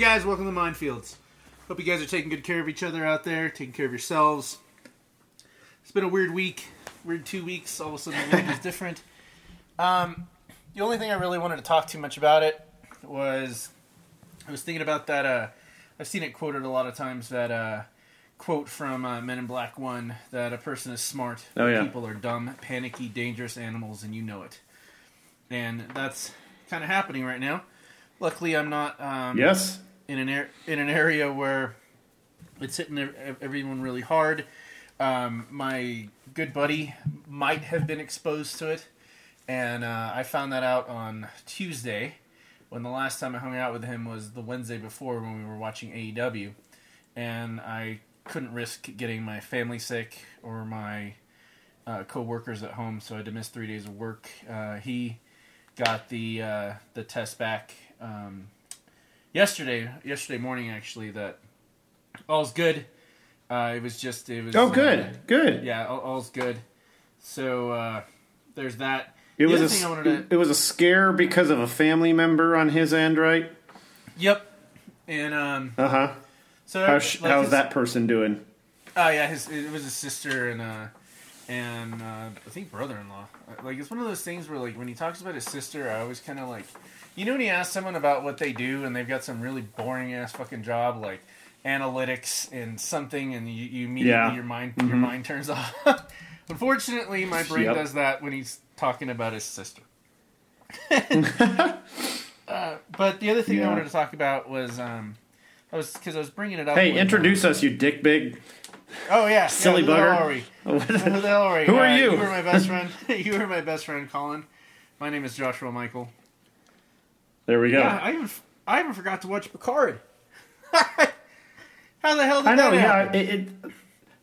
Guys, welcome to Mindfields. Hope you guys are taking good care of each other out there, taking care of yourselves. It's been a weird week, weird two weeks. All of a sudden, the week is different. Um, the only thing I really wanted to talk too much about it was I was thinking about that. Uh, I've seen it quoted a lot of times. That uh, quote from uh, Men in Black One: that a person is smart, Oh, yeah. people are dumb, panicky, dangerous animals, and you know it. And that's kind of happening right now. Luckily, I'm not. Um, Yes. In an in an area where it's hitting everyone really hard. Um, my good buddy might have been exposed to it, and uh, I found that out on Tuesday, when the last time I hung out with him was the Wednesday before when we were watching AEW, and I couldn't risk getting my family sick or my uh, co-workers at home, so I had to miss three days of work. Uh, he got the uh, the test back. Um, yesterday yesterday morning actually that all's good uh, it was just it was Oh, uh, good, good. yeah all, all's good so uh, there's that It The was a thing I s- wanted to- it was a scare because of a family member on his end, right? yep and um Uh huh. so How's, sh like how's his- that person doing? oh yeah his it was his sister and uh and uh, I think brother-in-law. Like it's one of those things where like when he talks about his sister, I always kind of like, you know, when he asks someone about what they do and they've got some really boring ass fucking job like analytics and something, and you, you immediately Yeah. your mind your Mhm. mind turns off. Unfortunately, my brain Yep. does that when he's talking about his sister. uh, but the other thing I wanted to talk about was um, I was because I was bringing it up. Hey, introduce us, you dick big. Oh yeah, Silly yeah, who bugger. are? Who the hell are we? Who are Uh, you? You were my best friend. you were my best friend, Colin. My name is Joshua Michael. There we go. Yeah, I even I even forgot to watch Picard. How the hell did I know. that Yeah, it, it,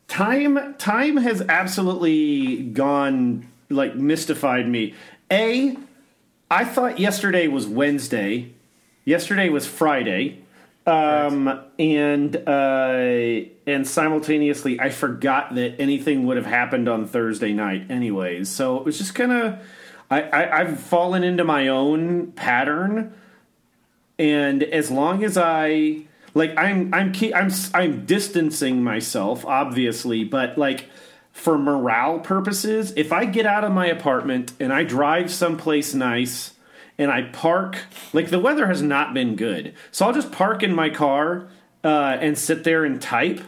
time time has absolutely gone like mystified me. A, I thought yesterday was Wednesday. Yesterday was Friday. Um, and uh, and simultaneously, I forgot that anything would have happened on Thursday night, anyways. So it was just kind of, I, I I've fallen into my own pattern and as long as I like I'm I'm key, I'm I'm distancing myself obviously but like for morale purposes if I get out of my apartment and I drive someplace nice and I park like the weather has not been good. So I'll just park in my car uh, and sit there and type.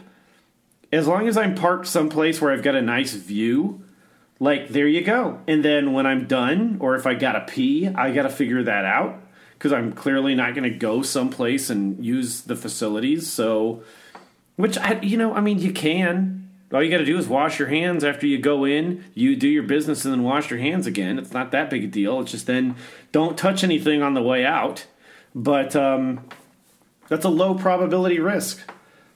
As long as I'm parked someplace where I've got a nice view like there you go. And then when i'm done or if i gotta pee i gotta figure that out. Because i'm clearly not gonna go someplace and use the facilities so which i you know i mean you can. All you gotta do is wash your hands after you go in. You do your business and then wash your hands again. It's not that big a deal. It's just then don't touch anything on the way out. But um, that's a low probability risk.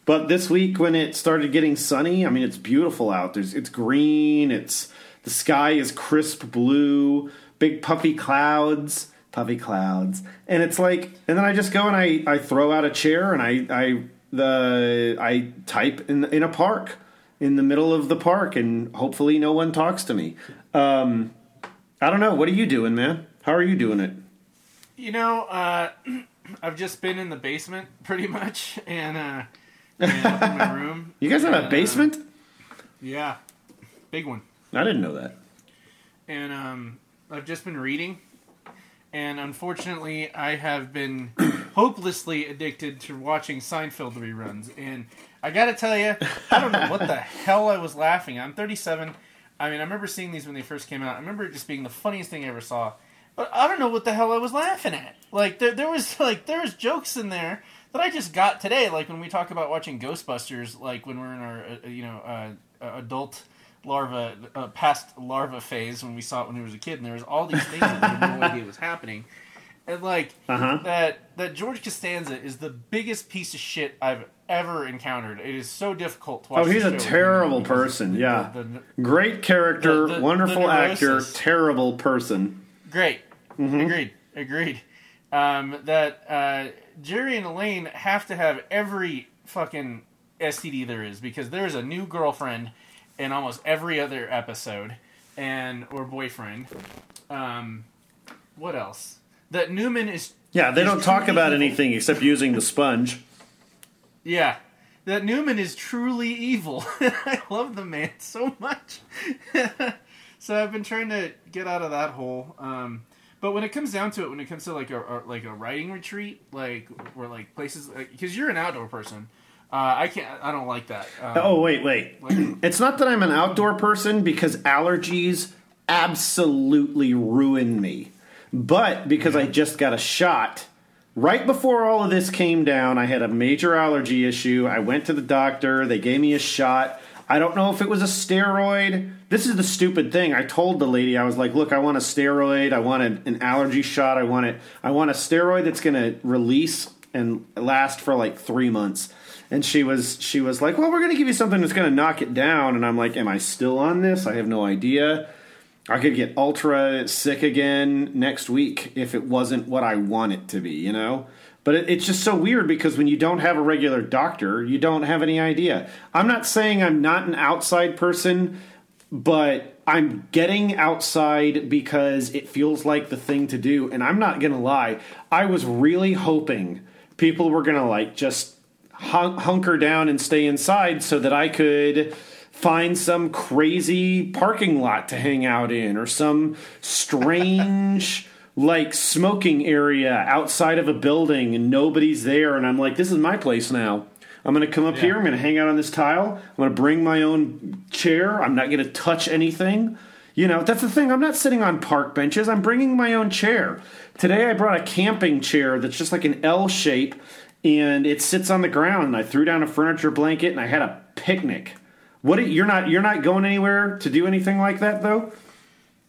But this week, when it started getting sunny, I mean, it's beautiful out. There's, it's green. It's the sky is crisp blue. Big puffy clouds, puffy clouds, and it's like, and then I just go and I, I throw out a chair and I, I the I type in in a park in the middle of the park, and hopefully no one talks to me. Um, I don't know. What are you doing, man? How are you doing it? You know, uh, I've just been in the basement pretty much, and uh, and up in my room. You guys have a And, uh, basement? yeah, big one. I didn't know that. and um, I've just been reading, and unfortunately, I have been hopelessly addicted to watching Seinfeld reruns. And I gotta tell you, I don't know what the hell I was laughing. I'm 37. I mean, I remember seeing these when they first came out. I remember it just being the funniest thing I ever saw. But I don't know what the hell I was laughing at. Like there, there was like there was jokes in there that I just got today. Like when we talk about watching Ghostbusters, like when we're in our uh, you know uh, adult larva uh, past larva phase when we saw it when we was a kid, and there was all these things that we had no idea was happening. And like Uh-huh. that that George Costanza is the biggest piece of shit I've ever encountered. It is so difficult to watch. Oh, he's a show with him terrible person. Yeah, the- the- great character, the- wonderful actor, terrible person. Great. Mm-hmm. Agreed. Agreed. Um, that uh, Jerry and Elaine have to have every fucking STD there is because there's a new girlfriend in almost every other episode, and or boyfriend. Um, what else? That Newman is Yeah, they is don't talk about evil. anything except using the sponge. Yeah, that Newman is truly evil. I love the man so much. so I've been trying to get out of that hole. Um, but when it comes down to it, when it comes to like a, a like a writing retreat, like or like places, because you're an outdoor person, uh, I can't. I don't like that. Um, Oh wait, wait. it's not that I'm an outdoor person because allergies absolutely ruin me. But because I just got a shot right before all of this came down, I had a major allergy issue. I went to the doctor, they gave me a shot. I don't know if it was a steroid. This is the stupid thing. I told the lady I was like, "Look, I want a steroid. I want an, an allergy shot. I want it. I want a steroid that's going to release and last for like 3 months." And she was she was like, "Well, we're going to give you something that's going to knock it down." And I'm like, "Am I still on this? I have no idea." I could get ultra sick again next week if it wasn't what I want it to be, you know? But it, it's just so weird because when you don't have a regular doctor, you don't have any idea. I'm not saying I'm not an outside person, but I'm getting outside because it feels like the thing to do. And I'm not going to lie, I was really hoping people were going to like just hun- hunker down and stay inside so that I could find some crazy parking lot to hang out in or some strange like smoking area outside of a building and nobody's there and I'm like this is my place now. I'm going to come up here, I'm going to hang out on this tile. I'm going to bring my own chair. I'm not going to touch anything. You know, that's the thing. I'm not sitting on park benches. I'm bringing my own chair. Today I brought a camping chair that's just like an L shape and it sits on the ground and I threw down a furniture blanket and I had a picnic. What are- you're not you're not going anywhere to do anything like that though?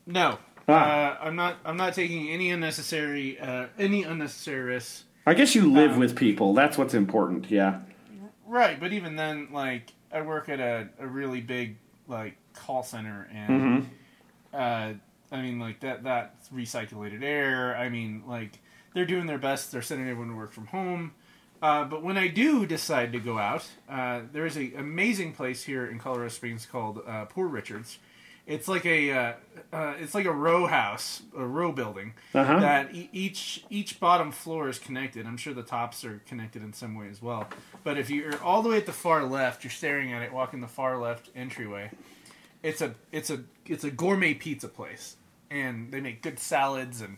No, Ah. uh, I'm not. I'm not taking any unnecessary uh, any unnecessary risks. I guess you live Um, with people. That's what's important. Yeah. Right, but even then, like I work at a, a really big like call center, and Mm-hmm. uh, I mean like that that's recycled air. I mean like they're doing their best. They're sending everyone to work from home. Uh, but when I do decide to go out, uh, there is an amazing place here in Colorado Springs called uh, Poor Richards. It's like a uh, uh, it's like a row house, a row building Uh-huh. that e- each each bottom floor is connected. I'm sure the tops are connected in some way as well. But if you're all the way at the far left, you're staring at it, walking the far left entryway. It's a it's a it's a gourmet pizza place, and they make good salads, and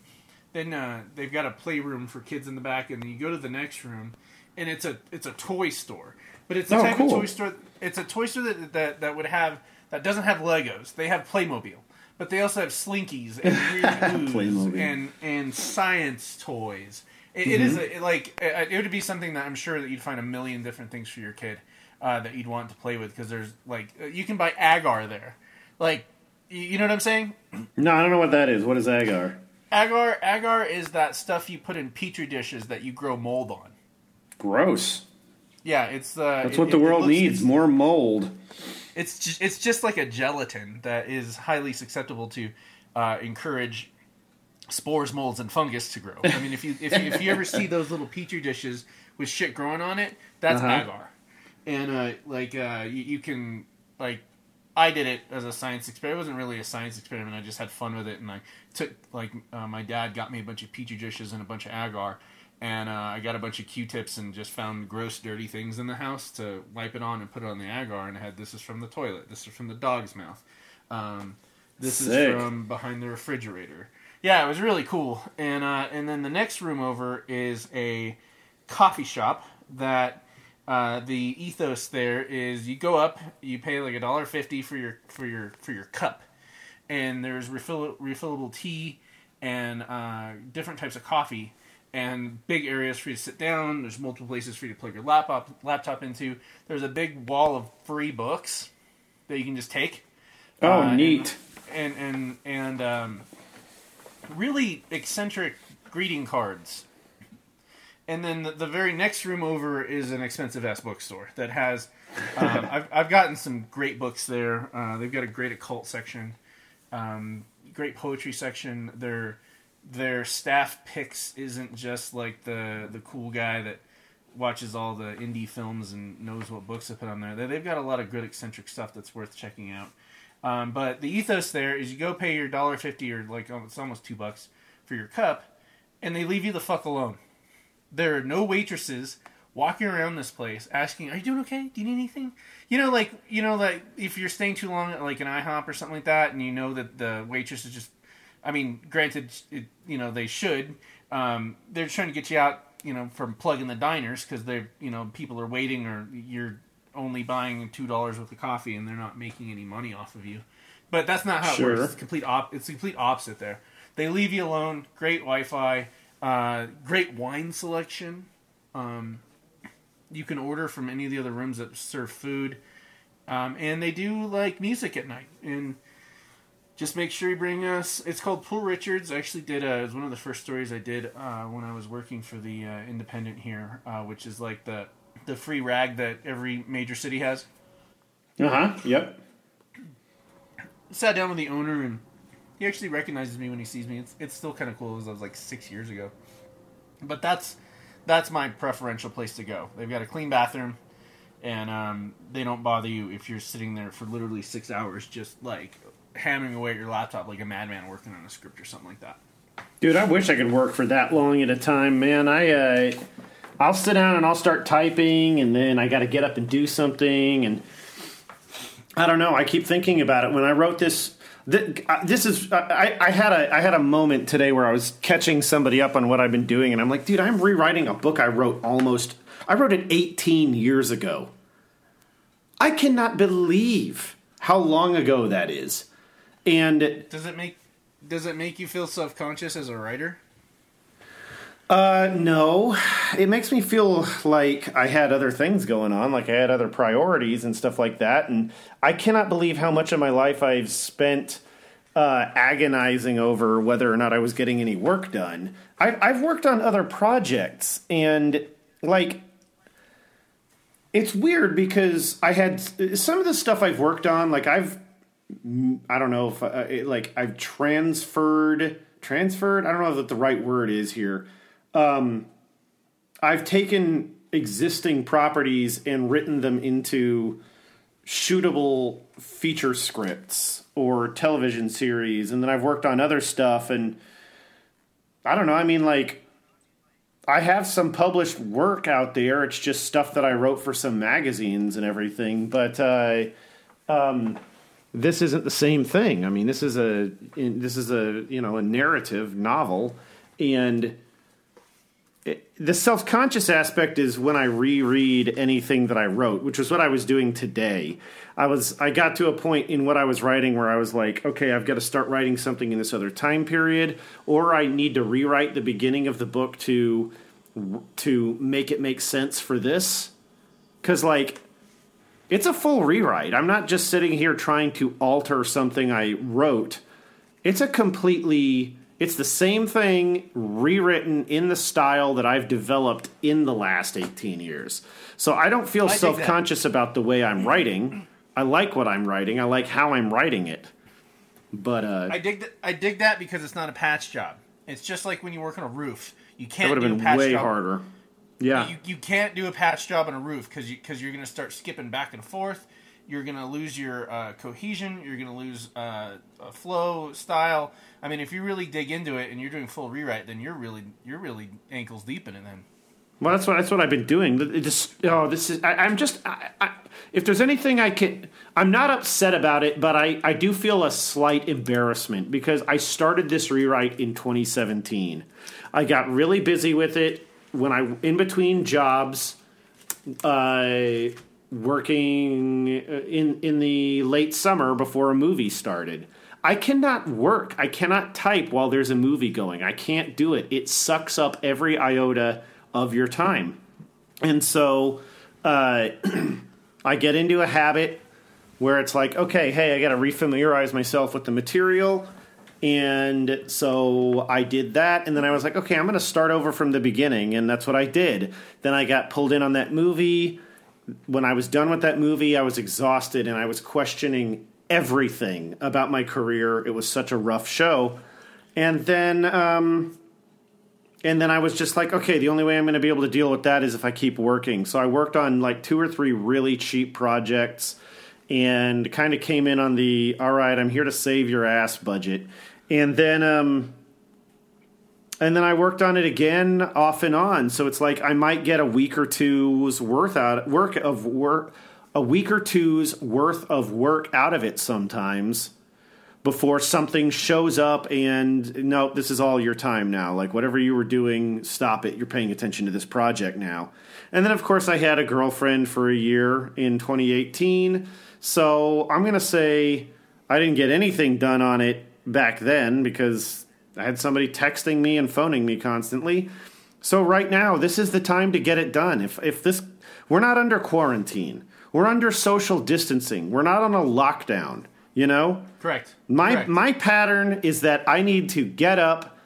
then uh, they've got a playroom for kids in the back, and then you go to the next room, and it's a it's a toy store. But it's the Oh, type cool. of toy store. It's a toy store that, that that would have that doesn't have Legos. They have Playmobil, but they also have Slinkies and weird and and science toys. It, it is a, it, like it, it would be something that I'm sure that you'd find a million different things for your kid uh, that you'd want to play with because there's like uh, you can buy agar there, like you, you know what I'm saying. No, I don't know what that is. What is agar? Agar agar is that stuff you put in petri dishes that you grow mold on. Gross. Yeah, it's uh, That's it- what the it- it world looks- needs: more mold. it's just, it's just like a gelatin that is highly susceptible to uh, encourage spores, molds, and fungus to grow. I mean, if you if you, if you ever see those little petri dishes with shit growing on it, that's Uh-huh. agar. And uh, like uh, you, you can like I did it as a science experiment. It wasn't really a science experiment. I just had fun with it, and I took like uh, my dad got me a bunch of petri dishes and a bunch of agar, and uh, I got a bunch of Q-tips and just found gross, dirty things in the house to wipe it on and put it on the agar. And I had this is from the toilet. This is from the dog's mouth. Um, this Sick. is from behind the refrigerator. Yeah, it was really cool. And uh, and then the next room over is a coffee shop that uh, the ethos there is you go up, you pay like a dollar fifty for your for your for your cup, and there's refill, refillable tea and uh, different types of coffee and big areas for you to sit down. There's multiple places for you to plug your laptop laptop into. There's a big wall of free books that you can just take. Oh, Uh, neat. And and and um, really eccentric greeting cards. And then the, the very next room over is an expensive ass bookstore that has. Um, I've I've gotten some great books there. Uh, they've got a great occult section, um, great poetry section. Their their staff picks isn't just like the the cool guy that watches all the indie films and knows what books to put on there. They- They've got a lot of good eccentric stuff that's worth checking out. Um, but the ethos there is you go pay your dollar fifty or like it's almost two bucks for your cup, and they leave you the fuck alone. there are no waitresses walking around this place asking, "Are you doing okay? Do you need anything?" You know, like you know, like if you're staying too long at like an IHOP or something like that, and you know that the waitress is just, I mean, granted, it, you know they should. Um, they're trying to get you out, you know, from plugging the diners because they're, you know, people are waiting or you're only buying two dollars worth of coffee and they're not making any money off of you. But that's not how Sure. it works. It's complete op- It's the complete opposite there. They leave you alone. Great Wi-Fi. Uh, great wine selection. Um, you can order from any of the other rooms that serve food, um, and they do like music at night. And just make sure you bring us. It's called Poor Richards. I actually did. A, it was one of the first stories I did uh, when I was working for the uh, Independent here, uh, which is like the the free rag that every major city has. Uh huh. Yep. sat down with the owner and he actually recognizes me when he sees me. It's it's still kind of cool. It was, it was like six years ago, but that's that's my preferential place to go. They've got a clean bathroom, and um, they don't bother you if you're sitting there for literally six hours, just like hammering away at your laptop like a madman working on a script or something like that. Dude, I wish I could work for that long at a time, man. I uh, I'll sit down and I'll start typing, and then I got to get up and do something, and I don't know. I keep thinking about it when I wrote this. th- uh, This is I, I had a I had a moment today where I was catching somebody up on what I've been doing, and I'm like, dude, I'm rewriting a book I wrote almost. I wrote it 18 years ago. I cannot believe how long ago that is, and Does it make does it make you feel self conscious as a writer? Uh, no. It makes me feel like I had other things going on, like I had other priorities and stuff like that. And I cannot believe how much of my life I've spent uh, agonizing over whether or not I was getting any work done. I've, I've worked on other projects, and like, it's weird because I had some of the stuff I've worked on, like, I've I don't know if uh, it, like I've transferred transferred. I don't know what the right word is here. Um, I've taken existing properties and written them into shootable feature scripts or television series, and then I've worked on other stuff. And I don't know. I mean, like I have some published work out there. It's just stuff that I wrote for some magazines and everything, but. Uh, um, this isn't the same thing. I mean, this is a in, this is a you know a narrative novel, and it, the self conscious aspect is when I reread anything that I wrote, which was what I was doing today. I was I got to a point in what I was writing where I was like, okay, I've got to start writing something in this other time period, or I need to rewrite the beginning of the book to to make it make sense for this, because like it's a full rewrite. I'm not just sitting here trying to alter something I wrote. It's a completely it's the same thing rewritten in the style that I've developed in the last 18 years. So I don't feel that. self-conscious about the way I'm writing. I like what I'm writing. I like how I'm writing it. But uh I dig that. I dig that because it's not a patch job. It's just like when you work on a roof. You can't would have been way job. harder. Yeah. You, you can't do a patch job on a roof because you, cause you're going to start skipping back and forth. You're going to lose your uh, cohesion. You're going to lose uh, a flow style. I mean, if you really dig into it and you're doing full rewrite, then you're really you're really ankles deep in it. Then Well, that's what that's what I've been doing. It just oh, this is I, I'm just I, I, if there's anything I can, I'm not upset about it, but I I do feel a slight embarrassment because I started this rewrite in 2017. I got really busy with it when I in between jobs, uh, working in in the late summer before a movie started. I cannot work. I cannot type while there's a movie going. I can't do it. It sucks up every iota of your time. And so uh, I get into a habit where it's like, okay, hey, I got to refamiliarize myself with the material. And so I did that. And then I was like, okay, I'm going to start over from the beginning. And that's what I did. Then I got pulled in on that movie. When I was done with that movie, I was exhausted and I was questioning everything about my career. It was such a rough show. And then, um, and then I was just like, okay, the only way I'm going to be able to deal with that is if I keep working. So I worked on like two or three really cheap projects and kind of came in on the all right, I'm here to save your ass budget. And then um and then I worked on it again off and on. So it's like I might get a week or two's worth out work of work, a week or two's worth of work out of it sometimes before something shows up and no, this is all your time now. Like whatever you were doing, stop it. You're paying attention to this project now. And then of course I had a girlfriend for a year in 2018. So I'm gonna say I didn't get anything done on it back then because I had somebody texting me and phoning me constantly. So right now, this is the time to get it done. If if this we're not under quarantine. We're under social distancing. We're not on a lockdown, you know? Correct. My Correct. my pattern is that I need to get up,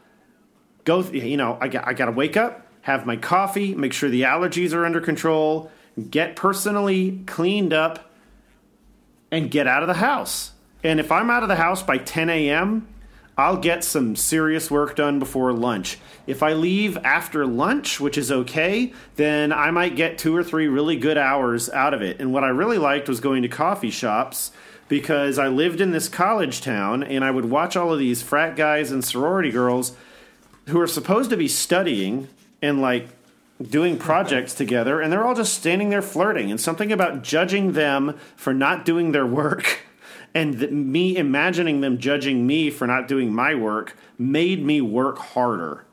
go. You know, I got I got to wake up, have my coffee, make sure the allergies are under control, get personally cleaned up, and get out of the house. And if I'm out of the house by 10 a.m., I'll get some serious work done before lunch. If I leave after lunch, which is okay, then I might get two or three really good hours out of it. And what I really liked was going to coffee shops because I lived in this college town and I would watch all of these frat guys and sorority girls who are supposed to be studying and like doing projects together and they're all just standing there flirting. And something about judging them for not doing their work and th- me imagining them judging me for not doing my work made me work harder.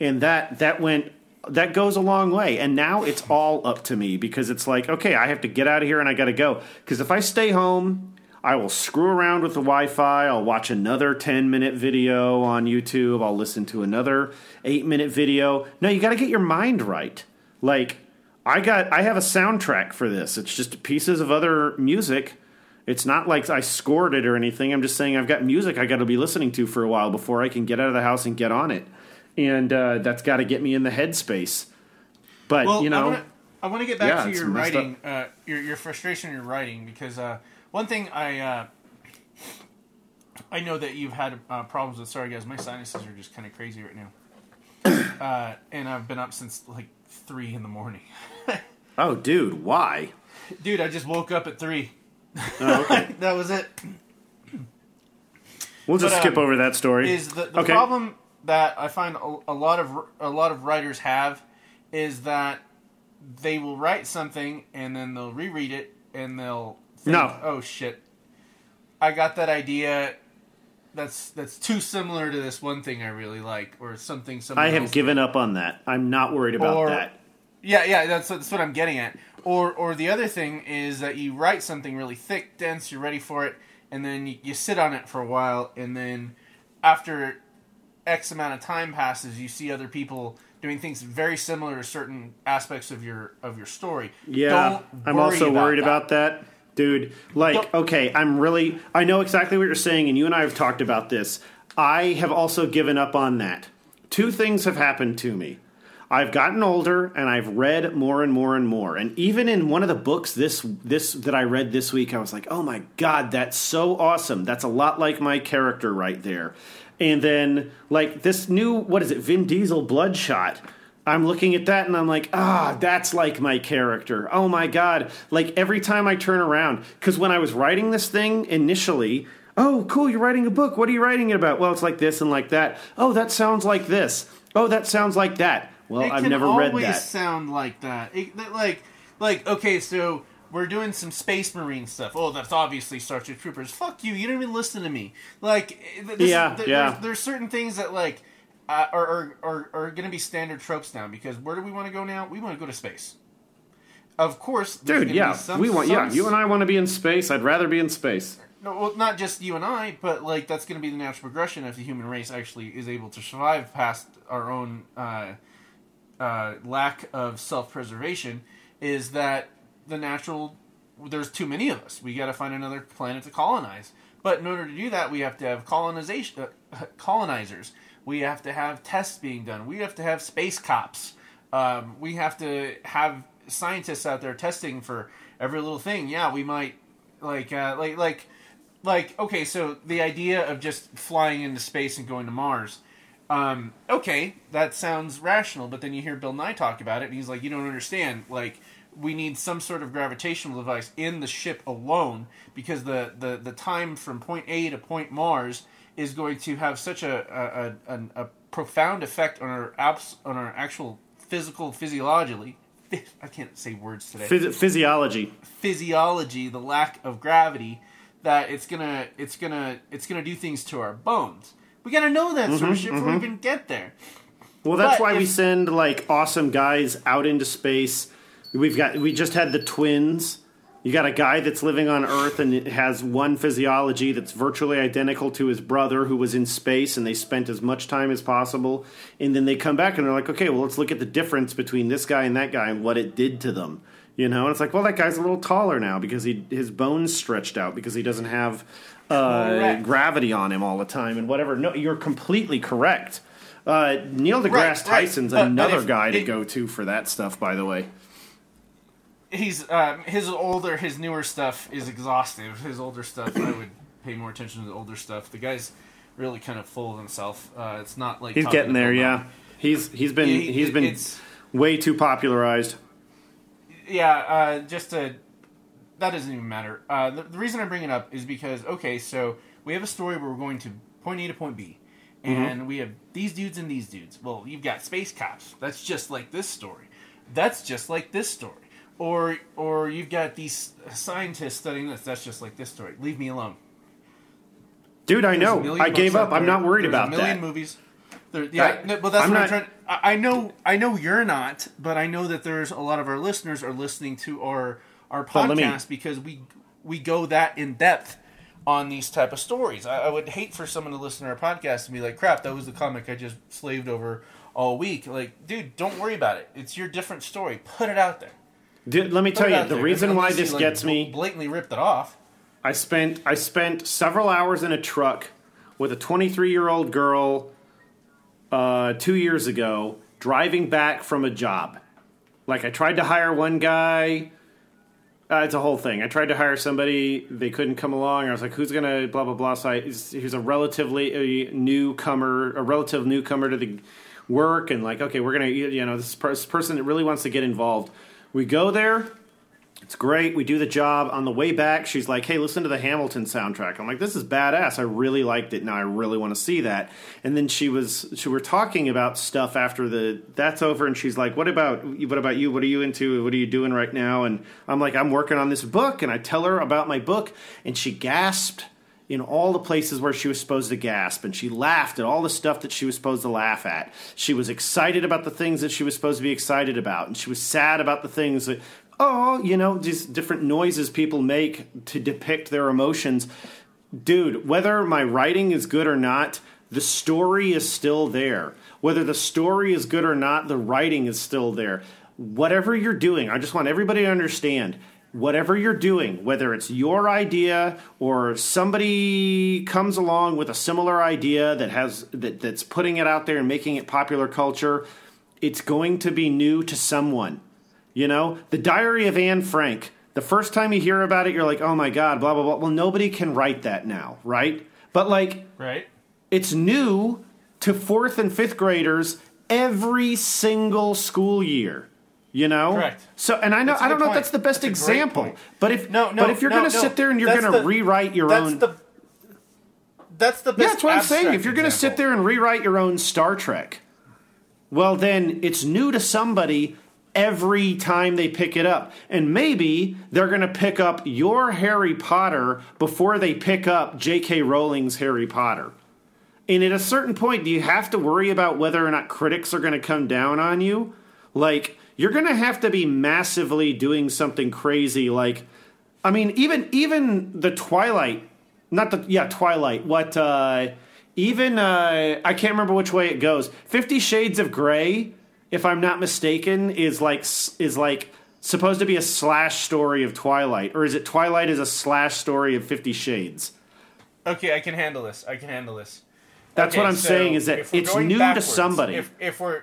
And that that went that goes a long way. And now it's all up to me because it's like okay i have to get out of here and i gotta go. Because if i stay home i will screw around with the wi-fi. I'll watch another 10 minute video on youtube. I'll listen to another 8 minute video. No you gotta get your mind right. Like i got i have a soundtrack for this. It's just pieces of other music. It's not like I scored it or anything. I'm just saying I've got music I got to be listening to for a while before I can get out of the house and get on it, and uh, that's got to get me in the headspace. But Well, you know, I want to get back Yeah, to your writing, uh, your your frustration in your writing, because uh, one thing I uh, I know that you've had uh, problems with. Sorry, guys, my sinuses are just kind of crazy right now, uh, and I've been up since like three in the morning. oh, dude, why? Dude, I just woke up at three. Oh, okay. that was it. We'll just But, skip um, over that story. Is the, the Okay. problem that I find a, a lot of a lot of writers have is that they will write something and then they'll reread it and they'll think, No. oh shit, I got that idea. That's that's too similar to this one thing I really like, or something. I have given up on that. I'm not worried about Or- that. Yeah, yeah, that's that's what I'm getting at. Or or the other thing is that you write something really thick, dense, you're ready for it, and then you, you sit on it for a while, and then after X amount of time passes, you see other people doing things very similar to certain aspects of your of your story. Yeah, I'm also worried that. about that. Dude, like, Don't- okay, I'm really, I know exactly what you're saying, and you and I have talked about this. I have also given up on that. Two things have happened to me. I've gotten older and I've read more and more and more. And even in one of the books this this that I read this week, I was like, "Oh my god, that's so awesome. That's a lot like my character right there." And then like this new what is it? Vin Diesel Bloodshot. I'm looking at that and I'm like, ah, that's like my character. Oh my God. Like every time I turn around, because when I was writing this thing initially, oh, cool, you're writing a book. What are you writing it about? Well, it's like this and like that. Oh, that sounds like this. Oh, that sounds like that. Well, it I've never read that always sound like that. It, that- Like, like okay, so we're doing some Space Marine stuff. Oh, that's obviously Starship Troopers. Fuck you! You don't even listen to me. Like, this, Yeah, th- yeah. There's, there's certain things that like uh, are are, are, are going to be standard tropes now. Because where do we want to go now? We want to go to space. Of course, Dude, yeah. some- we want yeah, you and I want to be in space. I'd rather be in space. no, well, not just you and I, but like that's going to be the natural progression if the human race actually is able to survive past our own uh, uh, lack of self-preservation. Is that the natural? There's too many of us. We got to find another planet to colonize. But in order to do that, we have to have colonization, uh, colonizers. We have to have tests being done. We have to have space cops. Um, we have to have scientists out there testing for every little thing. Yeah, we might like uh, like like like okay. So the idea of just flying into space and going to Mars. Um, okay, that sounds rational, but then you hear Bill Nye talk about it, and he's like, "You don't understand. Like, we need some sort of gravitational device in the ship alone because the the, the time from point A to point Mars is going to have such a a, a, a profound effect on our abs- on our actual physical physiologically. I can't say words today. Phys- physiology. physiology, the lack of gravity, that it's gonna it's gonna it's gonna do things to our bones. We gotta know that sort of shit before we mm-hmm. even get there. Well, that's But why we send like awesome guys out into space. We've got we just had the twins. You got a guy that's living on Earth and has one physiology that's virtually identical to his brother who was in space, and they spent as much time as possible. And then they come back and they're like, okay, well, let's look at the difference between this guy and that guy and what it did to them. You know, and it's like, well, that guy's a little taller now because he his bones stretched out because he doesn't have uh, gravity on him all the time and whatever. No, you're completely correct. Uh, Neil deGrasse Right, right. Tyson's But- but another guy to it- go to for that stuff. By the way, He's um, his older, his newer stuff is exhaustive. His older stuff, I would pay more attention to the older stuff. The guy's really kind of full of himself. Uh, it's not like he's getting there. Yeah, he's he's been he- he's been way too popularized. yeah, uh, just to that doesn't even matter. Uh, the, the reason I bring it up is because okay, so we have a story where we're going to point A to point B, and we have these dudes and these dudes. Well, you've got space cops. That's just like this story. That's just like this story. Or or you've got these scientists studying this. That's just like this story. Leave me alone. Dude, I There's know. I gave up. I'm not worried There's about a million that. movies. There, yeah, I- no, but that's I'm what not- I'm trying. I, I know. I know you're not, but I know that there's a lot of our listeners are listening to our our let me- podcast because we we go that in depth on these type of stories. I, I would hate for someone to listen to our podcast and be like, "Crap, that was the comic I just slaved over all week." Like, dude, don't worry about it. It's your different story. Put it out there. Dude, let me Put tell you, the there. reason why this like, gets me. blatantly ripped it off. I spent I spent several hours in a truck with a 23 year old girl uh, two years ago driving back from a job. Like I tried to hire one guy. Uh, it's a whole thing. I tried to hire somebody. They couldn't come along. I was like, "Who's gonna blah blah blah?" So I, he's he's a relatively uh, newcomer, a relative newcomer to the work, and like, okay, we're gonna, you know, this, per- this person that really wants to get involved. We go there. It's great. We do the job. On the way back, she's like, "Hey, listen to the Hamilton soundtrack." I'm like, "This is badass. I really liked it. Now I really want to see that." And then she was, she were talking about stuff after the that's over, and she's like, "What about what about you? What are you into? What are you doing right now?" And I'm like, "I'm working on this book," and I tell her about my book, and she gasped in all the places where she was supposed to gasp and she laughed at all the stuff that she was supposed to laugh at. She was excited about the things that she was supposed to be excited about and she was sad about the things that oh, you know, these different noises people make to depict their emotions. Dude, whether my writing is good or not, the story is still there. Whether the story is good or not, the writing is still there. Whatever you're doing, I just want everybody to understand whatever you're doing, whether it's your idea or somebody comes along with a similar idea that has that, that's putting it out there and making it popular culture, it's going to be new to someone. You know, the Diary of Anne Frank. The first time you hear about it, you're like, "Oh my god, blah blah blah." Well, nobody can write that now, right? But like, Right. it's new to fourth and fifth graders every single school year. You know, Correct. So, and I know I don't know if that's the best That's example, but if No, no, but if you're no, going to no. sit there and you're going to rewrite your that's own, The, that's the best. yeah, that's what I'm saying. If you're going to sit there and rewrite your own Star Trek, well, then it's new to somebody every time they pick it up. And maybe they're going to pick up your Harry Potter before they pick up J.K. Rowling's Harry Potter. And at a certain point, do you have to worry about whether or not critics are going to come down on you? Like, you're going to have to be massively doing something crazy. Like, I mean, even even the Twilight, not the yeah Twilight. What uh, even uh, I can't remember which way it goes. Fifty Shades of Grey, if I'm not mistaken, is like is like supposed to be a slash story of Twilight, or is it Twilight is a slash story of Fifty Shades? Okay, I can handle this. I can handle this. That's Okay, what I'm so saying is that it's new backwards, to somebody. If, if we're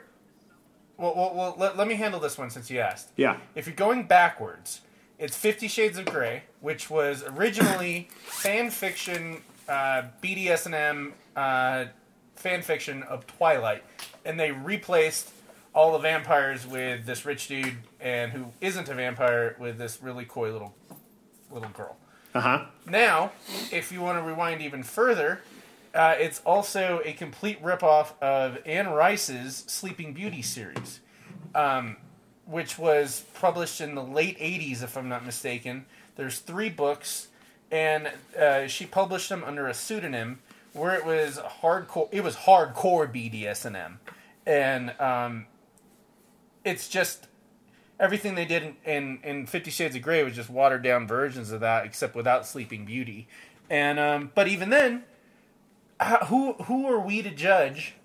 well, well, well let, let me handle this one since you asked. yeah. If you're going backwards, it's Fifty Shades of Grey, which was originally fan fiction, uh, BDSM uh, fan fiction of Twilight, and they replaced all the vampires with this rich dude, and who isn't a vampire with this really coy little little girl. Uh huh. Now, if you want to rewind even further, uh, it's also a complete ripoff of Anne Rice's Sleeping Beauty series, um, which was published in the late '80s, if I'm not mistaken. There's three books, and uh, she published them under a pseudonym, where it was hardcore. It was hardcore BDSM, and um, it's just everything they did in, in, in Fifty Shades of Grey was just watered down versions of that, except without Sleeping Beauty. And um, but even then, who who are we to judge?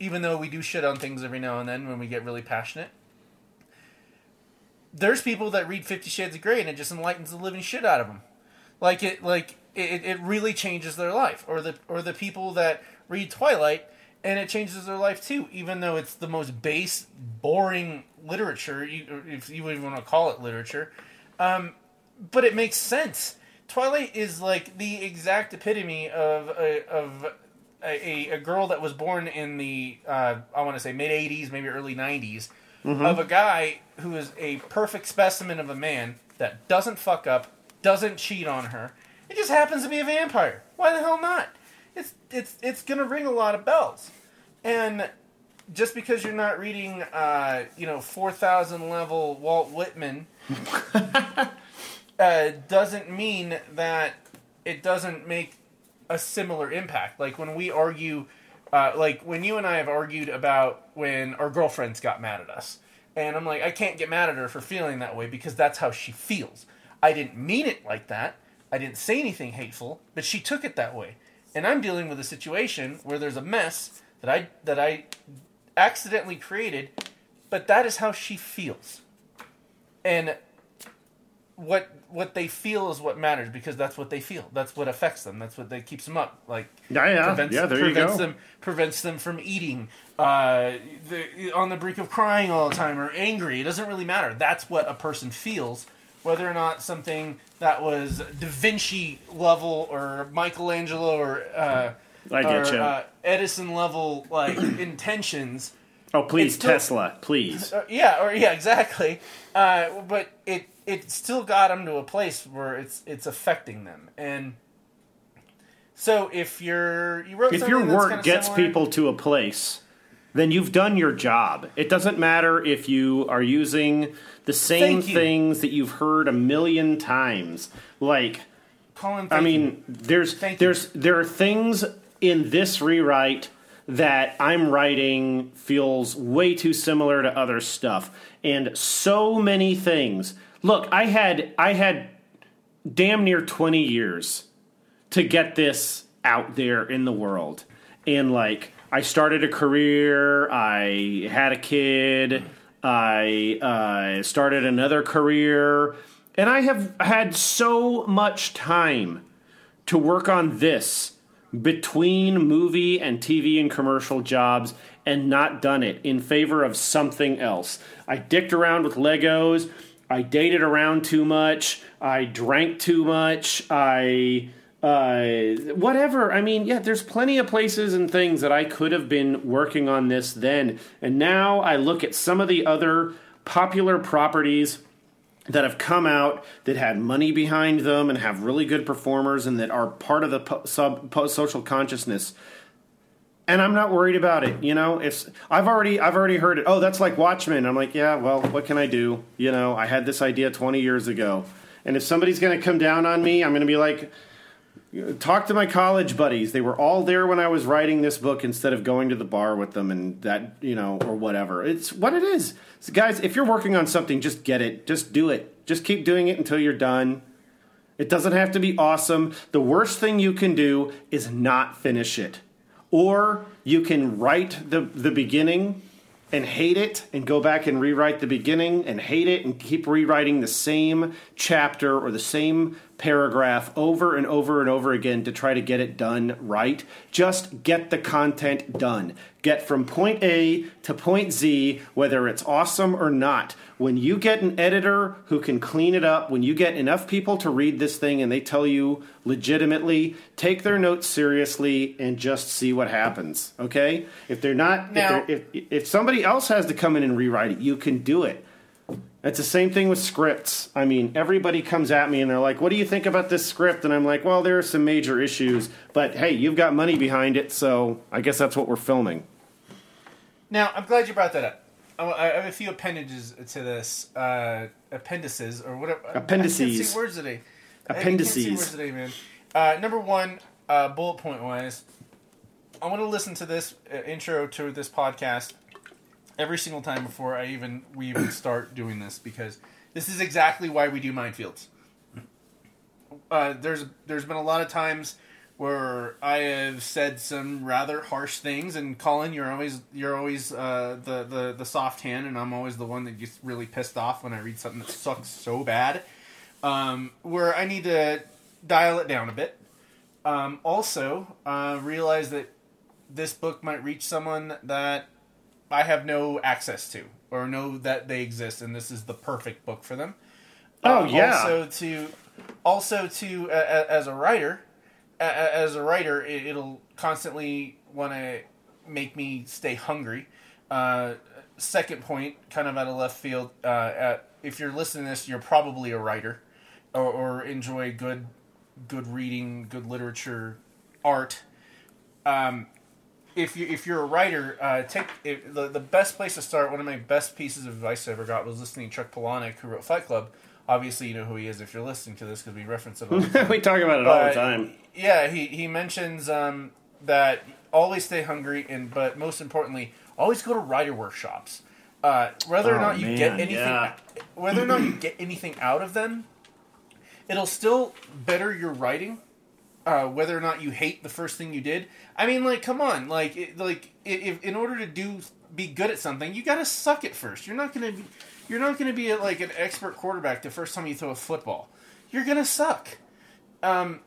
Even though we do shit on things every now and then when we get really passionate, there's people that read Fifty Shades of Grey and it just enlightens the living shit out of them. Like it, like it, it really changes their life. Or the or the people that read Twilight and it changes their life too, even though it's the most base, boring literature, if you even want to call it literature. Um, but it makes sense. Twilight is like the exact epitome of a, of a, a girl that was born in the uh, I want to say mid '80s, maybe early '90s, mm-hmm. of a guy who is a perfect specimen of a man that doesn't fuck up, doesn't cheat on her. It just happens to be a vampire. Why the hell not? It's it's it's gonna ring a lot of bells, and just because you're not reading, uh, you know, four thousand level Walt Whitman, uh, doesn't mean that it doesn't make a similar impact. Like when we argue, uh, like when you and I have argued about when our girlfriends got mad at us, and I'm like, I can't get mad at her for feeling that way because that's how she feels. I didn't mean it like that. I didn't say anything hateful, but she took it that way. And I'm dealing with a situation where there's a mess that I that I accidentally created, but that is how she feels. And what what they feel is what matters because that's what they feel. That's what affects them. That's what that keeps them up. Like yeah, yeah, prevents, yeah. There prevents you go. them prevents them from eating, uh, the, on the brink of crying all the time or angry. It doesn't really matter. That's what a person feels, whether or not something that was Da Vinci level or Michelangelo or uh, I get or. Uh, Edison level like intentions. Oh please, still, Tesla, please. Uh, yeah, or yeah, exactly. Uh, but it it still got them to a place where it's it's affecting them, and so if you're you wrote if your work gets similar, people to a place, then you've done your job. It doesn't matter if you are using the same things that you've heard a million times, like. Colin, I mean, you. there's thank there's you. there are things in this rewrite that I'm writing feels way too similar to other stuff. And so many things. Look, I had I had damn near 20 years to get this out there in the world. And like I started a career, I had a kid, I uh, started another career, and I have had so much time to work on this between movie and TV and commercial jobs and not done it in favor of something else. I dicked around with Legos. I dated around too much. I drank too much. I uh, whatever. I mean, yeah, there's plenty of places and things that I could have been working on this then. And now I look at some of the other popular properties that have come out that had money behind them and have really good performers and that are part of the po- sub po- social consciousness and I'm not worried about it. You know, if I've already I've already heard it. Oh, that's like Watchmen. I'm like, yeah, well, what can I do? You know, I had this idea 20 years ago, and if somebody's going to come down on me, I'm going to be like, talk to my college buddies. They were all there when I was writing this book instead of going to the bar with them and that you know or whatever. It's what it is, so guys. If you're working on something, just get it. Just do it. Just keep doing it until you're done. It doesn't have to be awesome. The worst thing you can do is not finish it or you can write the, the beginning and hate it and go back and rewrite the beginning and hate it and keep rewriting the same chapter or the same paragraph over and over and over again to try to get it done right. Just get the content done. Get from point A to point Z, whether it's awesome or not. When you get an editor who can clean it up, when you get enough people to read this thing and they tell you legitimately, take their notes seriously and just see what happens. Okay? If they're not, now, if, they're, if, if somebody else has to come in and rewrite it, you can do it. It's the same thing with scripts. I mean, everybody comes at me and they're like, "What do you think about this script?" And I'm like, "Well, there are some major issues, but hey, you've got money behind it, so I guess that's what we're filming." Now, I'm glad you brought that up. Oh, I have a few appendages to this. Uh, appendices, or whatever. I can't Appendices. see words today. I can't Appendices. see words today, man. Uh, number one, uh, bullet point wise, I want to listen to this uh, intro to this podcast every single time before I even we even start doing this because this is exactly why we do Mindfields. Uh, there's there's been a lot of times where I have said some rather harsh things, and Colin, you're always you're always uh, the, the the soft hand, and I'm always the one that gets really pissed off when I read something that sucks so bad. Um, where I need to dial it down a bit. Um, also, uh, realize that this book might reach someone that I have no access to, or know that they exist, and this is the perfect book for them. Oh, Uh, yeah. Also to, also to uh, as a writer, as a writer, it, it'll constantly want to make me stay hungry. Uh, second point, kind of out of left field. Uh, at, if you're listening to this, you're probably a writer, or, or enjoy good, good reading, good literature, art. Um, if you if you're a writer, uh, take if, the the best place to start. One of my best pieces of advice I ever got was listening to Chuck Palahniuk, who wrote Fight Club. Obviously, you know who he is if you're listening to this because we reference it all the time. we talk about it all the time. Yeah, he he mentions um, that always stay hungry, and but most importantly, always go to writer workshops. Uh, whether or Oh, not you get anything, yeah. whether or not you get anything out of them, it'll still better your writing. Uh, whether or not you hate the first thing you did, I mean, like, come on, like, it, like, if in order to do be good at something, you got to suck it first. You're not gonna, be, you're not gonna be like an expert quarterback the first time you throw a football. You're gonna suck. Um,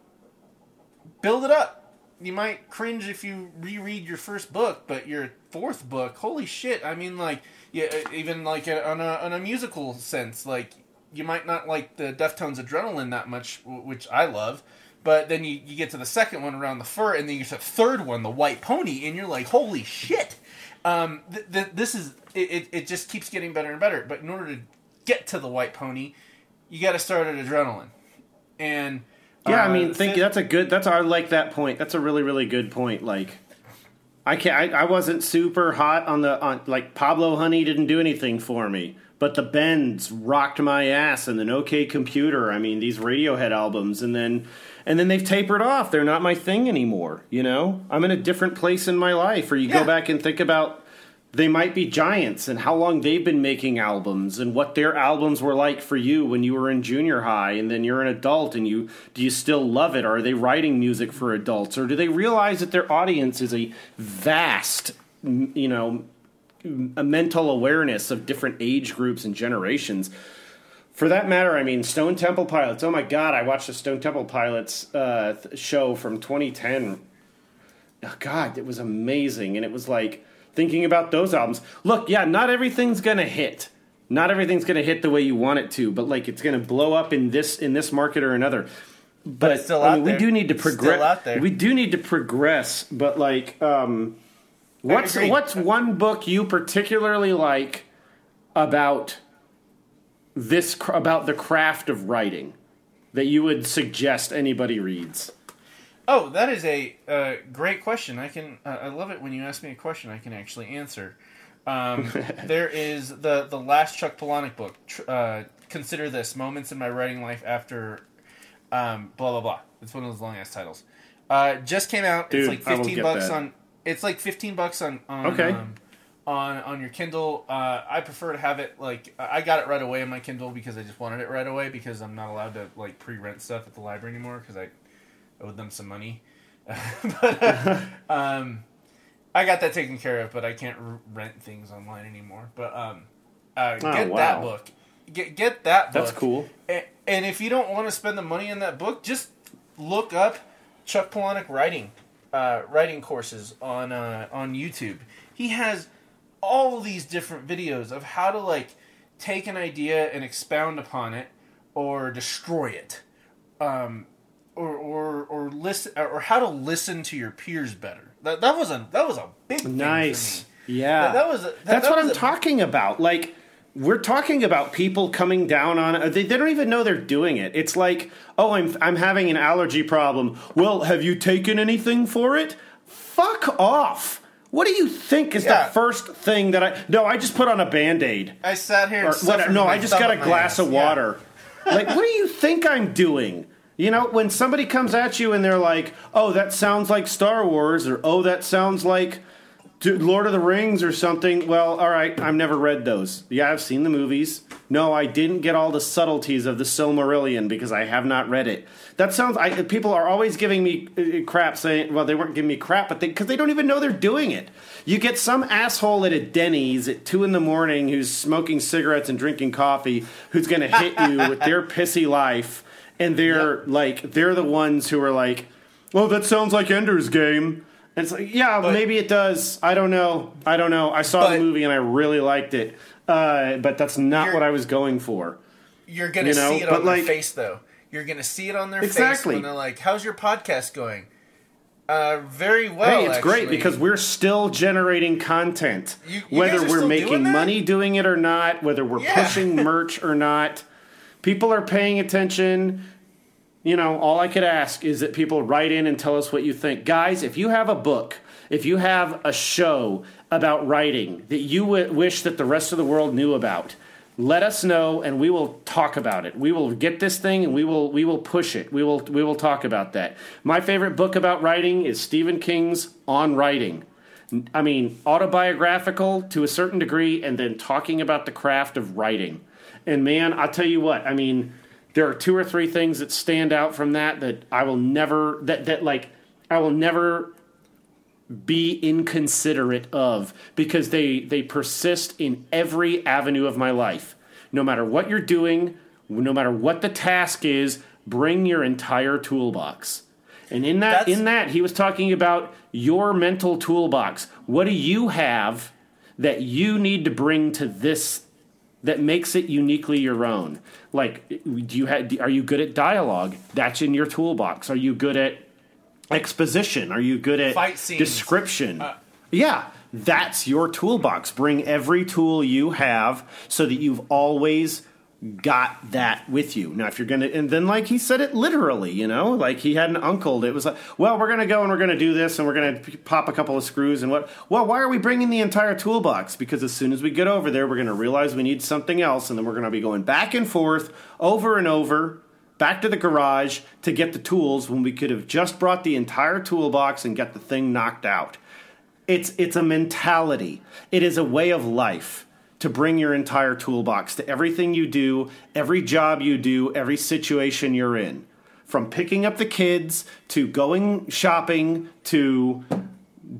build it up. You might cringe if you reread your first book, but your fourth book, holy shit! I mean, like, yeah, even like on a on a musical sense, like you might not like the Deftones Adrenaline that much, which I love. But then you, you get to the second one around the fur, and then you get to the third one, the White Pony, and you're like, holy shit! Um, th- th- this is it, it. Just keeps getting better and better. But in order to get to the White Pony, you got to start at Adrenaline, and Yeah, I uh, mean, think fifth- that's a good. That's I like that point. That's a really, really good point. Like, I can't. I, I wasn't super hot on the on like Pablo Honey didn't do anything for me, but the Bends rocked my ass, and then OK Computer. I mean, these Radiohead albums, and then and then they've tapered off. They're not my thing anymore. You know, I'm in a different place in my life. Or you Yeah. go back and think about. They might be giants and how long they've been making albums and what their albums were like for you when you were in junior high and then you're an adult and you do you still love it or are they writing music for adults or do they realize that their audience is a vast you know a mental awareness of different age groups and generations for that matter, I mean, Stone Temple Pilots. Oh my God, I watched the Stone Temple Pilots uh, th- show from 2010. Oh God, it was amazing, and it was like thinking about those albums. Look, yeah, not everything's gonna hit. Not everything's gonna hit the way you want it to, but like it's gonna blow up in this in this market or another. But, it's still I out mean, we do need to progress. out there. We do need to progress, but like, um, what's what's one book you particularly like about this cr- about the craft of writing that you would suggest anybody reads? Oh, that is a uh, great question. I can. Uh, I love it when you ask me a question I can actually answer. Um, there is the the last Chuck Palahniuk book. Tr- uh, Consider this: Moments in My Writing Life After um, blah blah blah. It's one of those long ass titles. Uh, just came out. Dude, it's like fifteen bucks that. on. It's like fifteen bucks on on Okay. um, on on your Kindle. Uh, I prefer to have it like I got it right away on my Kindle because I just wanted it right away because I'm not allowed to like pre-rent stuff at the library anymore because I owed them some money. but, uh, um, I got that taken care of, but I can't r- rent things online anymore. But um, uh, Oh, get wow. that book. Get get that book. That's cool. A- And if you don't want to spend the money on that book, just look up Chuck Palahniuk writing uh, writing courses on uh, on YouTube. He has all these different videos of how to like take an idea and expound upon it or destroy it. Um, or, or, or listen or how to listen to your peers better. That, that was a that was a big Nice. Yeah. That- that was a- that- That's that what was I'm a- talking about. Like we're talking about people coming down on it. They, they don't even know they're doing it. It's like, oh, I'm I'm having an allergy problem. Well, have you taken anything for it? Fuck off. What do you think is Yeah. the first thing that I? No, I just put on a band aid. I sat here. And Or what, no, I just got a glass ass. of Yeah. water. like, what do you think I'm doing? You know, when somebody comes at you and they're like, "Oh, that sounds like Star Wars," or "Oh, that sounds like D- Lord of the Rings," or something. Well, all right, I've never read those. Yeah, I've seen the movies. No, I didn't get all the subtleties of the Silmarillion because I have not read it. That sounds. I, people are always giving me uh, crap, saying, "Well, they weren't giving me crap," but because they, don't even know they're doing it. You get some asshole at a Denny's at two in the morning who's smoking cigarettes and drinking coffee, who's going to hit you with their pissy life, and they're like, they're the ones who are like, "Oh, that sounds like Ender's Game." It's like, yeah, But- maybe it does. I don't know. I don't know. I saw But- the movie and I really liked it, uh, but that's not what I was going for. You're gonna You know, see it but on their face, though. You're gonna see it on their Exactly. face when they're like, "How's your podcast going?" Uh, very well. hey, it's great because we're still generating content, You- you whether we're making doing money doing it or not, whether we're Yeah. pushing merch or not. People are paying attention. You know, all I could ask is that people write in and tell us what you think. Guys, if you have a book, if you have a show about writing that you w- wish that the rest of the world knew about, let us know and we will talk about it. We will get this thing and we will we will push it. We will we will talk about that. My favorite book about writing is Stephen King's On Writing. I mean, autobiographical to a certain degree, and then talking about the craft of writing. And man, I'll tell you what, I mean, there are two or three things that stand out from that that I will never, that, that like, I will never be inconsiderate of because they, they persist in every avenue of my life. No matter what you're doing, no matter what the task is, bring your entire toolbox. And in that That's- in that he was talking about your mental toolbox. What do you have that you need to bring to this that makes it uniquely your own? Like do you have are you good at dialogue? That's in your toolbox. Are you good at exposition? Are you good at Fight scenes. description? Uh, yeah, that's your toolbox. Bring every tool you have so that you've always got that with you. Now, if you're gonna, and then like he said it literally, you know, like he had an uncle that was like, well, we're gonna go and we're gonna do this and we're gonna pop a couple of screws and what? Well, why are we bringing the entire toolbox? Because as soon as we get over there, we're gonna realize we need something else, and then we're gonna be going back and forth over and over. Back to the garage to get the tools when we could have just brought the entire toolbox and get the thing knocked out. It's it's a mentality. It is a way of life to bring your entire toolbox to everything you do, every job you do, every situation you're in. From picking up the kids to going shopping to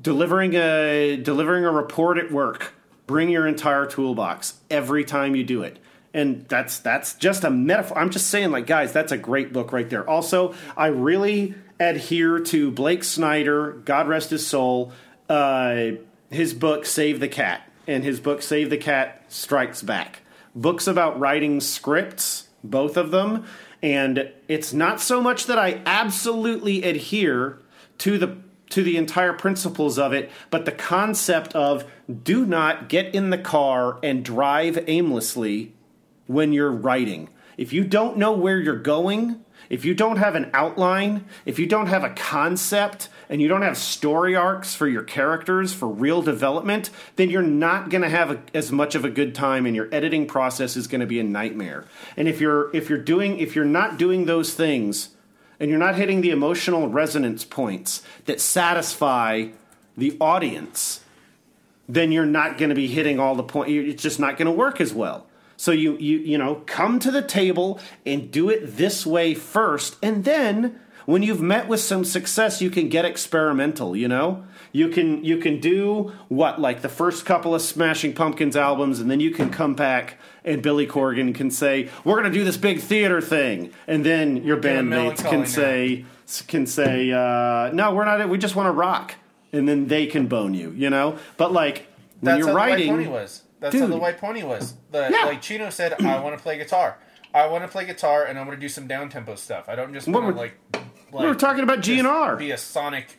delivering a delivering a report at work. Bring your entire toolbox every time you do it. And that's that's just a metaphor. I'm just saying, like, guys, that's a great book right there. Also, I really adhere to Blake Snyder, God rest his soul, uh, his book Save the Cat, and his book Save the Cat Strikes Back. Books about writing scripts, both of them, and it's not so much that I absolutely adhere to the to the entire principles of it, but the concept of do not get in the car and drive aimlessly when you're writing. If you don't know where you're going, if you don't have an outline, if you don't have a concept, and you don't have story arcs for your characters for real development, then you're not going to have a, as much of a good time, and your editing process is going to be a nightmare. And if you're if you're doing if you're not doing those things, and you're not hitting the emotional resonance points that satisfy the audience, then you're not going to be hitting all the point. It's just not going to work as well. So you you you know come to the table and do it this way first, and then when you've met with some success, you can get experimental. You know, you can you can do what like the first couple of Smashing Pumpkins albums, and then you can come back and Billy Corgan can say we're going to do this big theater thing, and then your bandmates can say can say uh, no, we're not. We just want to rock, and then they can bone you. You know, but like when That's you're how writing. the White Pony was. That's how the White Pony was. The, Yeah. Like Chino said, I want to play guitar. I want to play guitar, and I want to do some down tempo stuff. I don't just want to like, like. we were talking about GNR. Be a sonic.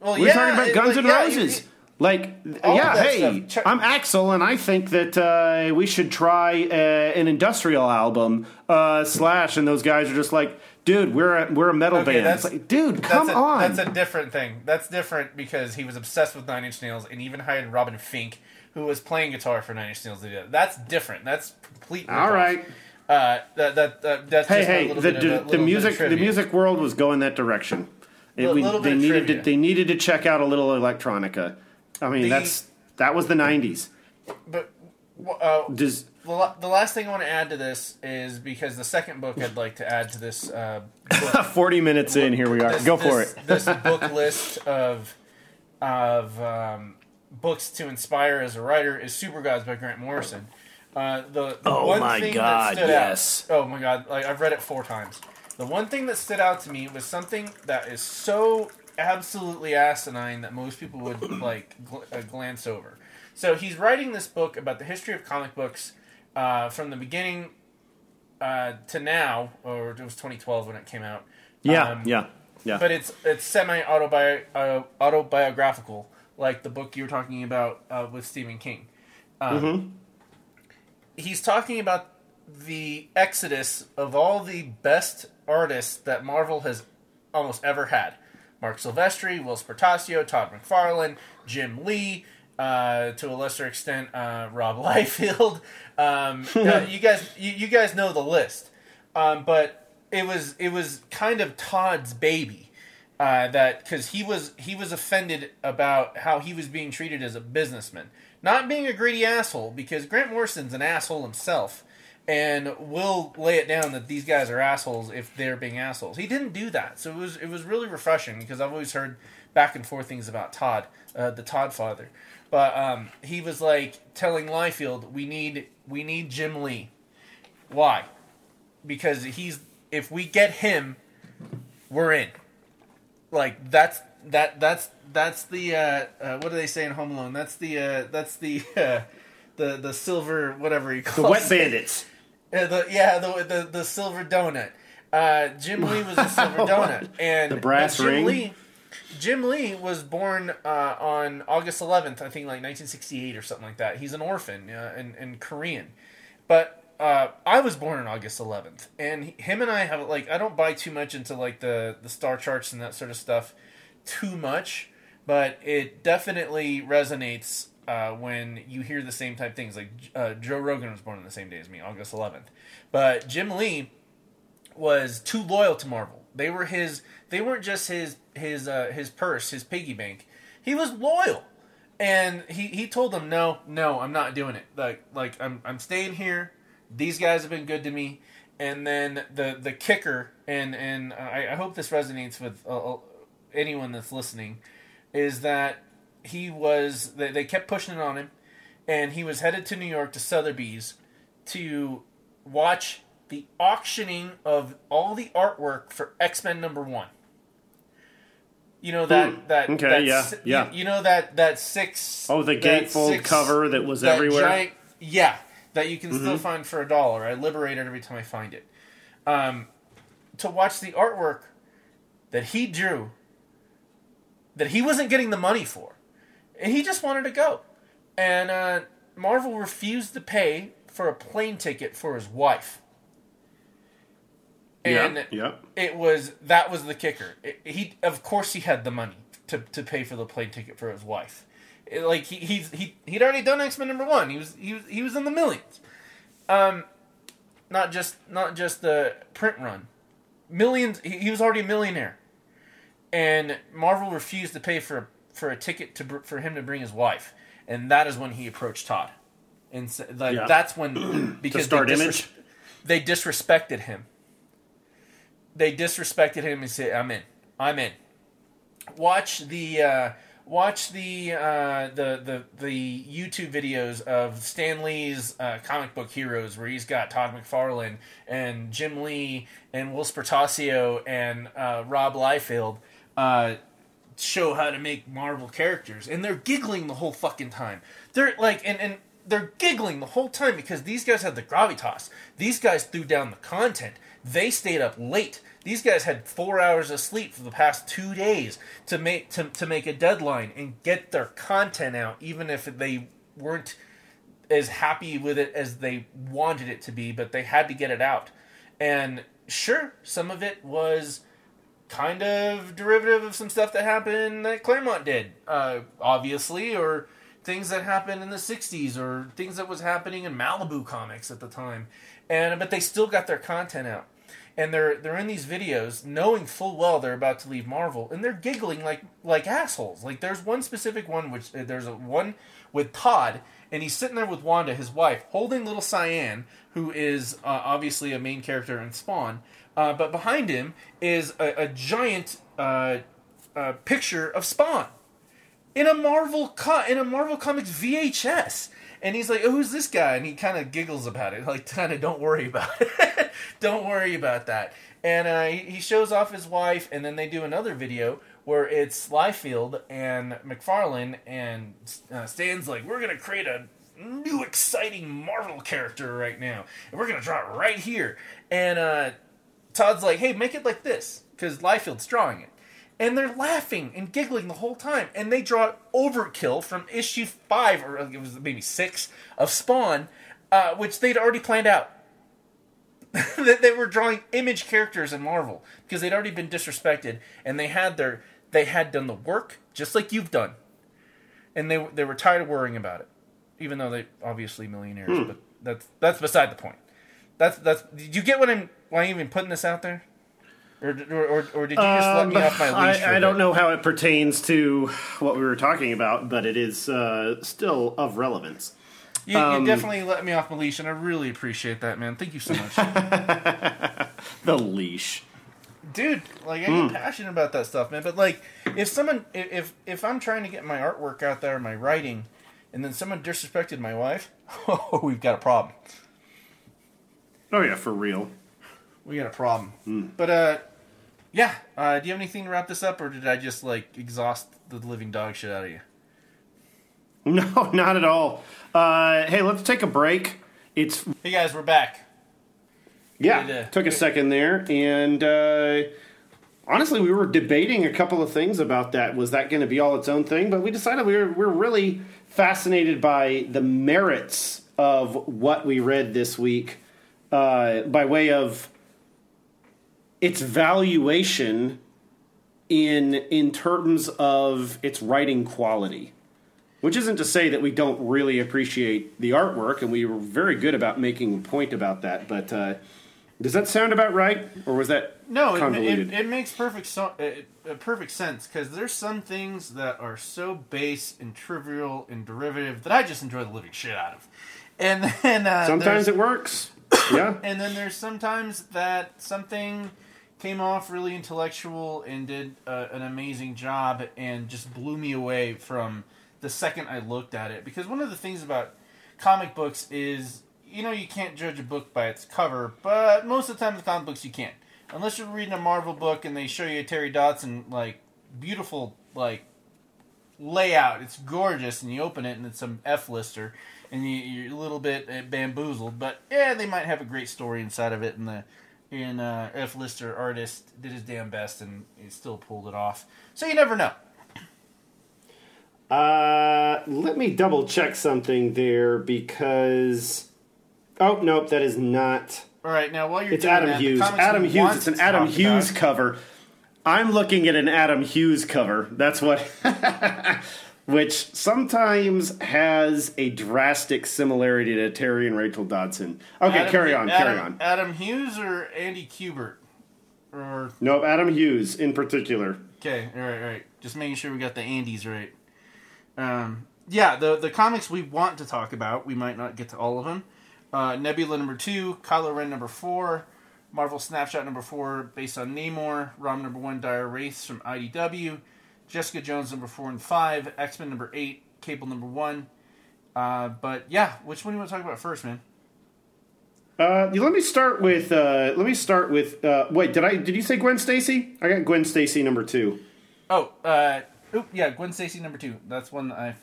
Well, We were yeah, talking about Guns like, N' yeah, you- Roses. Like, All yeah, hey. Check- I'm Axl, and I think that uh, we should try uh, an industrial album. Uh, Slash, and those guys are just like, dude, we're a, we're a metal Okay, band. Like, dude, come that's a, on. That's a different thing. That's different because he was obsessed with Nine Inch Nails and even hired Robin Finck, who was playing guitar for Nine Inch Nails. To do that. That's different. That's completely All right. Uh, that, that, that, that's Hey, just a hey, little the, the, little the bit of music the music world was going that direction. It- Little- we- they needed to, they needed to check out a little electronica. I mean, The- that's that was the '90s. But uh, Does the, the last thing I want to add to this is because the second book I'd like to add to this uh, book 40 minutes in, here we are. this, Go for this- it. this book list of of um, books to inspire as a writer is Supergods by Grant Morrison. Uh, the, the Oh one my thing God, that stood yes. Out, oh my god! Like I've read it four times. The one thing that stood out to me was something that is so absolutely asinine that most people would like gl- uh, glance over. So he's writing this book about the history of comic books uh, from the beginning uh, to now, or it was 2012 when it came out. Yeah, Um, yeah, yeah. but it's it's semi autobi- uh, autobiographical, like the book you were talking about uh, with Stephen King. Um, He's talking about the exodus of all the best artists that Marvel has almost ever had: Marc Silvestri, Whilce Portacio, Todd McFarlane, Jim Lee. Uh, to a lesser extent, uh, Rob Liefeld. Um, uh, you guys, you, you guys know the list. Um, but it was it was kind of Todd's baby uh, that because he was he was offended about how he was being treated as a businessman, not being a greedy asshole. Because Grant Morrison's an asshole himself, and will lay it down that these guys are assholes if they're being assholes. He didn't do that, so it was it was really refreshing because I've always heard back and forth things about Todd, uh, the Todd father. But um, he was like telling Liefeld, "We need we need Jim Lee. Why? Because he's if we get him, we're in. Like that's that that's that's the uh, uh, what do they say in Home Alone? That's the uh, that's the uh, the the silver whatever he the calls Wet it. Bandits. Uh, the, yeah, the, the the silver donut. Uh, Jim Lee was a silver donut, and The brass but Jim ring? Lee, Jim Lee was born uh, on August 11th, I think, like 1968 or something like that. He's an orphan uh, and, and Korean, but uh, I was born on August 11th, and he, him and I have like I don't buy too much into like the the star charts and that sort of stuff too much, but it definitely resonates uh, when you hear the same type things. Like uh, Joe Rogan was born on the same day as me, August 11th, but Jim Lee was too loyal to Marvel. They were his. They weren't just his his uh, his purse, his piggy bank. He was loyal, and he, he told them, "No, no, I'm not doing it. Like like I'm I'm staying here. These guys have been good to me." And then the the kicker, and and I, I hope this resonates with anyone that's listening, is that he was they, they kept pushing it on him, and he was headed to New York to Sotheby's to watch the auctioning of all the artwork for X Men number one. You know that Hmm. that Okay, that yeah, si- yeah. You, you know that that six Oh, the gatefold six- cover that was that everywhere. Mm-hmm. giant- yeah, that you can still find for a dollar. I liberate it every time I find it. Um, to watch the artwork that he drew, that he wasn't getting the money for, and he just wanted to go, and uh, Marvel refused to pay for a plane ticket for his wife. And yeah, yeah. it was that was the kicker. It- he of course he had the money to, to pay for the plane ticket for his wife. It- like he he's, he he'd already done X Men number one. He was he was he was in the millions. Um, not just not just the print run, millions. He, he was already a millionaire, and Marvel refused to pay for for a ticket to for him to bring his wife, and that is when he approached Todd, and sa- like Yeah. that's when because start they, disres- they disrespected him they disrespected him and said, "I'm in. I'm in." Watch the uh, watch the uh, the the the YouTube videos of Stan Lee's uh, comic book heroes, where he's got Todd McFarlane and Jim Lee and Whilce Portacio and uh, Rob Liefeld. Uh, show how to make Marvel characters, and they're giggling the whole fucking time. They're like, and and they're giggling the whole time because these guys had the gravitas. These guys threw down the content. They stayed up late. These guys had four hours of sleep for the past two days to make to, to make a deadline and get their content out, even if they weren't as happy with it as they wanted it to be, but they had to get it out. And sure, some of it was kind of derivative of some stuff that happened that Claremont did, uh, obviously, or things that happened in the 60s or things that was happening in Malibu comics at the time. And but they still got their content out. And they're they're in these videos knowing full well they're about to leave Marvel and they're giggling like like assholes. Like there's one specific one which uh, there's a one with Todd and he's sitting there with Wanda, his wife, holding little Cyan, who is uh, obviously a main character in Spawn. Uh, but behind him is a, a giant uh, uh, picture of Spawn in a Marvel co- in a Marvel Comics VHS. And he's like, oh, "Who's this guy?" And he kind of giggles about it, like, "Kind of, don't worry about it. don't worry about that." And uh, he shows off his wife, and then they do another video where it's Liefeld and McFarlane, and uh, Stan's like, "We're gonna create a new exciting Marvel character right now, and we're gonna draw it right here." And uh, Todd's like, "Hey, make it like this," because Liefeld's drawing it and they're laughing and giggling the whole time. And they draw overkill from issue five, or it was maybe six of Spawn, uh, which they'd already planned out. that they were drawing image characters in Marvel because they'd already been disrespected, and they had their they had done the work just like you've done, and they they were tired of worrying about it, even though they obviously millionaires. Hmm. But that's that's beside the point. That's that's. You get what I'm why I'm even putting this out there? Or, or, or, or did you just let me Um, off my leash? I, I don't know how it pertains to what we were talking about, but it is uh, still of relevance. You, Um, you definitely let me off my leash, and I really appreciate that, man. Thank you so much, The leash. dude. Like I get passionate about that stuff, man. But like, if someone, if if I'm trying to get my artwork out there, my writing, and then someone disrespected my wife, oh, we've got a problem. Oh yeah, for real. We got a problem. Hmm. But uh, yeah. Uh, do you have anything to wrap this up, or did I just like exhaust the living dog shit out of you? No, not at all. Uh, hey, let's take a break. It's Hey guys, we're back. yeah, Good, uh, took a second there, and uh, honestly, we were debating a couple of things about that. Was that going to be all its own thing? But we decided we were we're really fascinated by the merits of what we read this week, uh, by way of its valuation in in terms of its writing quality. Which isn't to say that we don't really appreciate the artwork, and we were very good about making a point about that. But uh, does that sound about right, or was that No, it, it, it makes perfect so, it, perfect sense because there's some things that are so base and trivial and derivative that I just enjoy the living shit out of, and then uh, Sometimes it works. Yeah. and then there's sometimes that something came off really intellectual and did uh, an amazing job and just blew me away from the second I looked at it. Because one of the things about comic books is, you know, you can't judge a book by its cover, but most of the time with comic books you can't, Unless you're reading a Marvel book and they show you a Terry Dodson, like, beautiful, like, layout. It's gorgeous, and you open it and it's some F lister, and you, you're a little bit uh, bamboozled. But yeah, they might have a great story inside of it, and the and uh, F lister artist did his damn best, and he still pulled it off. So you never know. Uh, let me double check something there because. Oh nope, that is not. All right, now while you're It's Adam that, Hughes. Adam Hughes. It's an Adam Hughes about- cover. I'm looking at an Adam Hughes cover. That's what. Which sometimes has a drastic similarity to Terry and Rachel Dodson. Okay, Adam- carry on, Adam, carry on. Adam Hughes or Andy Kubert, or Nope, Adam Hughes in particular. Okay, all right, all right. Just making sure we got the Andes right. Um, yeah, the the comics we want to talk about, we might not get to all of them. Uh, Nebula number two, Kylo Ren number four, Marvel Snapshot number four, based on Namor, Rom number one, Dire Wraiths from IDW, Jessica Jones number four and five, X Men number eight, Cable number one. Uh, but yeah, which one do you want to talk about first, man? Uh, let me start with. Uh, let me start with. Uh, wait, did I? Did you say Gwen Stacy? I got Gwen Stacy number two. Oh, uh, oop, yeah, Gwen Stacy number two. That's one that I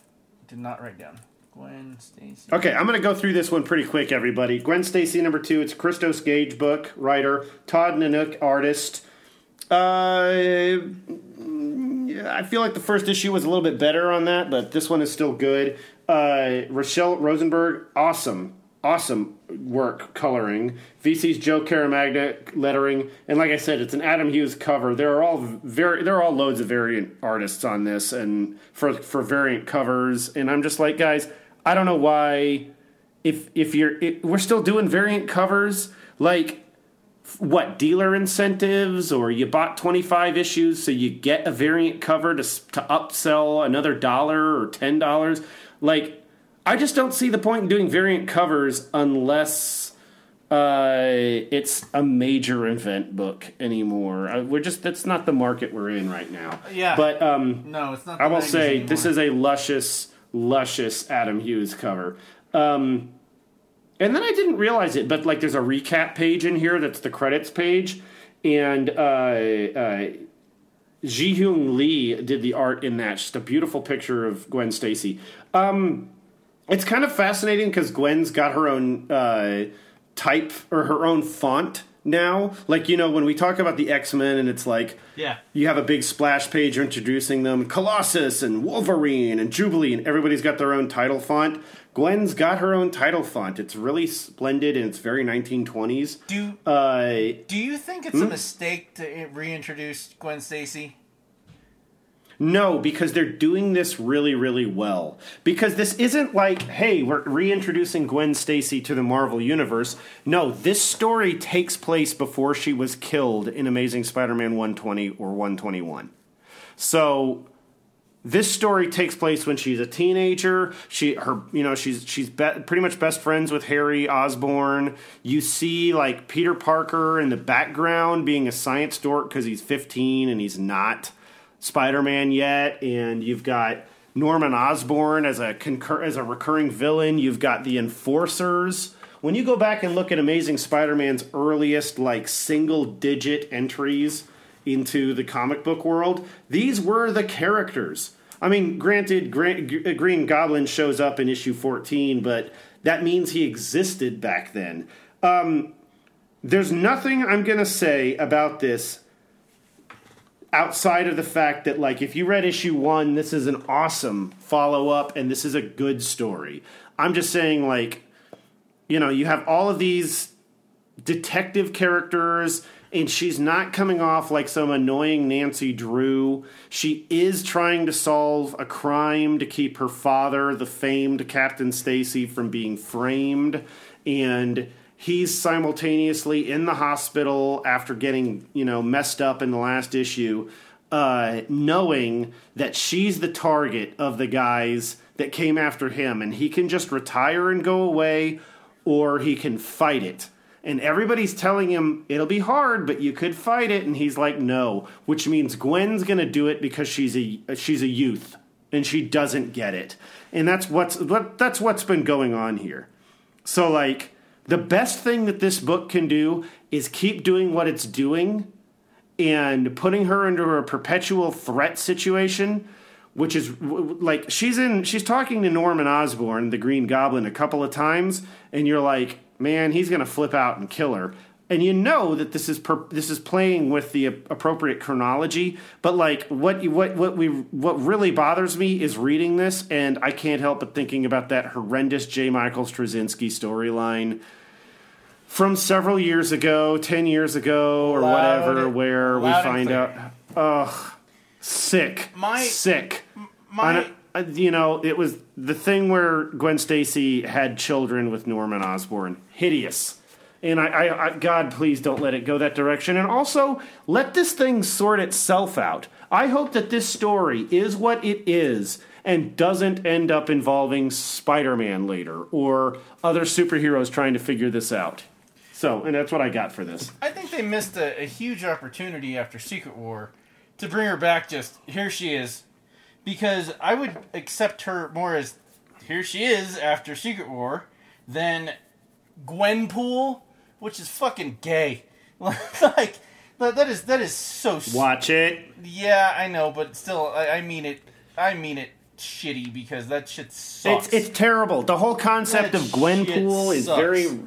did not write down. Gwen Stacy. Okay, I'm going to go through this one pretty quick, everybody. Gwen Stacy, number two. It's Christos Gage book, writer. Todd Nanook, artist. Uh, I feel like the first issue was a little bit better on that, but this one is still good. Uh, Rachelle Rosenberg, awesome, awesome work coloring. VC's Joe Caramagna lettering, and like I said, it's an Adam Hughes cover. There are all very, there are all loads of variant artists on this, and for for variant covers. And I'm just like, guys, I don't know why. If if you're, we're still doing variant covers, like what dealer incentives or you bought 25 issues so you get a variant cover to to upsell another dollar or $10 like i just don't see the point in doing variant covers unless uh, it's a major event book anymore uh, we're just that's not the market we're in right now Yeah. but um No, it's not. I will say anymore. this is a luscious, luscious Adam Hughes cover. Um, and then I didn't realize it, but like there's a recap page in here that's the credits page, and uh, uh, Ji Hyung Lee did the art in that. Just a beautiful picture of Gwen Stacy. Um, it's kind of fascinating because Gwen's got her own uh, type or her own font now. Like you know when we talk about the X Men, and it's like Yeah. you have a big splash page introducing them Colossus and Wolverine and Jubilee, and everybody's got their own title font. Gwen's got her own title font. It's really splendid and it's very 1920s. Do Uh, Do you think it's a mistake to reintroduce Gwen Stacy? No, because they're doing this really, really well. Because this isn't like, hey, we're reintroducing Gwen Stacy to the Marvel Universe. No, this story takes place before she was killed in Amazing Spider Man 120 or 121. So this story takes place when she's a teenager. She her you know she's she's be, pretty much best friends with Harry Osborn. You see like Peter Parker in the background being a science dork because he's 15 and he's not Spider-Man yet, and you've got Norman Osborn as a concur as a recurring villain. You've got the Enforcers. When you go back and look at Amazing Spider-Man's earliest like single digit entries into the comic book world, these were the characters. I mean, granted, Green Goblin shows up in issue 14, but that means he existed back then. Um, there's nothing I'm going to say about this outside of the fact that, like, if you read issue one, this is an awesome follow up and this is a good story. I'm just saying, like, you know, you have all of these detective characters, and she's not coming off like some annoying Nancy Drew. She is trying to solve a crime to keep her father, the famed Captain Stacy, from being framed, and he's simultaneously in the hospital after getting, you know, messed up in the last issue. Uh, knowing that she's the target of the guys that came after him, and he can just retire and go away, or he can fight it. And everybody's telling him it'll be hard, but you could fight it, and he's like, no. Which means Gwen's gonna do it because she's a she's a youth and she doesn't get it, and that's what's what that's what's been going on here. So like the best thing that this book can do is keep doing what it's doing and putting her into a perpetual threat situation which is like she's in she's talking to Norman Osborn the Green Goblin a couple of times and you're like man he's going to flip out and kill her and you know that this is per, this is playing with the appropriate chronology but like what what what we what really bothers me is reading this and I can't help but thinking about that horrendous J Michael Straczynski storyline from several years ago, 10 years ago or Loud- whatever where we find out ugh sick My- sick My a- you know, it was the thing where Gwen Stacy had children with Norman Osborn. Hideous. And I, I, I, God, please don't let it go that direction. And also, let this thing sort itself out. I hope that this story is what it is and doesn't end up involving Spider Man later or other superheroes trying to figure this out. So, and that's what I got for this. I think they missed a, a huge opportunity after Secret War to bring her back. Just here she is, because I would accept her more as here she is after Secret War than Gwenpool, which is fucking gay. like that, that is that is so. Watch it. Yeah, I know, but still, I, I mean it. I mean it shitty because that shit sucks. It's it's terrible. The whole concept That of Gwenpool is sucks. very.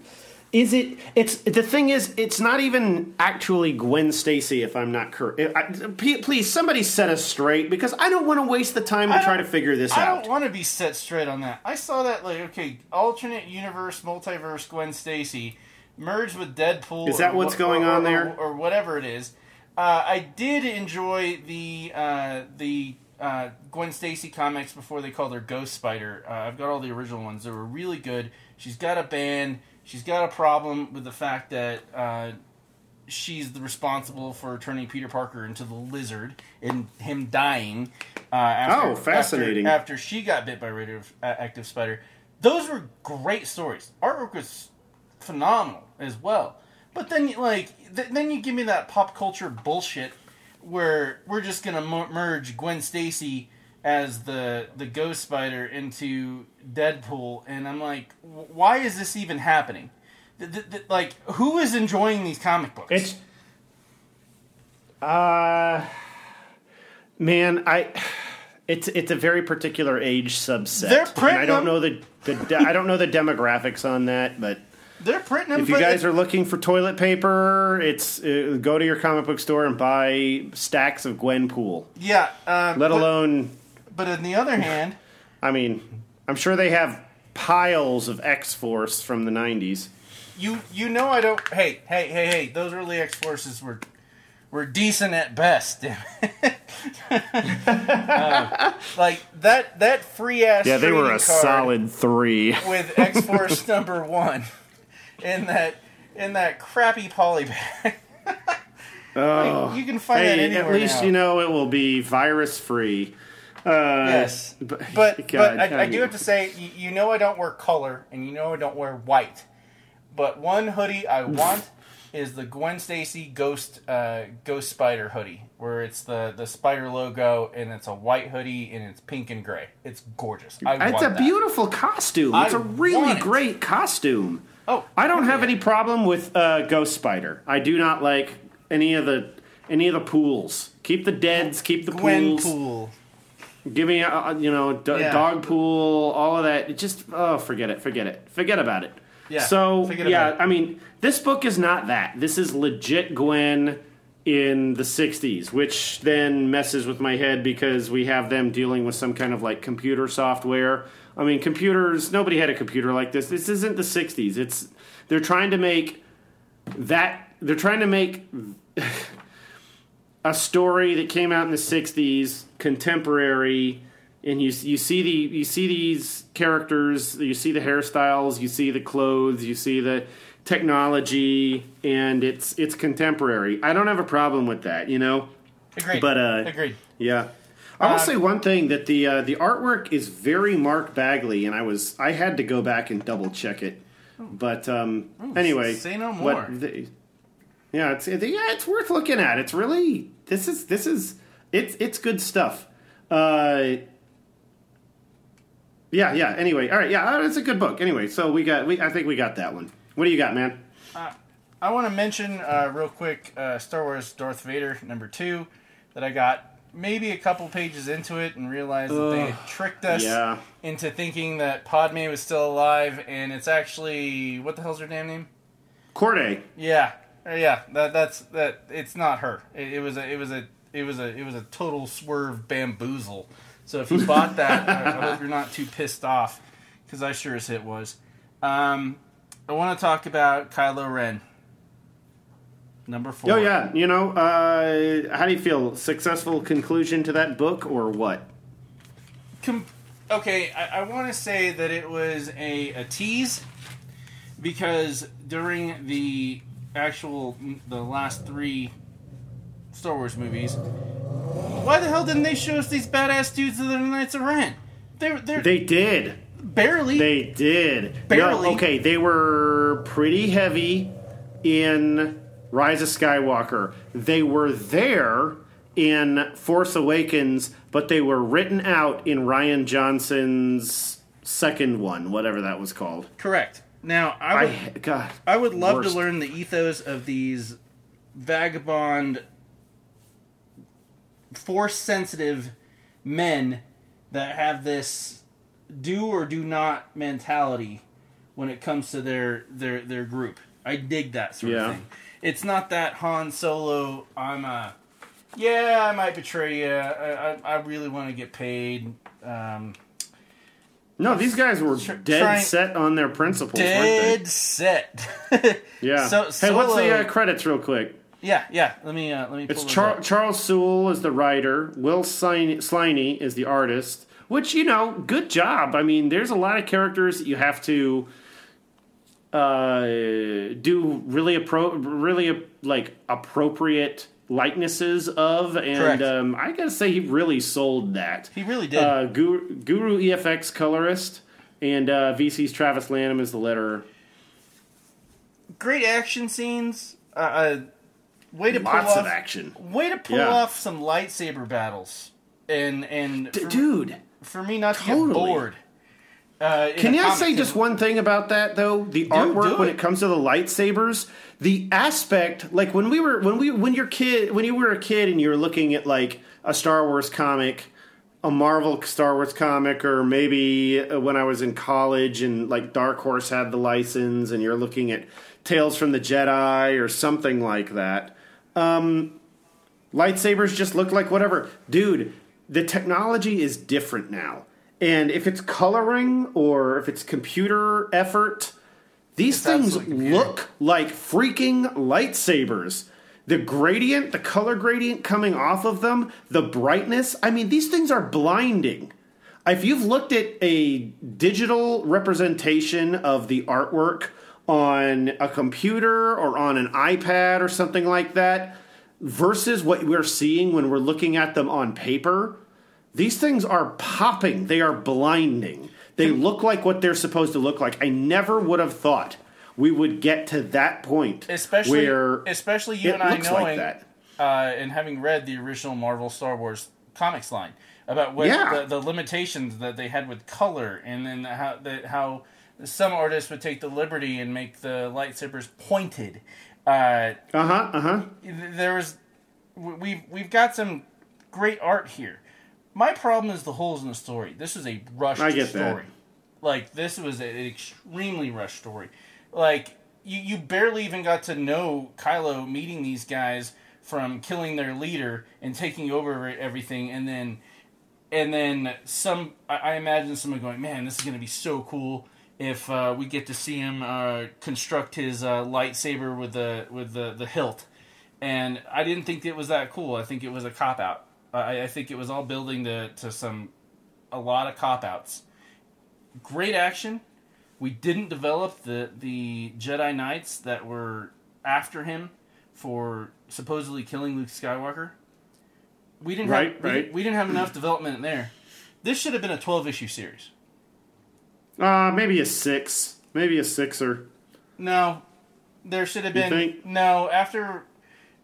Is it? It's the thing is, it's not even actually Gwen Stacy. If I'm not correct, please somebody set us straight because I don't want to waste the time to try to figure this I out. I don't want to be set straight on that. I saw that like okay, alternate universe, multiverse Gwen Stacy merged with Deadpool. Is that or what's wha- going or- on there? or, whatever it is? Uh, I did enjoy the uh, the uh, Gwen Stacy comics before they called her Ghost Spider. Uh, I've got all the original ones; they were really good. She's got a band. She's got a problem with the fact that. Uh, she's the responsible for turning Peter Parker into the lizard and him dying. Uh, after, Oh, fascinating. After, after she got bit by radioactive spider, those were great stories. Artwork was phenomenal as well. But then, like, th- then you give me that pop culture bullshit where we're just gonna m- merge Gwen Stacy as the the Ghost Spider into Deadpool, and I'm like, why is this even happening? Th- th- th- like, who is enjoying these comic books? It's uh man, I it's it's a very particular age subset. They're And I don't know the, the I don't know the demographics on that, but They're printing them. if you guys are looking for toilet paper, it's uh, go to your comic book store and buy stacks of Gwenpool. yeah. Um, Let but, alone, but on the other hand, I mean, I'm sure they have piles of X Force from the '90s. you you know I don't. Hey hey hey hey! Those early X forces were were decent at best. Uh, like that that free ass. Yeah, they were a solid three. with X Force number one in that in that crappy polybag. Oh. you can find that anywhere at least now. you know it will be virus free. Uh, Yes, but but God, but I, I do have to say, you, you know, I don't wear color, and you know, I don't wear white. But one hoodie I want is the Gwen Stacy Ghost uh, Ghost Spider hoodie, where it's the the spider logo, and it's a white hoodie, and it's pink and gray. It's gorgeous. I It's a that. beautiful costume. It's a really it. great costume. Oh, I don't have any problem with uh, Ghost Spider. I do not like any of the any of the pools. Keep the deads. Keep the Gwen pools. Pool. Give me a, a- you know d- Yeah. dog pool. All of that. It just oh forget it. Forget it. Forget about it. Yeah, So forget yeah, about it. I mean, this book is not that. This is legit Gwen in the 60s, which then messes with my head because we have them dealing with some kind of like computer software. I mean, computers, nobody had a computer like this. This isn't the 60s. It's they're trying to make that they're trying to make a story that came out in the 60s contemporary and you you see the you see these characters you see the hairstyles you see the clothes you see the technology and it's it's contemporary i don't have a problem with that you know Agreed. But, uh, agreed. yeah i will Um, say one thing that the uh, the artwork is very mark bagley and i was i had to go back and double check it but um anyway say no more. the- yeah, it's it, yeah, it's worth looking at. It's really this is this is it's it's good stuff. Uh, yeah, yeah. Anyway, all right, yeah, uh, it's a good book. Anyway, so we got we I think we got that one. What do you got, man? I want to mention uh, real quick uh, Star Wars Darth Vader number two that I got maybe a couple pages into it and realized that they had tricked us Yeah, into thinking that Padme was still alive, and it's actually what the hell's her damn name? Corday. Yeah, Uh, yeah. That that's that. It's not her. It, it was a it was a it was a it was a total swerve bamboozle. So if you bought that, I, I hope you're not too pissed off because I sure as hit was. Um, I want to talk about Kylo Ren. Number four. Oh yeah, you know, uh, how do you feel? Successful conclusion to that book or what? Com- okay, I, I want to say that it was a, a tease because during the actual the last three Star Wars movies, why the hell didn't they show us these badass dudes in the Knights of Ren? They're they're They did. barely They did. Barely. No, okay, they were pretty heavy in Rise of Skywalker. They were there in Force Awakens, but they were written out in Rian Johnson's second one, whatever that was called. correct. Now I would I God, I would love worst. to learn the ethos of these vagabond, force sensitive men that have this do or do not mentality when it comes to their their their group. I dig that sort Yeah. of thing. It's not that Han Solo. I'm a yeah, I might betray you. I I, I really want to get paid. Um, No, these guys were Tr- dead trying- set on their principles, dead set. Yeah. So- hey, what's the uh, credits, real quick? yeah, yeah. Let me uh, let me. It's Char- Charles Soule is the writer. Will Sliny, Sliney is the artist. Which you know, good job. I mean, there's a lot of characters that you have to uh, do really appro- really like appropriate likenesses of, and um, I gotta say he really sold that. He really did. Uh, Guru, Guru EFX colorist and uh, VC's Travis Lanham is the letterer. Great action scenes. Uh, uh, way to pull Lots off. of action, Way to pull Yeah. off some lightsaber battles. And and D- for, dude. for me not to Totally. get bored. Uh, Can I say just one thing about that though? The do artwork when it. it comes to the lightsabers, the aspect like when we were when we when your kid when you were a kid and you were looking at like a Star Wars comic, a Marvel Star Wars comic, or maybe uh, when I was in college and like Dark Horse had the license, and you're looking at Tales from the Jedi or something like that. Um, lightsabers just look like whatever. Dude, the technology is different now. And if it's coloring or if it's computer effort, these things computer. look like freaking lightsabers. The gradient, the color gradient coming off of them, the brightness, I mean, these things are blinding. If you've looked at a digital representation of the artwork on a computer or on an iPad or something like that, versus what we're seeing when we're looking at them on paper, these things are popping. They are blinding. They look like what they're supposed to look like. I never would have thought we would get to that point especially where especially you and I looks like knowing that. uh, and having read the original Marvel Star Wars comics line about what Yeah. the, the limitations that they had with color, and then how that how some artists would take the liberty and make the lightsabers pointed. Uh, Uh huh. Uh huh. there was we've we've got some great art here. My problem is the holes in the story. This is a rushed I get that. story. Like this was an extremely rushed story. Like you you barely even got to know Kylo meeting these guys from killing their leader and taking over everything, and then and then some. I, I imagine someone going, "Man, this is going to be so cool." If uh, we get to see him uh, construct his uh, lightsaber with the with the, the hilt, and I didn't think it was that cool. I think it was a cop out. I, I think it was all building to, to some a lot of cop outs. Great action. We didn't develop the the Jedi Knights that were after him for supposedly killing Luke Skywalker. We didn't Right, have we, right. didn't- we didn't have enough development in there. This should have been a twelve issue series. Uh, maybe a six. Maybe a sixer. No, there should have been no after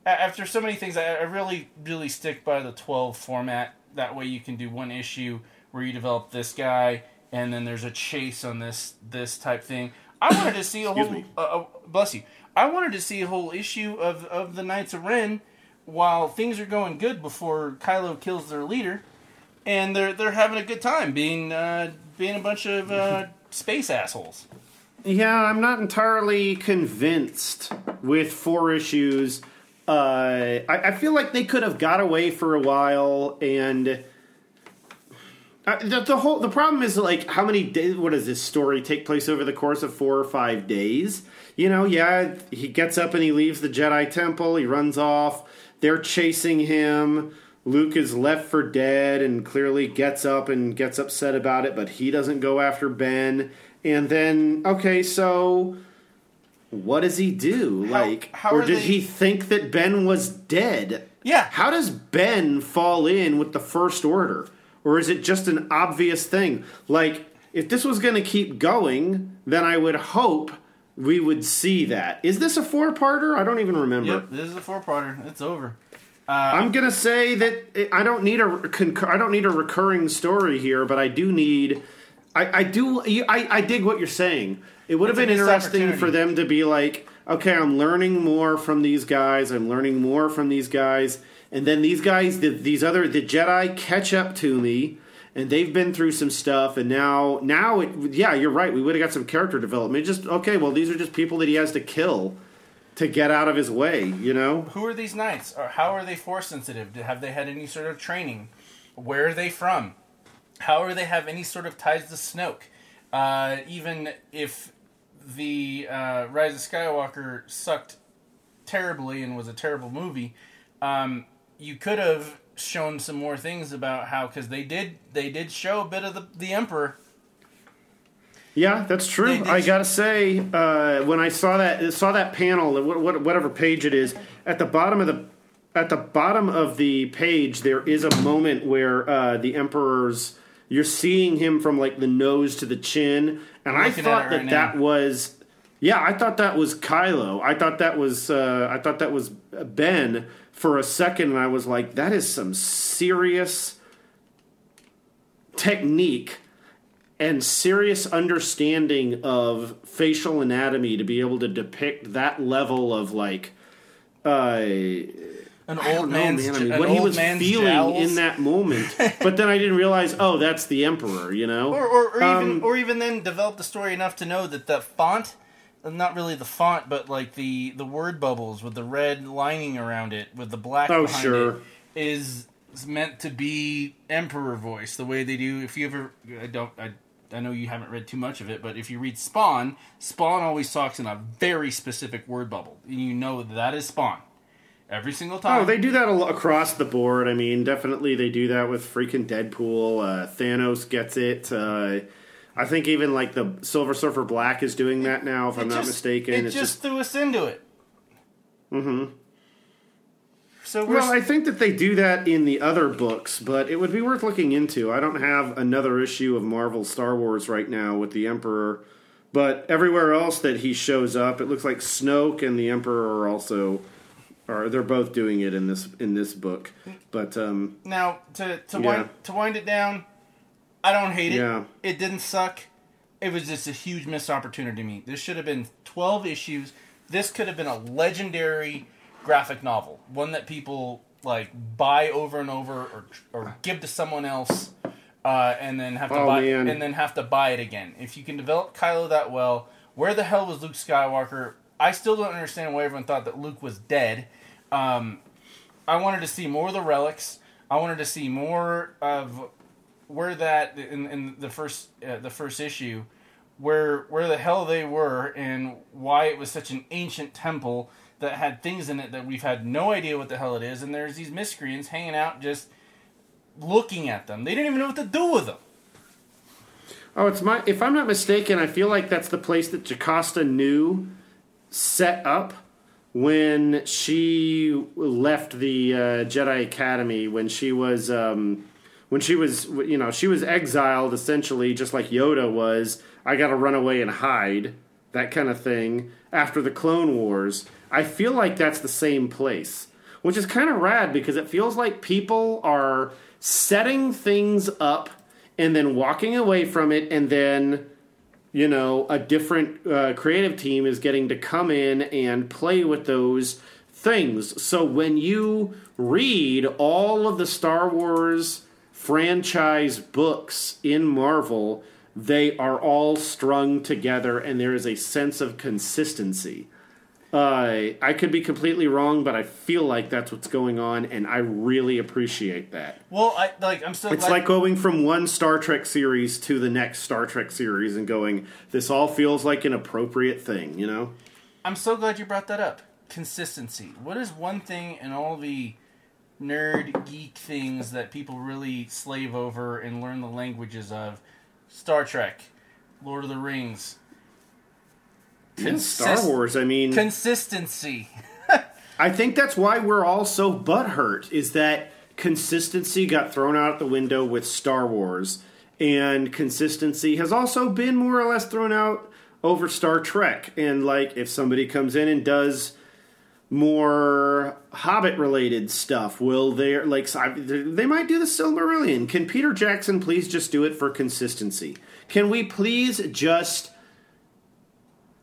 after so many things. I, I really really stick by the twelve format. That way you can do one issue where you develop this guy, and then there's a chase on this this type thing. I wanted to see a whole uh, uh, bless you. I wanted to see a whole issue of of the Knights of Ren while things are going good before Kylo kills their leader, and they're they're having a good time being uh, being a bunch of uh, space assholes. Yeah, I'm not entirely convinced with four issues. Uh, I, I feel like they could have got away for a while, and uh, the, the whole the problem is like how many days? What does this story take place over the course of four or five days? You know, yeah, he gets up and he leaves the Jedi Temple. He runs off. They're chasing him. Luke is left for dead and clearly gets up and gets upset about it, but he doesn't go after Ben. And then, okay, so what does he do? How- like, how or did they- he think that Ben was dead? Yeah. How does Ben fall in with the First Order? Or is it just an obvious thing? Like, if this was going to keep going, then I would hope we would see that. Is this a four parter? I don't even remember. Yep, this is a four parter. It's over. Uh, I'm gonna say that I don't need a concur- I don't need a recurring story here, but I do need. I, I do. I, I dig what you're saying. It would have been interesting for them to be like, okay, I'm learning more from these guys. I'm learning more from these guys, and then these guys, the, these other the Jedi, catch up to me, and they've been through some stuff, and now now it, yeah, you're right. We would have got some character development. Just okay, well, these are just people that he has to kill to get out of his way. You know, Who are these knights? Or how are they force sensitive? Have they had any sort of training? Where are they from? How are they have any sort of ties to Snoke? Uh, even if the uh, Rise of Skywalker sucked terribly and was a terrible movie, um, you could have shown some more things about how because they did they did show a bit of the the Emperor. Yeah, that's true. I gotta say, uh, when I saw that saw that panel, what, what, whatever page it is, at the bottom of the at the bottom of the page, there is a moment where uh, the emperor's you're seeing him from like the nose to the chin, and I thought that right that now. was. Yeah, I thought that was Kylo. I thought that was uh, I thought that was Ben for a second, and I was like, that is some serious technique and serious understanding of facial anatomy to be able to depict that level of like uh An old know, man's, man. I mean, an what he was feeling jowls. in that moment. but then I didn't realize, oh, that's the emperor, you know? or, or, or even Um, or even then develop the story enough to know that the font uh, not really the font but like the the word bubbles with the red lining around it with the black Oh, behind sure. it is, is meant to be emperor voice the way they do if you ever i don't i I know you haven't read too much of it, but if you read Spawn, Spawn always talks in a very specific word bubble. And you know that is Spawn. Every single time. Oh, they do that a lo- across the board. I mean, definitely they do that with freaking Deadpool. Uh, Thanos gets it. Uh, I think even like the Silver Surfer Black is doing that now, if It I'm not mistaken. It it's just, threw us into it. Mm hmm So Well, I think that they do that in the other books, but it would be worth looking into. I don't have another issue of Marvel Star Wars right now with the Emperor, but everywhere else that he shows up, it looks like Snoke and the Emperor are also are they're both doing it in this in this book. But um, Now to to Yeah. wind to wind it down, I don't hate it. Yeah. It didn't suck. It was just a huge missed opportunity to me. This should have been twelve issues. This could have been a legendary graphic novel, one that people like buy over and over, or or give to someone else, uh, and then have to Oh, buy man. and then have to buy it again. If you can develop Kylo that well, where the hell was Luke Skywalker? I still don't understand why everyone thought that Luke was dead. Um, I wanted to see more of the relics. I wanted to see more of where that in, in the first uh, the first issue, where where the hell they were and why it was such an ancient temple that had things in it that we've had no idea what the hell it is. And there's these miscreants hanging out just looking at them. They didn't even know what to do with them. oh, it's my if I'm not mistaken, I feel like that's the place that Jocasta Nu set up when she left the uh, Jedi Academy when she was um, when she was you know she was exiled essentially just like Yoda was. I got to run away and hide that kind of thing after the Clone Wars. I feel like that's the same place, which is kind of rad because it feels like people are setting things up and then walking away from it and then you know, a different uh, creative team is getting to come in and play with those things. So when you read all of the Star Wars franchise books in Marvel, they are all strung together and there is a sense of consistency. Uh, I could be completely wrong, but I feel like that's what's going on, and I really appreciate that. Well, I like. I'm still. It's glad- like going from one Star Trek series to the next Star Trek series and going, this all feels like an appropriate thing, you know? I'm so glad you brought that up. Consistency. What is one thing in all the nerd geek things that people really slave over and learn the languages of? Star Trek, Lord of the Rings. And Star Wars, I mean, Consistency. I think that's why we're all so butthurt, is that consistency got thrown out the window with Star Wars, and consistency has also been more or less thrown out over Star Trek. And, like, if somebody comes in and does more Hobbit related stuff. Will there like they might do the Silmarillion? Can Peter Jackson please just do it for consistency? Can we please just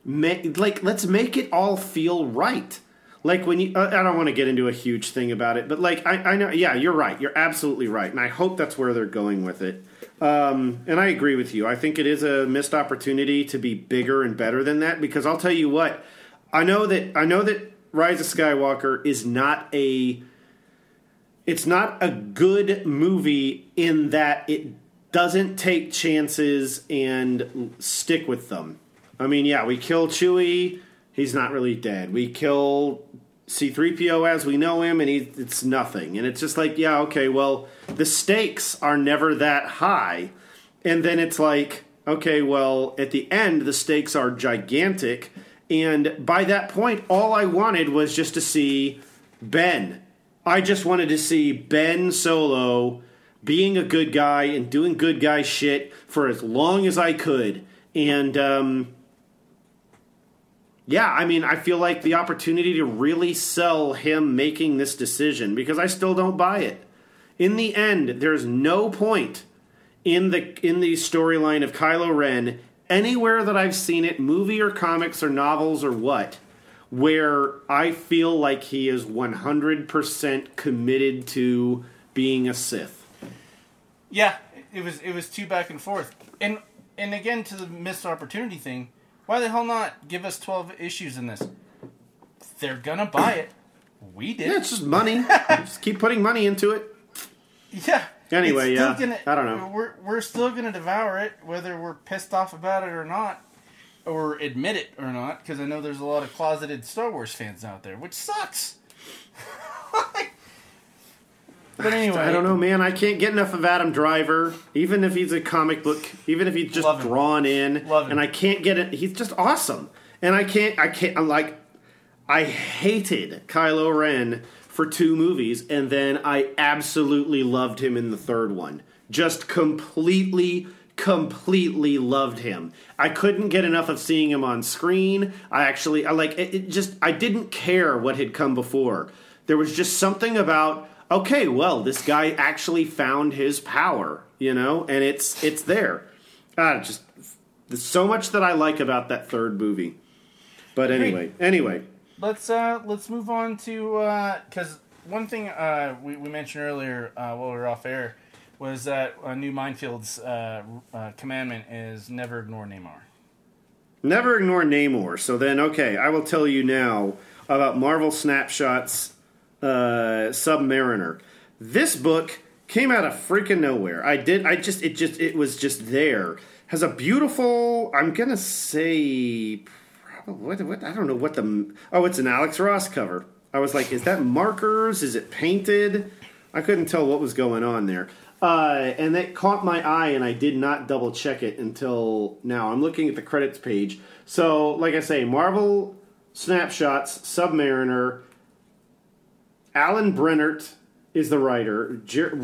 make like let's make it all feel right? Like when you, uh, I don't want to get into a huge thing about it, but like I, I know, yeah, you're right. You're absolutely right, and I hope that's where they're going with it. Um, and I agree with you. I think it is a missed opportunity to be bigger and better than that because I'll tell you what, I know that I know that Rise of Skywalker is not a it's not a good movie in that it doesn't take chances and stick with them. I mean, yeah, we kill Chewie, he's not really dead. We kill C3PO as we know him and he, it's nothing. And it's just like, yeah, okay, well, the stakes are never that high. And then it's like, okay, well, at the end the stakes are gigantic and by that point all I wanted was just to see Ben. I just wanted to see Ben Solo being a good guy and doing good guy shit for as long as I could. And um, yeah, I mean, I feel like the opportunity to really sell him making this decision because I still don't buy it. In the end, there's no point in the in the storyline of Kylo Ren anywhere that I've seen it, movie or comics or novels or what, where I feel like he is 100% committed to being a Sith. Yeah, it was it was two back and forth, and and again to the missed opportunity thing. Why the hell not give us twelve issues in this? They're gonna buy it. We did. Yeah, it's just money. just keep putting money into it. Yeah. Anyway, yeah. Gonna, I don't know. We're we're still gonna devour it, whether we're pissed off about it or not, or admit it or not. Because I know there's a lot of closeted Star Wars fans out there, which sucks. but anyway, I don't know, man. I can't get enough of Adam Driver, even if he's a comic book, even if he's just Love him. drawn in. Love him. And I can't get it. He's just awesome. And I can't. I can't. I'm like, I hated Kylo Ren for two movies, and then I absolutely loved him in the third one. Just completely. Completely loved him. I couldn't get enough of seeing him on screen. I actually, I like it, it. Just, I didn't care what had come before. There was just something about okay, well, this guy actually found his power, you know, and it's it's there. Ah, just there's so much that I like about that third movie. But anyway, anyway, let's uh let's move on to because one thing uh we, we mentioned earlier uh, while we were off air was that a new Mindfields uh, uh, commandment is never ignore Namor. never ignore Namor. So then, okay, I will tell you now about Marvel Snapshots uh, Submariner. This book came out of freaking nowhere. I did. I just. It just. It was just there. Has a beautiful. I'm gonna say. What, what? I don't know what the. Oh, it's an Alex Ross cover. I was like, is that markers? Is it painted? I couldn't tell what was going on there. Uh, and that caught my eye, and I did not double check it until now. I'm looking at the credits page. So, like I say, Marvel Snapshots, Submariner, Alan Brennert is the writer. Jer-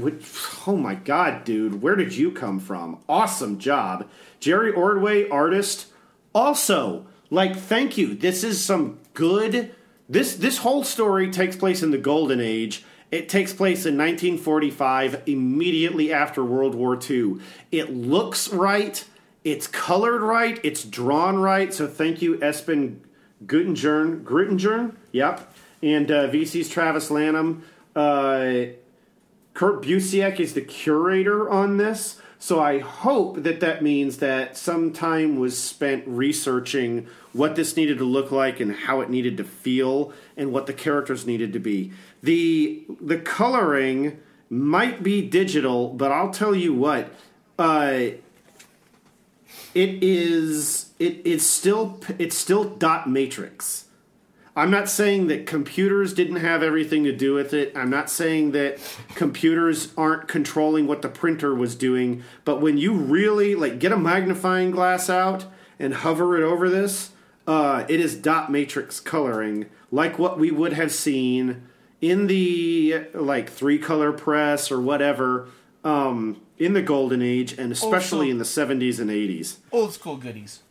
oh my god, dude, where did you come from? Awesome job. Jerry Ordway, artist. Also, like, thank you. This is some good. This this whole story takes place in the Golden Age. It takes place in 1945, immediately after World War II. It looks right. It's colored right. It's drawn right. So thank you, Espen Guttenjern. Grittenjern? Yep. And uh, VC's Travis Lanham. Uh, Kurt Busiek is the curator on this. So I hope that that means that some time was spent researching what this needed to look like and how it needed to feel and what the characters needed to be. The the coloring might be digital, but I'll tell you what, uh, it is it it's still it's still dot matrix. I'm not saying that computers didn't have everything to do with it. I'm not saying that computers aren't controlling what the printer was doing. But when you really like get a magnifying glass out and hover it over this, uh, it is dot matrix coloring, like what we would have seen in the like three color press or whatever um, in the golden age, and especially in the 70s and 80s. Old school goodies.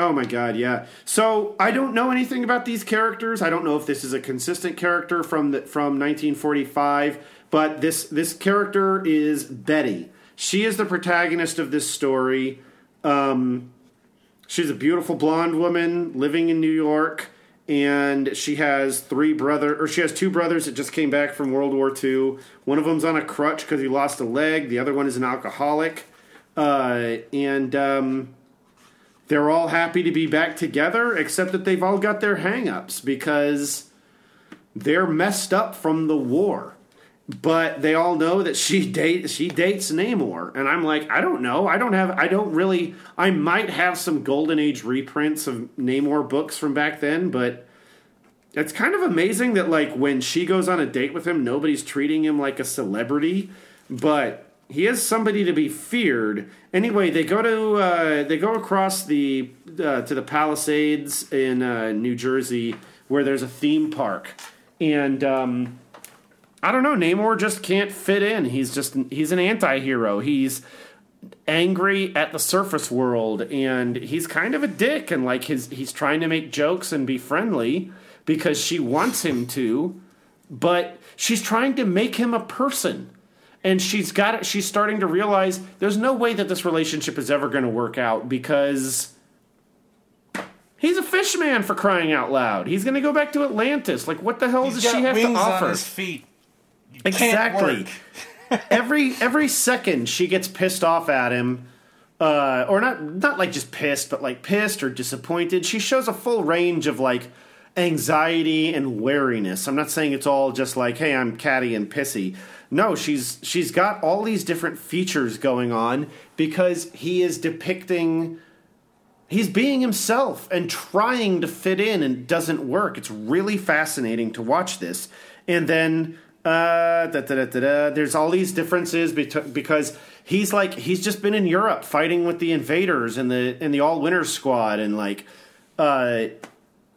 Oh my god, yeah. So I don't know anything about these characters. I don't know if this is a consistent character from the, from 1945, but this this character is Betty. She is the protagonist of this story. Um, she's a beautiful blonde woman living in New York, and she has three brother or she has two brothers that just came back from World War II. One of them's on a crutch because he lost a leg. The other one is an alcoholic. uh, and um, they're all happy to be back together, except that they've all got their hang-ups because they're messed up from the war. But they all know that she date she dates Namor, and I'm like, I don't know. I don't have. I don't really. I might have some Golden Age reprints of Namor books from back then, but it's kind of amazing that like when she goes on a date with him, nobody's treating him like a celebrity, but he is somebody to be feared. Anyway, they go to uh, they go across the uh, to the Palisades in uh, New Jersey, where there's a theme park, and um, I don't know. Namor just can't fit in. He's just he's an anti-hero. He's angry at the surface world, and he's kind of a dick. And like his he's trying to make jokes and be friendly because she wants him to, but she's trying to make him a person and she's got it she's starting to realize there's no way that this relationship is ever going to work out because he's a fish man for crying out loud. He's going to go back to atlantis. Like what the hell He's does she have to offer on his feet. You exactly. every every second she gets pissed off at him uh, or not not like just pissed but like pissed or disappointed she shows a full range of like anxiety and wariness. I'm not saying it's all just like hey i'm catty and pissy no she's she's got all these different features going on because he is depicting he's being himself and trying to fit in and doesn't work. It's really fascinating to watch this. And then uh, da, da, da, there's all these differences because he's like he's just been in Europe fighting with the invaders and the in the All-Winners Squad and like uh,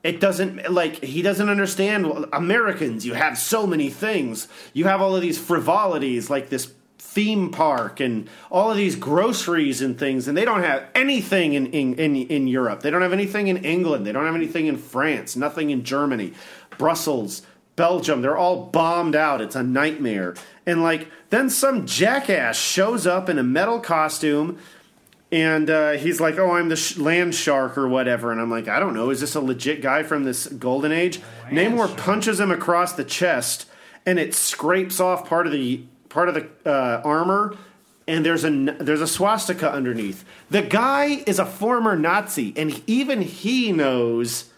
it doesn't like he doesn't understand well, Americans. You have so many things. You have all of these frivolities like this theme park and all of these groceries and things, and they don't have anything in in, in, in Europe. They don't have anything in England. They don't have anything in France. Nothing in Germany, Brussels. Belgium, they're all bombed out. It's a nightmare. And like then some jackass shows up in a metal costume and uh, he's like, "Oh, I'm the sh- land shark or whatever," and I'm like, "I don't know. Is this a legit guy from this golden age?" Namor shark. punches him across the chest, and it scrapes off part of the part of the uh, armor, and there's a there's a swastika underneath. The guy is a former Nazi, and even he knows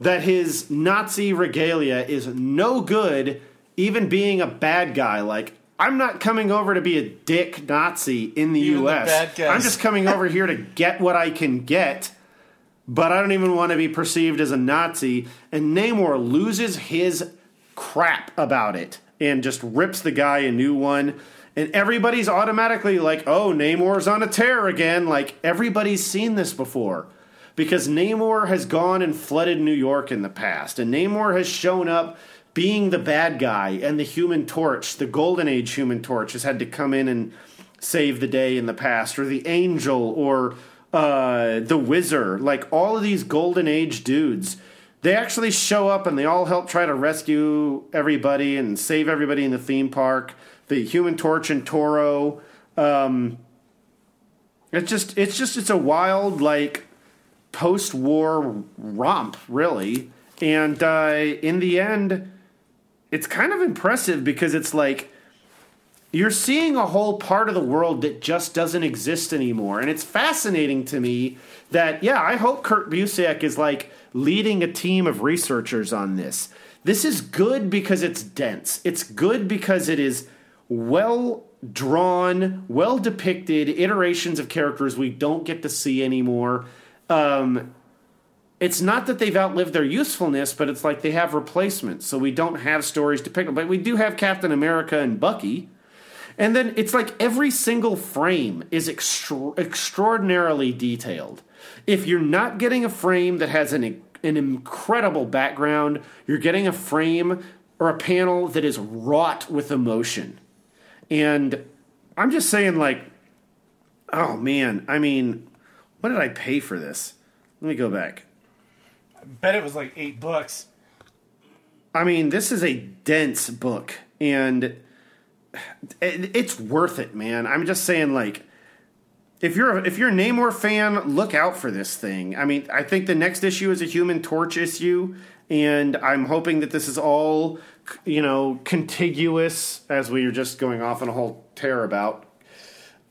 that his Nazi regalia is no good, even being a bad guy. Like, I'm not coming over to be a dick Nazi in the Even U.S. guys. I'm just coming over here to get what I can get, but I don't even want to be perceived as a Nazi. And Namor loses his crap about it and just rips the guy a new one. And everybody's automatically like, oh, Namor's on a tear again. Like, everybody's seen this before because Namor has gone and flooded New York in the past, and Namor has shown up being the bad guy, and the Human Torch, the Golden Age Human Torch, has had to come in and save the day in the past, or the Angel, or uh, the Wizard, like all of these Golden Age dudes. They actually show up and they all help try to rescue everybody and save everybody in the theme park. The Human Torch and Toro. Um, it's just, it's just, it's a wild like post-war romp, really. And uh, in the end, it's kind of impressive because it's like you're seeing a whole part of the world that just doesn't exist anymore. And it's fascinating to me that, yeah, I hope Kurt Busiek is like leading a team of researchers on this. This is good because it's dense. It's good because it is well drawn, well depicted iterations of characters we don't get to see anymore. Um, it's not that they've outlived their usefulness, but it's like they have replacements. So we don't have stories to pick up. But we do have Captain America and Bucky. And then it's like every single frame is extra- extraordinarily detailed. If you're not getting a frame that has an, an incredible background, you're getting a frame or a panel that is wrought with emotion. And I'm just saying, like, oh man, I mean, what did I pay for this? Let me go back. Bet it was like eight bucks. I mean, this is a dense book, and it's worth it, man. I'm just saying, like, if you're a, if you're a Namor fan, look out for this thing. I mean, I think the next issue is a Human Torch issue, and I'm hoping that this is all, you know, contiguous as we are just going off on a whole tear about.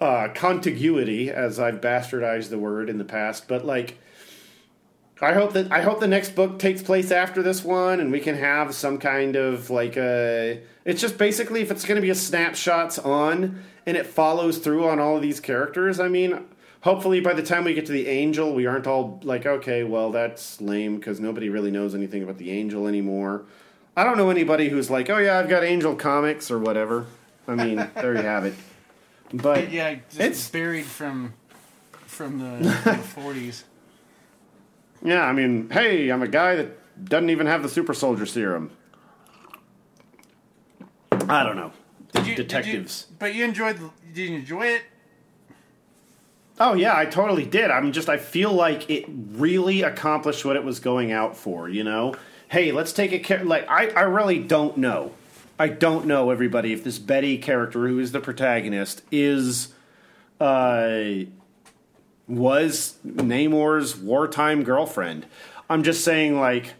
uh, contiguity, as I've bastardized the word in the past, but like. I hope that I hope the next book takes place after this one, and we can have some kind of like a. It's just basically if it's going to be a snapshots on, and it follows through on all of these characters. I mean, hopefully by the time we get to the angel, we aren't all like, okay, well that's lame because nobody really knows anything about the angel anymore. I don't know anybody who's like, oh yeah, I've got Angel comics or whatever. I mean, there you have it. But yeah, it's- buried from from the, the 40s. Yeah, I mean, hey, I'm a guy that doesn't even have the super soldier serum. I don't know. Did you, Detectives. Did you, but you enjoyed. the- Did you enjoy it? Oh yeah, I totally did. I'm just I feel like it really accomplished what it was going out for, you know? Hey, let's take a care like I I really don't know. I don't know everybody if this Betty character who is the protagonist is uh was Namor's wartime girlfriend. I'm just saying like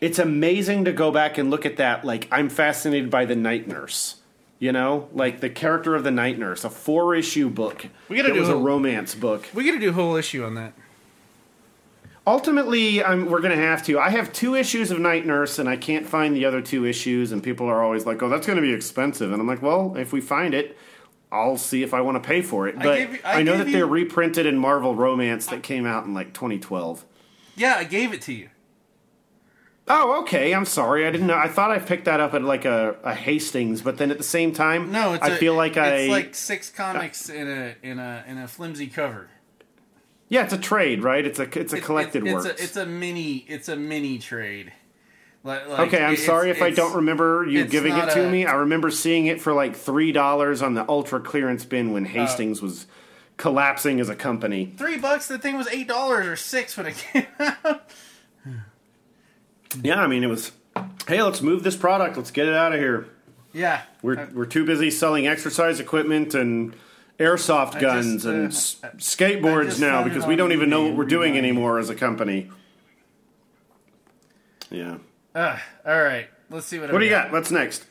it's amazing to go back and look at that like I'm fascinated by the night nurse. You know, like the character of the night nurse, a four issue book. We gotta that do was a a- romance book. We got to do a whole issue on that. Ultimately, I'm, we're going to have to. I have two issues of Night Nurse, and I can't find the other two issues. And people are always like, "Oh, that's going to be expensive." And I'm like, "Well, if we find it, I'll see if I want to pay for it." But I, you- I know gave that they're reprinted in Marvel Romance that came out in like 2012. Yeah, I gave it to you. Oh, okay. I'm sorry. I didn't know. I thought I picked that up at like a, a Hastings, but then at the same time, No, it's I a- feel like I it's like six comics in a in a in a flimsy cover. yeah, it's a trade, right? It's a it's a It's- collected it's, work. It's a, it's a mini. It's a mini trade. Like, Okay, I'm sorry if I don't remember you giving it to a- me. I remember seeing it for like three dollars on the ultra clearance bin when Hastings was collapsing as a company. Three bucks. The thing was eight dollars or six when it came out. Yeah, I mean it was. Hey, let's move this product. Let's get it out of here. Yeah, We're I- we're too busy selling exercise equipment and airsoft I guns just, and uh, s- skateboards now because we don't even know what we're doing anymore as a company. Yeah. Uh, all right. Let's see what. What I do you got? What's next?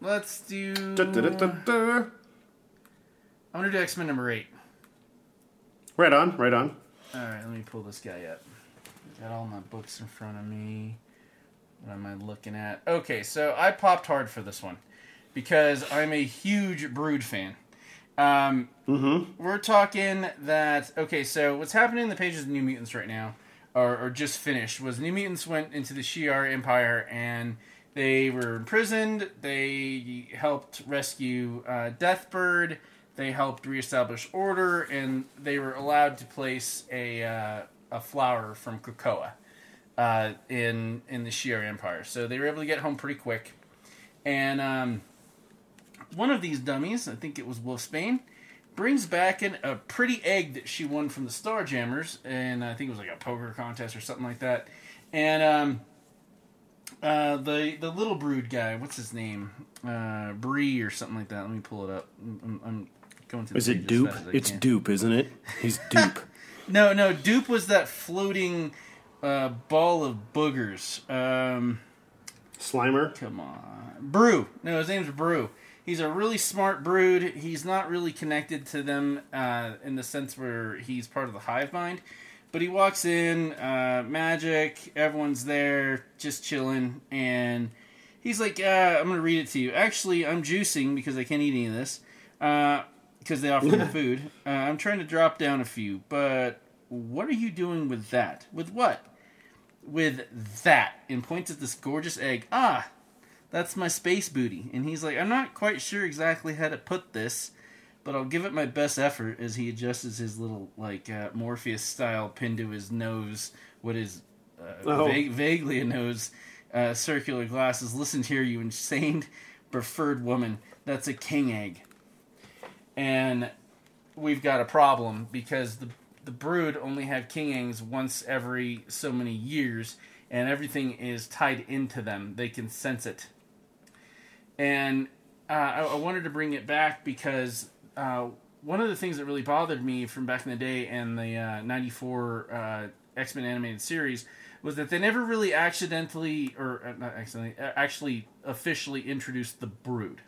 Let's do. Da-da-da-da-da. I'm gonna do X Men number eight. Right on, right on. All right, let me pull this guy up. Got all my books in front of me. What am I looking at? Okay, so I popped hard for this one because I'm a huge Brood fan. Um, We're talking that. Okay, so what's happening in the pages of New Mutants right now, or, or just finished, was New Mutants went into the Shi'ar Empire and they were imprisoned. They helped rescue uh, Deathbird. They helped reestablish order, and they were allowed to place a uh, a flower from Krakoa uh, in in the Shi'ar Empire. So they were able to get home pretty quick. And um, one of these dummies, I think it was Wolf Wolfsbane, brings back an, a pretty egg that she won from the Starjammers, and I think it was like a poker contest or something like that. And um, uh, the the little brood guy, what's his name? Uh, Bree or something like that. Let me pull it up. I'm, I'm- I'm going to. Is it Doop? fast as I It's can. Doop, isn't it? He's Doop. No, no. Doop was that floating uh, ball of boogers. Um, Slimer. Come on. Broo. No, his name's Broo. He's a really smart brood. He's not really connected to them uh, in the sense where he's part of the hive mind. But he walks in, uh, Magik, everyone's there, just chilling, and he's like, uh, I'm going to read it to you. Actually, I'm juicing because I can't eat any of this because they offer me food. Uh, I'm trying to drop down a few, but what are you doing with that? With what? with that and points at this gorgeous egg. Ah, that's my space booty. And he's like, I'm not quite sure exactly how to put this, but I'll give it my best effort as he adjusts his little, like, uh, Morpheus style pin to his nose, what is uh, Oh. va- vaguely a nose, uh, circular glasses. Listen here, you insane preferred woman. That's a king egg. And we've got a problem because the the brood only have king eggs once every so many years, and everything is tied into them. They can sense it. And uh, I, I wanted to bring it back because uh, one of the things that really bothered me from back in the day and the uh, '94 uh, X Men animated series was that they never really accidentally or uh, not accidentally uh, actually officially introduced the brood.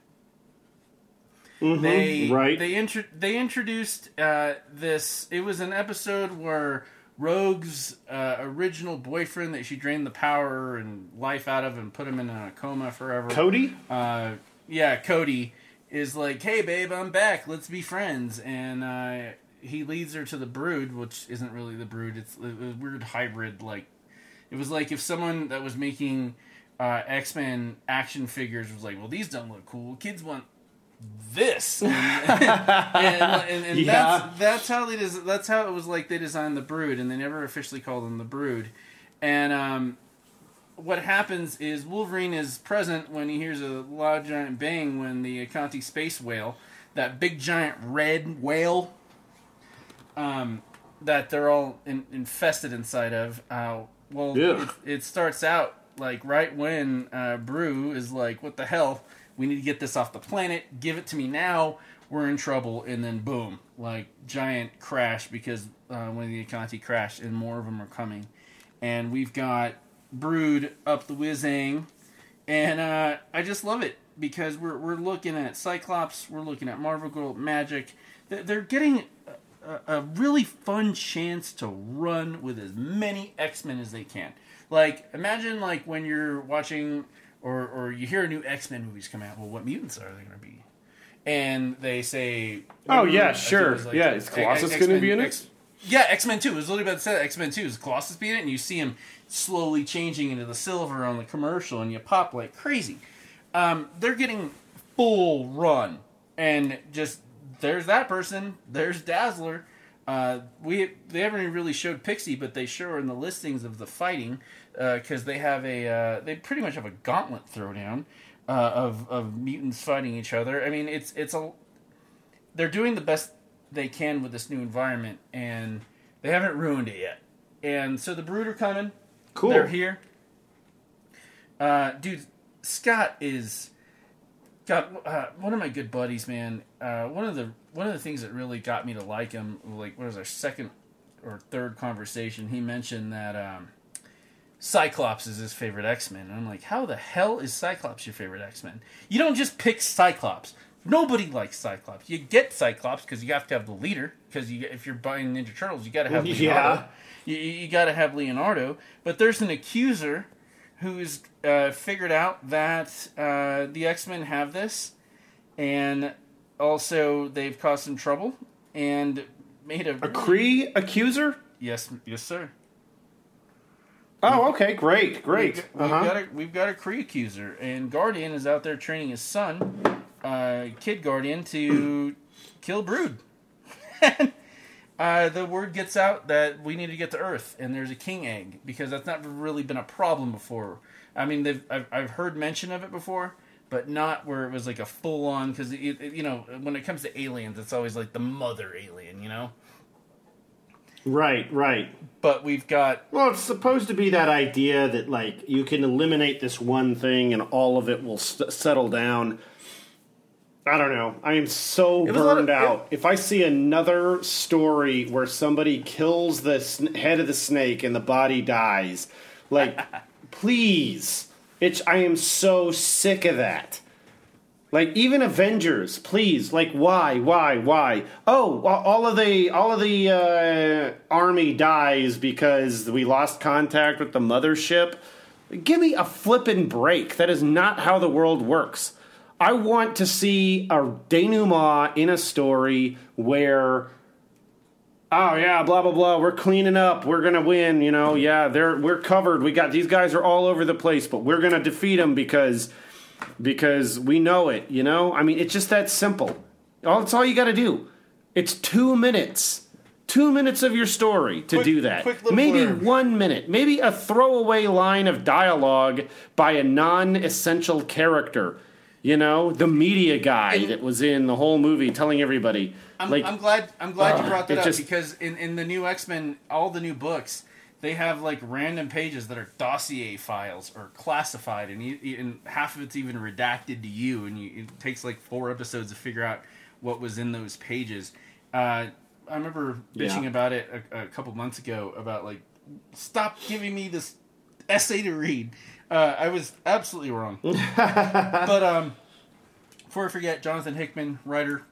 they right. they intro- they introduced uh, this. It was an episode where Rogue's uh, original boyfriend that she drained the power and life out of and put him in a coma forever. Cody? Uh, yeah, Cody is like, "Hey, babe, I'm back. Let's be friends." And uh, he leads her to the Brood, which isn't really the Brood. It's a weird hybrid. Like, it was like if someone that was making uh, X Men action figures was like, "Well, these don't look cool. Kids want this," and, and, and, Yeah. that's that's how they des- that's how it was like they designed the Brood, and they never officially called them the Brood. And um, what happens is Wolverine is present when he hears a loud giant bang when the Acanti space whale, that big giant red whale, um, that they're all in, infested inside of. Uh, well, Yeah. it, it starts out like right when uh, Brew is like, "What the hell? We need to get this off the planet. Give it to me now. We're in trouble." And then boom, like giant crash because uh, when the Acanti crashed, and more of them are coming, and we've got Brood up the whizzing, and uh, I just love it because we're we're looking at Cyclops, we're looking at Marvel Girl Magik. They're getting a, a really fun chance to run with as many X Men as they can. Like imagine like when you're watching or or you hear a new X Men movies come out. Well, what mutants are they going to be? And they say, Oh, yeah, I think it sure. was Yeah, is Colossus gonna be in it? X- yeah, X Men Two. It was literally about to say X Men Two. Is Colossus being it? And you see him slowly changing into the silver on the commercial, and you pop like crazy. Um, they're getting full run, and just there's that person. There's Dazzler. Uh, we they haven't really showed Pixie, but they show her in the listings of the fighting because they have a uh, they pretty much have a gauntlet throwdown uh, of of mutants fighting each other. I mean, it's it's a they're doing the best they can with this new environment, and they haven't ruined it yet. And so the Brood are coming. Cool. They're here. Uh, dude, Scott is got uh, one of my good buddies, man. Uh, one of the one of the things that really got me to like him, like what was our second or third conversation? He mentioned that um, Cyclops is his favorite X Men, and I'm like, how the hell is Cyclops your favorite X Men? You don't just pick Cyclops. Nobody likes Cyclops. You get Cyclops because you have to have the leader. Because you, if you're buying Ninja Turtles, you got to have Yeah. Leonardo. You, you got to have Leonardo. But there's an accuser who's uh, figured out that uh, the X Men have this, and also they've caused some trouble and made a, A Kree accuser? yes, yes, sir. Oh, okay, great, great. We've, we've Uh-huh. got a we've got a Kree accuser, and Guardian is out there training his son, uh, Kid Guardian, to kill Brood. and, uh, the word gets out that we need to get to Earth, and there's a King Egg because that's not really been a problem before. I mean, they've, I've I've heard mention of it before, but not where it was like a full on because you know when it comes to aliens, it's always like the mother alien, you know. Right, right. But we've got Well, it's supposed to be that idea that like you can eliminate this one thing and all of it will st- settle down. I don't know. I am so was a lot burned of- out. If I see another story where somebody kills the sn- head of the snake and the body dies, like, please, it's. I am so sick of that. Like even Avengers, please. Like why, why, why? Oh, all of the all of the uh, army dies because we lost contact with the mothership. Give me a flippin' break. That is not how the world works. I want to see a denouement in a story where oh yeah, blah blah blah. We're cleaning up. We're gonna win. You know, yeah, they're we're covered. We got these guys are all over the place, but we're gonna defeat them because because we know it. You know, I mean, it's just that simple. All it's all you got to do. It's two minutes. Two minutes of your story to Quick- do that. Maybe blurb. one minute. Maybe a throwaway line of dialogue by a non-essential character. You know, the media guy And- that was in the whole movie telling everybody. I'm, like, I'm glad I'm glad you uh, brought that up just- because in, in the new X Men, all the new books, they have like random pages that are dossier files or classified, and, you, and half of it's even redacted to you, and you, it takes like four episodes to figure out what was in those pages. Uh, I remember bitching Yeah. about it a, a couple months ago about like stop giving me this essay to read. Uh, I was absolutely wrong, but um before I forget, Jonathan Hickman, writer,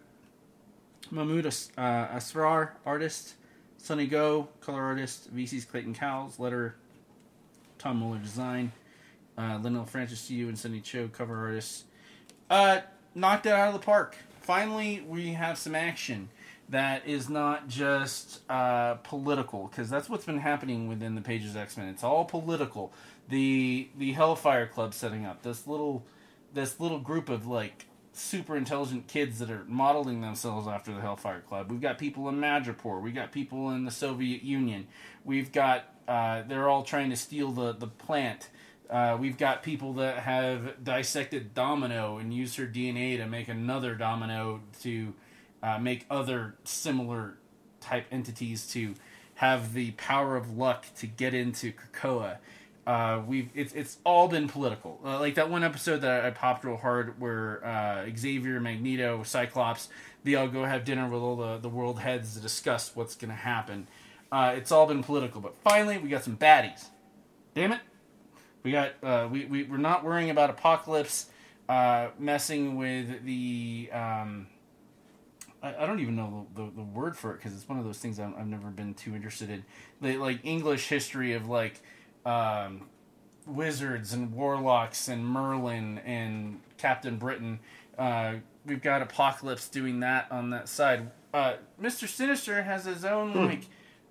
Mahmoud As- uh, Asrar, artist, Sunny Gho, color artist, VC's Clayton Cowles, letter, Tom Muller, design, uh, Leinil Francis Yu and Cindy Cho, cover artists. Uh, knocked it out of the park. Finally, we have some action that is not just uh, political, because that's what's been happening within the Pages X Men. It's all political. The the Hellfire Club setting up this little this little group of like super intelligent kids that are modeling themselves after the Hellfire Club. We've got people in Madripoor. We've got people in the Soviet Union. We've got uh, they're all trying to steal the the plant. Uh, we've got people that have dissected Domino and used her DNA to make another Domino to uh, make other similar type entities to have the power of luck to get into Krakoa. Uh, we've it's it's all been political. Uh, like that one episode that I popped real hard, where uh, Xavier, Magneto, Cyclops, they all go have dinner with all the the world heads to discuss what's going to happen. Uh, it's all been political, but finally we got some baddies. Damn it, we got uh, we we we're not worrying about Apocalypse messing with the. Um, I, I don't even know the, the, the word for it because it's one of those things i I've never been too interested in. The like English history of like um, wizards and warlocks and Merlin and Captain Britain. Uh, we've got Apocalypse doing that on that side. Uh, Mister Sinister has his own like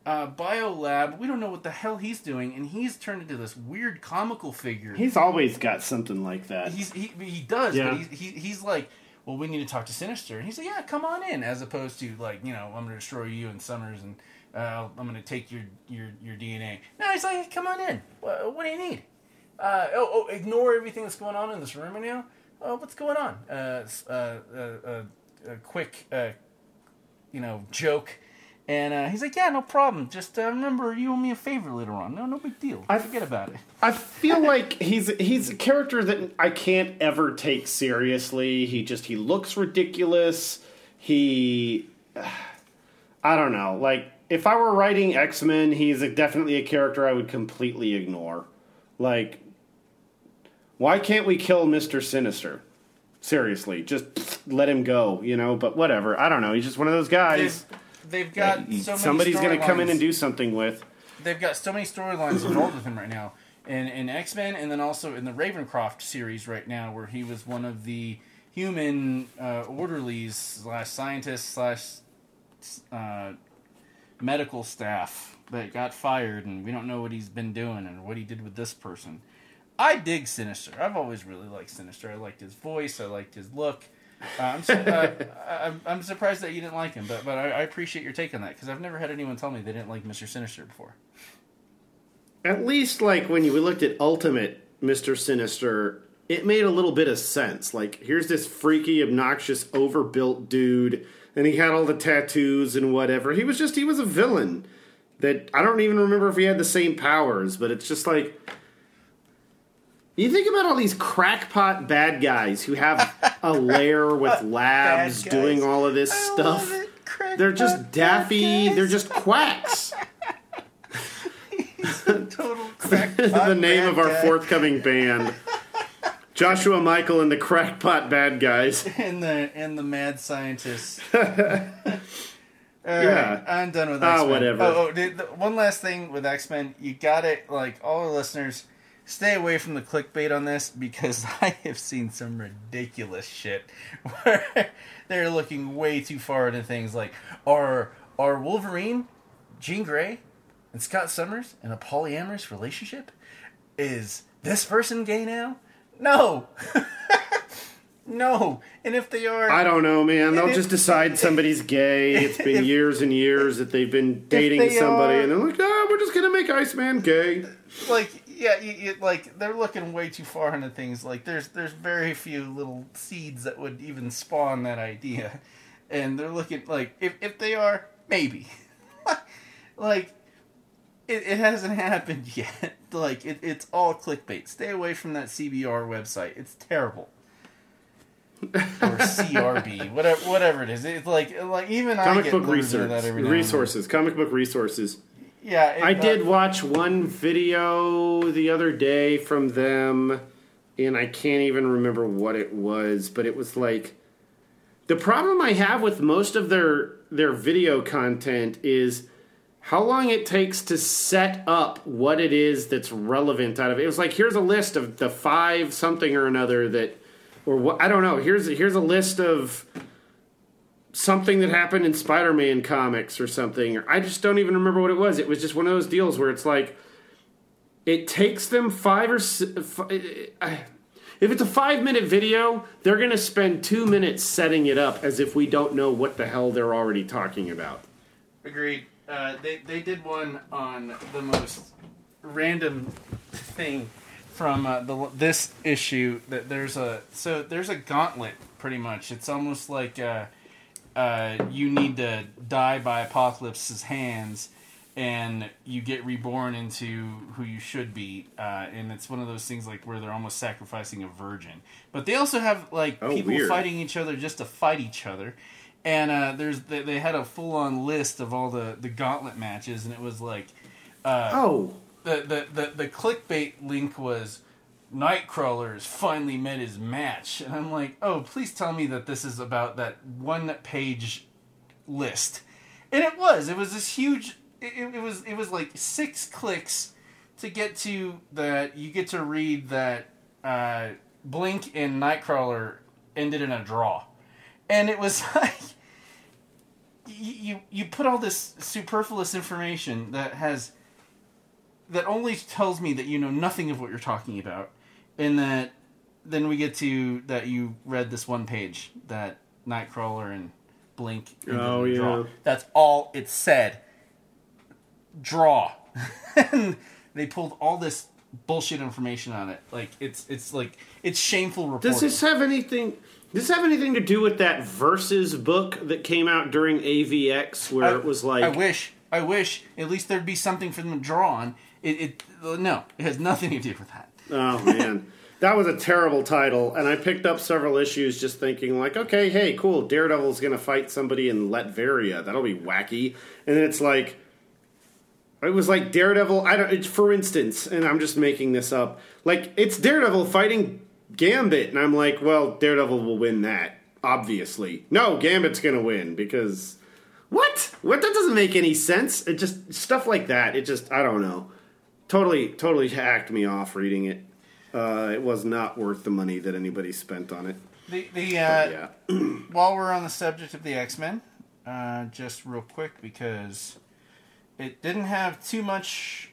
uh, bio lab. We don't know what the hell he's doing, and he's turned into this weird comical figure. He's always got something like that. He's he he does, Yeah. but he's he, he's like, well, we need to talk to Sinister, and he's like, yeah, come on in, as opposed to like, you know, I'm going to destroy you and Summers, and uh, I'm going to take your your your DNA. No, he's like, come on in. What, what do you need? Uh, oh, oh, ignore everything that's going on in this room right now. Oh, what's going on? Uh, uh, uh, a quick, uh, you know, joke. And uh, he's like, "Yeah, no problem. Just uh, remember, you owe me a favor later on. No, no big deal. I- Forget about it." I feel like he's he's a character that I can't ever take seriously. He just he looks ridiculous. He I don't know. Like if I were writing X-Men, he's a, definitely a character I would completely ignore. Like why can't we kill Mr. Sinister? Seriously, just let him go, you know, but whatever. I don't know. He's just one of those guys They've, they've got that so many somebody's going to come in and do something with. they've got so many storylines involved with him right now in, in X Men and then also in the Ravencroft series right now, where he was one of the human uh, orderlies slash scientists slash uh, medical staff that got fired, and we don't know what he's been doing and what he did with this person. I dig Sinister. I've always really liked Sinister. I liked his voice. I liked his look. Uh, I'm, su- uh, I- I'm I'm surprised that you didn't like him, but but I, I appreciate your take on that because I've never had anyone tell me they didn't like Mister Sinister before. At least, like when you looked at Ultimate Mister Sinister, it made a little bit of sense. Like, here's this freaky, obnoxious, overbuilt dude, and he had all the tattoos and whatever. He was just he was a villain that I don't even remember if he had the same powers, but it's just like. You think about all these crackpot bad guys who have a lair with labs doing all of this stuff. They're just daffy. They're just quacks. total crack. the name of our forthcoming band. Joshua Michael and the Crackpot Bad Guys. and the and the mad scientists. All right, Yeah. I'm done with Ah, X Men. whatever. Oh, oh the, the, one last thing with X Men, you got it. Like all our listeners, stay away from the clickbait on this because I have seen some ridiculous shit where they're looking way too far into things like are are Wolverine, Jean Grey, and Scott Summers in a polyamorous relationship? Is this person gay now? No. no. And if they are I don't know, man. They'll If- just decide somebody's gay. It's been If- years and years that they've been dating they somebody, are- and they're like, "Oh, we're just gonna make Iceman gay." like yeah, you, you, like they're looking way too far into things. Like there's there's very few little seeds that would even spawn that idea, and they're looking like if if they are maybe, like it, it hasn't happened yet. Like it, it's all clickbait. Stay away from that CBR website. It's terrible. or CRB, whatever, whatever it is. It's like, like even I Comic get book research, that every resources, comic book resources. Yeah, it, I uh, did watch one video the other day from them, and I can't even remember what it was, but it was like The problem I have with most of their their video content is how long it takes to set up what it is that's relevant out of it. It was like here's a list of the five something or another that or what I don't know. Here's here's a list of something that happened in Spider-Man comics or something. Or I just don't even remember what it was. It was just one of those deals where it's like it takes them five or if it's a five minute video, they're going to spend two minutes setting it up as if we don't know what the hell they're already talking about. Agreed. Uh, they they did one on the most random thing from uh, the this issue. That there's a so there's a gauntlet. Pretty much, it's almost like uh, uh, you need to die by Apocalypse's hands, and you get reborn into who you should be. Uh, and it's one of those things like where they're almost sacrificing a virgin. But they also have like Oh, people weird. fighting each other just to fight each other. And uh, there's they, they had a full on list of all the, the gauntlet matches, and it was like Oh, the, the, the, the clickbait link was Nightcrawler has finally met his match. And I'm like, oh, please tell me that this is about that one page list. And it was. It was this huge. It, it it was it was like six clicks to get to that. You get to read that uh, Blink and Nightcrawler ended in a draw, and it was like you you, put all this superfluous information that has that only tells me that you know nothing of what you're talking about, and that then we get to that you read this one page that Nightcrawler and Blink. Oh, draw. yeah. That's all it said. Draw, and they pulled all this bullshit information on it. Like it's it's like it's shameful reporting. does this have anything? Does this have anything to do with that verses book that came out during AVX, where I- it was like I wish, I wish at least there'd be something for them to draw on. It, it no, it has nothing to do with that. Oh man, that was a terrible title, and I picked up several issues just thinking like, okay, hey, cool, Daredevil's gonna fight somebody in Latveria. That'll be wacky. And then it's like, it was like Daredevil. I don't. It's, for instance, and I'm just making this up. Like it's Daredevil fighting Gambit, and I'm like, well, Daredevil will win that. Obviously, no, Gambit's gonna win because what? What? That doesn't make any sense. It just stuff like that. It just I don't know. Totally, totally hacked me off reading it. Uh, it was not worth the money that anybody spent on it. The the uh, Yeah. while we're on the subject of the X Men, uh, just real quick because it didn't have too much,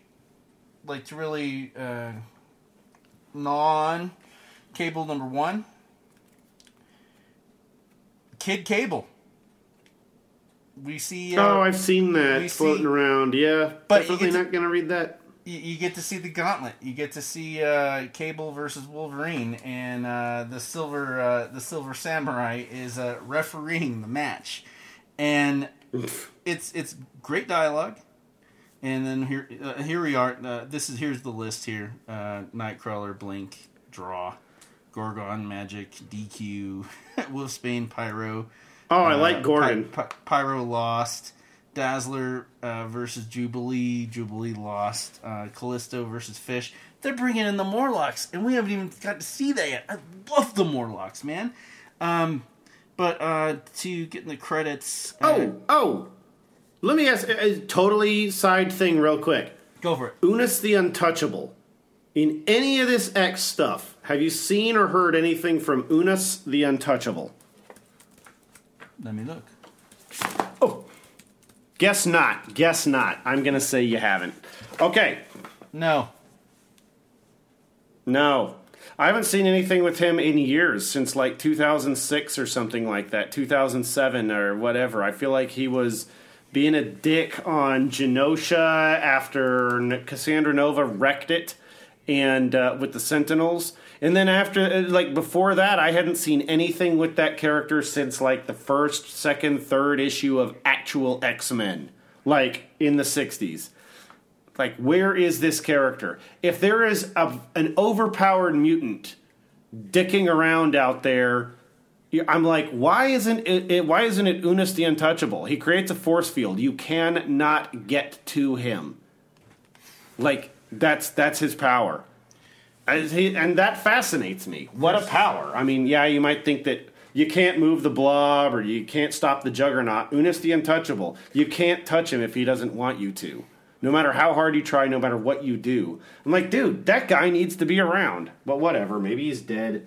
like to really uh, non cable number one. Kid Cable. We see. Uh, oh, I've seen that floating see- around. Yeah, But definitely not going to read that. you, you get to see the gauntlet. You get to see uh, Cable versus Wolverine, and uh, the silver uh, the Silver Samurai is uh, refereeing the match, and it's it's great dialogue. And then here uh, here we are. Uh, this is here's the list here: uh, Nightcrawler, Blink, Draw, Gorgon, Magik, DQ, Wolfsbane, Pyro. Oh, I uh, like Gordon. Py- Py- Pyro lost. Dazzler uh, versus Jubilee. Jubilee lost. Uh, Callisto versus Fish. They're bringing in the Morlocks, and we haven't even got to see that yet. I love the Morlocks, man. Um, but uh, to get in the credits. oh, oh. Let me ask a, a totally side thing real quick. go for it. Unus the Untouchable. In any of this X stuff, have you seen or heard anything from Unus the Untouchable? Let me look. Oh, guess not. Guess not. I'm gonna say you haven't. Okay, No. no, I haven't seen anything with him in years since like 2006 or something like that, 2007 or whatever. I feel like he was being a dick on Genosha after Cassandra Nova wrecked it, and uh, with the Sentinels. And then after, uh, like before that, I hadn't seen anything with that character since like the first, second, third issue of actual X Men, like in the '60s. Like, where is this character? If there is a, an overpowered mutant dicking around out there, I'm like, why isn't it, it? Why isn't it Unus the Untouchable? He creates a force field. You cannot get to him. Like that's that's his power, he- and that fascinates me. What a power! I mean, yeah, you might think that you can't move the blob or you can't stop the juggernaut. Unus the untouchable. You can't touch him if he doesn't want you to. No matter how hard you try, no matter what you do. I'm like, dude, that guy needs to be around. But whatever, maybe he's dead.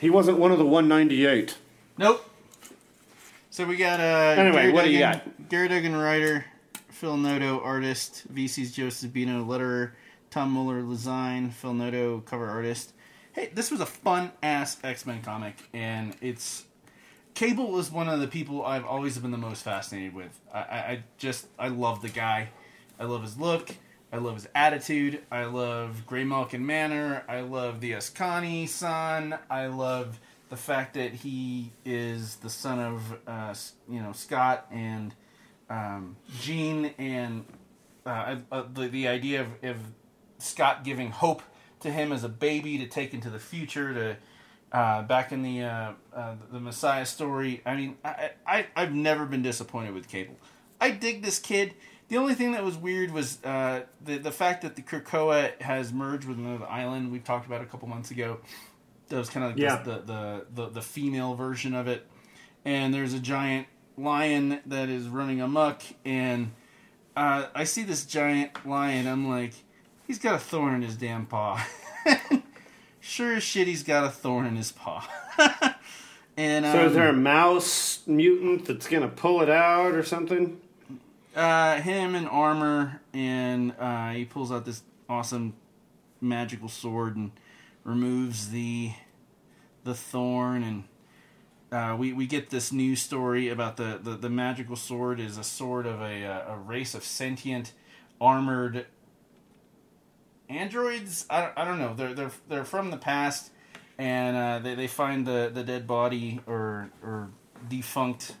He wasn't one of the 198. Nope. So we got uh. Anyway, Gary what do you got? Gerry Duggan, writer, Phil Noto, artist, VC's Joe Sabino, letterer, Tom Muller, design, Phil Noto, cover artist. Hey, this was a fun ass X Men comic, and it's Cable is one of the people I've always been the most fascinated with. I, I, just I love the guy. I love his look. I love his attitude. I love Graymalkin Manor. I love the Askani'son. I love the fact that he is the son of uh, you know Scott and um, Jean, and uh, uh, the the idea of, of Scott giving hope to him as a baby to take into the future to uh, back in the uh, uh, the Messiah story. I mean, I, I I've never been disappointed with Cable. I dig this kid. The only thing that was weird was uh, the the fact that the Krakoa has merged with another island. We talked about a couple months ago. That was kind of like Yeah. the, the, the the female version of it. And there's a giant lion that is running amok, and uh, I see this giant lion. I'm like, he's got a thorn in his damn paw. sure as shit, he's got a thorn in his paw. and um, So is there a mouse mutant that's going to pull it out or something? uh, him in armor, and uh, he pulls out this awesome magical sword and removes the the thorn, and uh, we we get this new story about the, the, the magical sword is a sword of a uh, a race of sentient armored androids. I don't, I don't know. They're they're they're from the past, and uh, they they find the, the dead body or or defunct.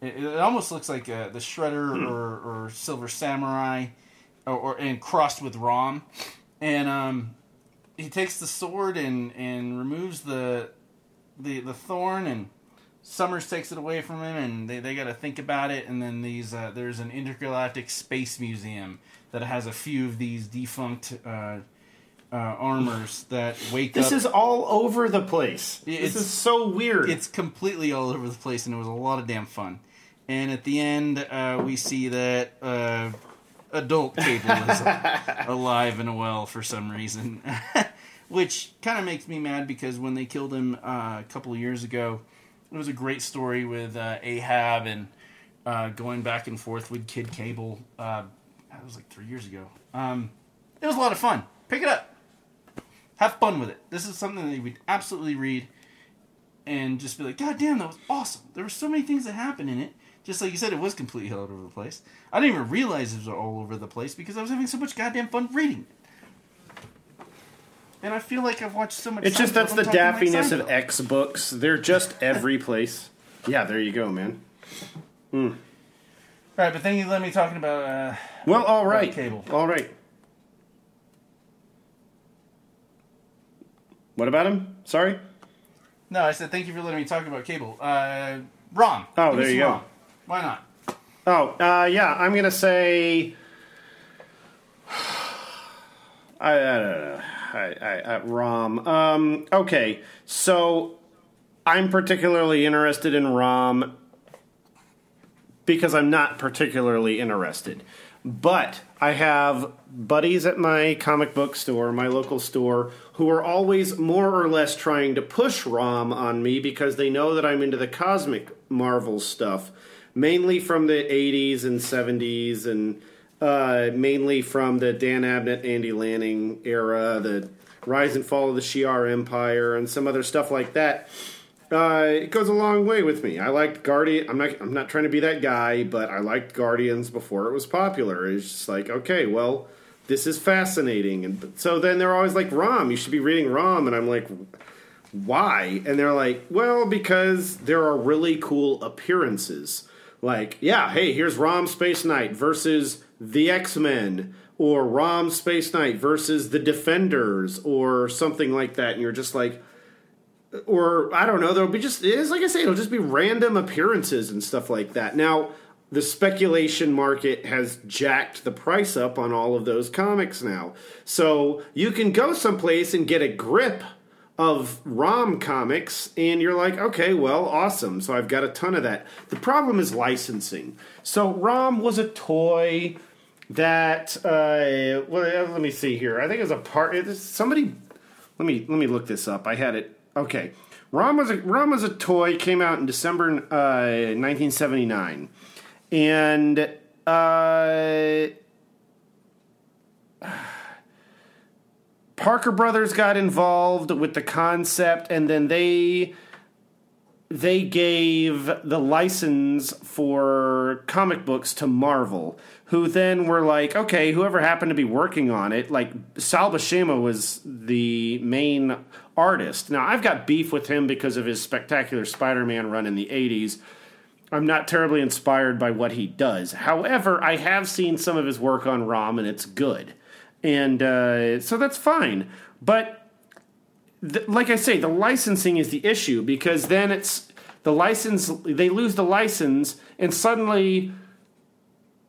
It, it almost looks like uh, the Shredder or, or Silver Samurai, or, or and crossed with Rom, and um, he takes the sword and and removes the the the thorn and. Summers takes it away from him, and they, they got to think about it. And then these uh, there's an intergalactic space museum that has a few of these defunct uh, uh, armors that wake This up. This is all over the place. It's- this is so weird. it's completely all over the place, and it was a lot of damn fun. And at the end, uh, we see that uh, adult Cable is alive and well for some reason, which kind of makes me mad because when they killed him uh, a couple of years ago, it was a great story with uh, Ahab and uh, going back and forth with Kid Cable. That was like three years ago. Um, it was a lot of fun. Pick it up. Have fun with it. This is something that you would absolutely read and just be like, God damn, that was awesome. There were so many things that happened in it. Just like you said, it was completely all over the place. I didn't even realize it was all over the place because I was having so much goddamn fun reading it. And I feel like I've watched so much. It's just that's I'm the talking like daffiness of X books. They're just every place. Yeah, there you go, man. Right, but then you let me talking about. Uh, Well, all right. Cable. All right. What about him? Sorry? no, I said thank you for letting me talk about cable. Uh, Rom. Oh, Give there you some go. Why not? Oh, uh, yeah, I'm going to say. I, I don't know. I, I, I, Rom. Um, okay, so I'm particularly interested in Rom because I'm not particularly interested. But I have buddies at my comic book store, my local store, who are always more or less trying to push ROM on me because they know that I'm into the cosmic Marvel stuff, mainly from the 80s and 70s, and uh, mainly from the Dan Abnett, Andy Lanning era, the rise and fall of the Shi'ar Empire, and some other stuff like that uh, it goes a long way with me. I liked Guardian. I'm not. I'm not trying to be that guy, but I liked Guardians before it was popular. It's just like, okay, well, this is fascinating, and so then they're always like, Rom, you should be reading Rom, and I'm like, why? And they're like, well, because there are really cool appearances. Like, yeah, hey, here's Rom Space Knight versus the X Men, or Rom Space Knight versus the Defenders, or something like that, and you're just like or I don't know. There'll be just it is like I say, it'll just be random appearances and stuff like that. Now, the speculation market has jacked the price up on all of those comics now, so you can go someplace and get a grip of ROM comics, and you're like, okay, well, awesome. So I've got a ton of that. The problem is licensing. So ROM was a toy that uh, well, let me see here. I think it was a part. Somebody, let me let me look this up. I had it. Okay, ROM was a ROM was a toy. Came out in December uh, 1979, and. Uh, Parker Brothers got involved with the concept, and then they they gave the license for comic books to Marvel, who then were like, okay, whoever happened to be working on it, like Sal Buscema was the main artist. Now I've got beef with him because of his spectacular Spider-Man run in the '80s. I'm not terribly inspired by what he does. However, I have seen some of his work on ROM, and it's good and uh, so that's fine. But th- like I say, the licensing is the issue because then it's the license. They lose the license, and suddenly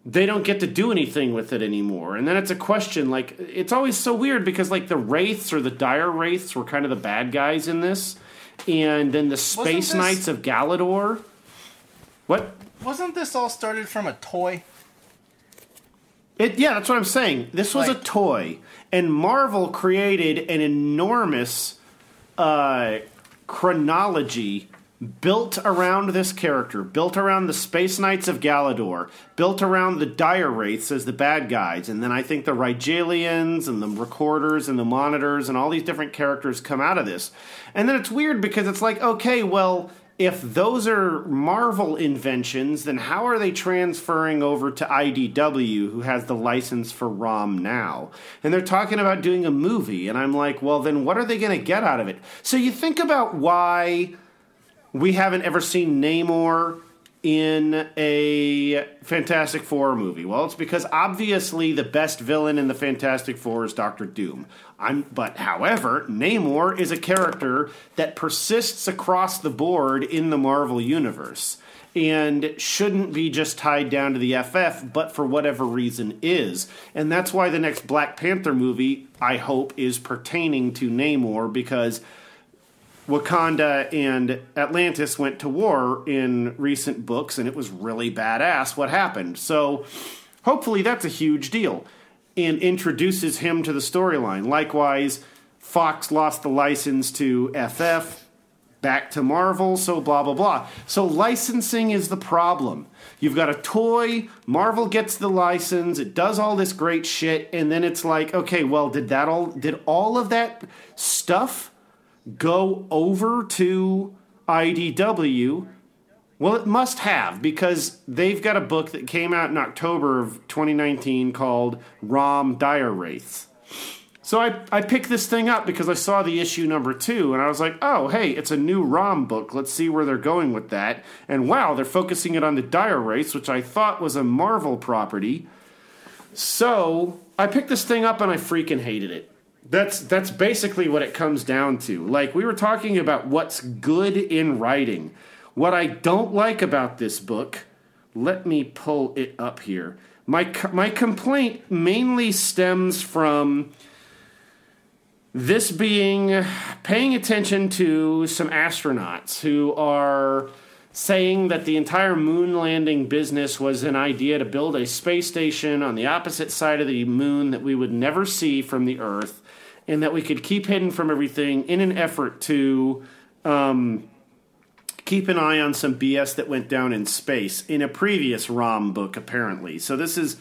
they don't get to do anything with it anymore. And then it's a question like it's always so weird because like the wraiths or the dire wraiths were kind of the bad guys in this, and then the space this- knights of Galador. What? Wasn't this all started from a toy? It, yeah, that's what I'm saying. This was a toy, and Marvel created an enormous uh, chronology built around this character, built around the Space Knights of Galador, built around the Dire Wraiths as the bad guys, and then I think the Rigelians and the Recorders and the Monitors and all these different characters come out of this. And then it's weird because it's like, okay, well, if those are Marvel inventions, then how are they transferring over to IDW, who has the license for ROM now? And they're talking about doing a movie, and I'm like, well, then what are they going to get out of it? So you think about why we haven't ever seen Namor in a Fantastic Four movie. Well, it's because obviously the best villain in the Fantastic Four is Doctor Doom. I'm, but however, Namor is a character that persists across the board in the Marvel universe and shouldn't be just tied down to the FF, but for whatever reason is. And that's why the next Black Panther movie, I hope, is pertaining to Namor because Wakanda and Atlantis went to war in recent books, and it was really badass what happened. So, hopefully, that's a huge deal and introduces him to the storyline. Likewise, Fox lost the license to FF, back to Marvel, so blah, blah, blah. So, licensing is the problem. You've got a toy, Marvel gets the license, it does all this great shit, and then it's like, okay, well, did that all, did all of that stuff go over to IDW? Well, it must have because they've got a book that came out in October of 2019 called ROM Dire Wraiths. So I, I picked this thing up because I saw the issue number two and I was like, oh, hey, it's a new ROM book. Let's see where they're going with that. And wow, they're focusing it on the Dire Wraiths, which I thought was a Marvel property. So I picked this thing up and I freaking hated it. That's that's basically what it comes down to. Like we were talking about what's good in writing. What I don't like about this book, let me pull it up here. My my complaint mainly stems from this being paying attention to some astronauts who are saying that the entire moon landing business was an idea to build a space station on the opposite side of the moon that we would never see from the Earth, and that we could keep hidden from everything in an effort to um, keep an eye on some BS that went down in space in a previous ROM book, apparently. So this is.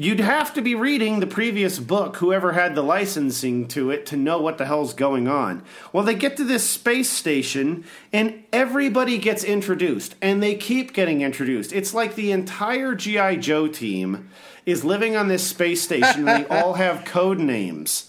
You'd have to be reading the previous book, whoever had the licensing to it, to know what the hell's going on. Well, they get to this space station, and everybody gets introduced, and they keep getting introduced. It's like the entire G.I. Joe team is living on this space station, and they all have code names.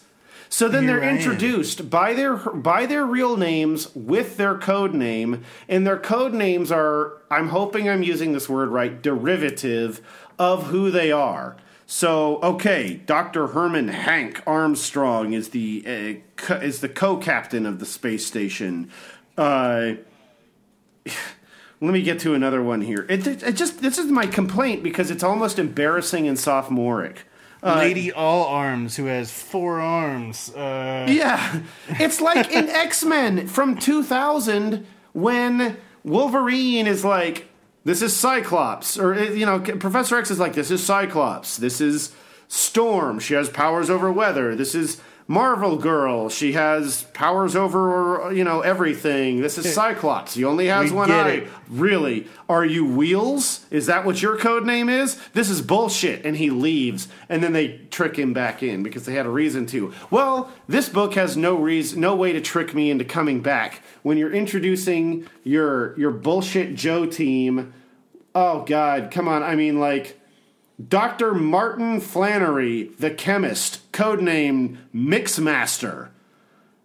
So then Here they're I am. introduced by their by their real names with their code name, and their code names are I'm hoping I'm using this word right, derivative of who they are. So okay, Dr. Herman Hank Armstrong is the uh, co- is the co-captain of the space station. Uh, let me get to another one here. It, it, it just this is my complaint because it's almost embarrassing and sophomoric. Lady All Arms, who has four arms. Uh, Yeah, it's like in X Men from 2000 when Wolverine is like, "This is Cyclops," or uh, you know, Professor X is like, "This is Cyclops." This is Storm. She has powers over weather. This is Marvel Girl. She has powers over you know everything. This is Cyclops. He only has We one eye. it. Really? Are you Wheels? Is that what your code name is? This is bullshit. And he leaves, and then they trick him back in because they had a reason to. Well, this book has no reason, no way to trick me into coming back. When you're introducing your your bullshit Joe team, oh god, come on! I mean, like. Dr. Martin Flannery, the chemist, codenamed Mixmaster.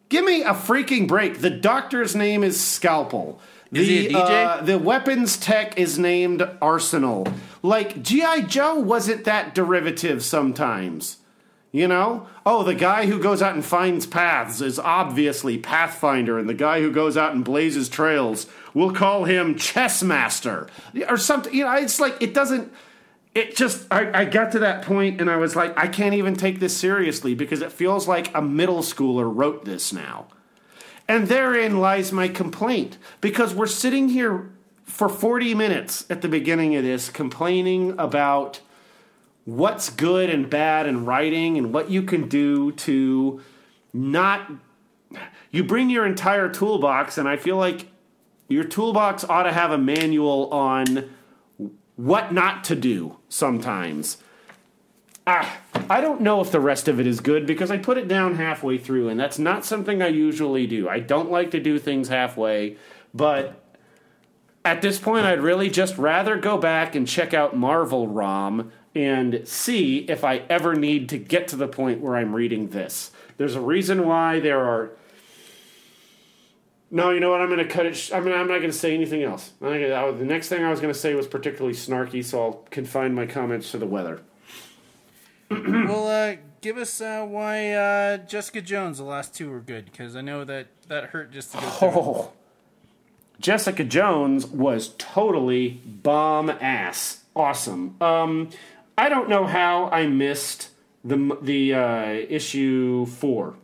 Give me a freaking break. The doctor's name is Scalpel. The, Is he a DJ? Uh, the weapons tech is named Arsenal. Like, G.I. Joe wasn't that derivative sometimes. You know? Oh, the guy who goes out and finds paths is obviously Pathfinder, and the guy who goes out and blazes trails, we'll call him Chessmaster. Or something. You know, it's like, it doesn't it just I, I got to that point and I was like, I can't even take this seriously because it feels like a middle schooler wrote this now. And therein lies my complaint. Because we're sitting here for 40 minutes at the beginning of this complaining about what's good and bad in writing and what you can do to not you bring your entire toolbox and I feel like your toolbox ought to have a manual on what not to do sometimes. Ah, I don't know if the rest of it is good because I put it down halfway through, and that's not something I usually do. I don't like to do things halfway, but at this point, I'd really just rather go back and check out Marvel ROM and see if I ever need to get to the point where I'm reading this. There's a reason why there are. No, you know what? I'm going to cut it. Sh- I mean, I'm not going to say anything else. Gonna, I, the next thing I was going to say was particularly snarky, so I'll confine my comments to the weather. well, uh, give us uh, why uh, Jessica Jones, the last two were good, because I know that that hurt just to go through. Oh, Jessica Jones was totally bomb ass awesome. Um, I don't know how I missed the the uh, issue four,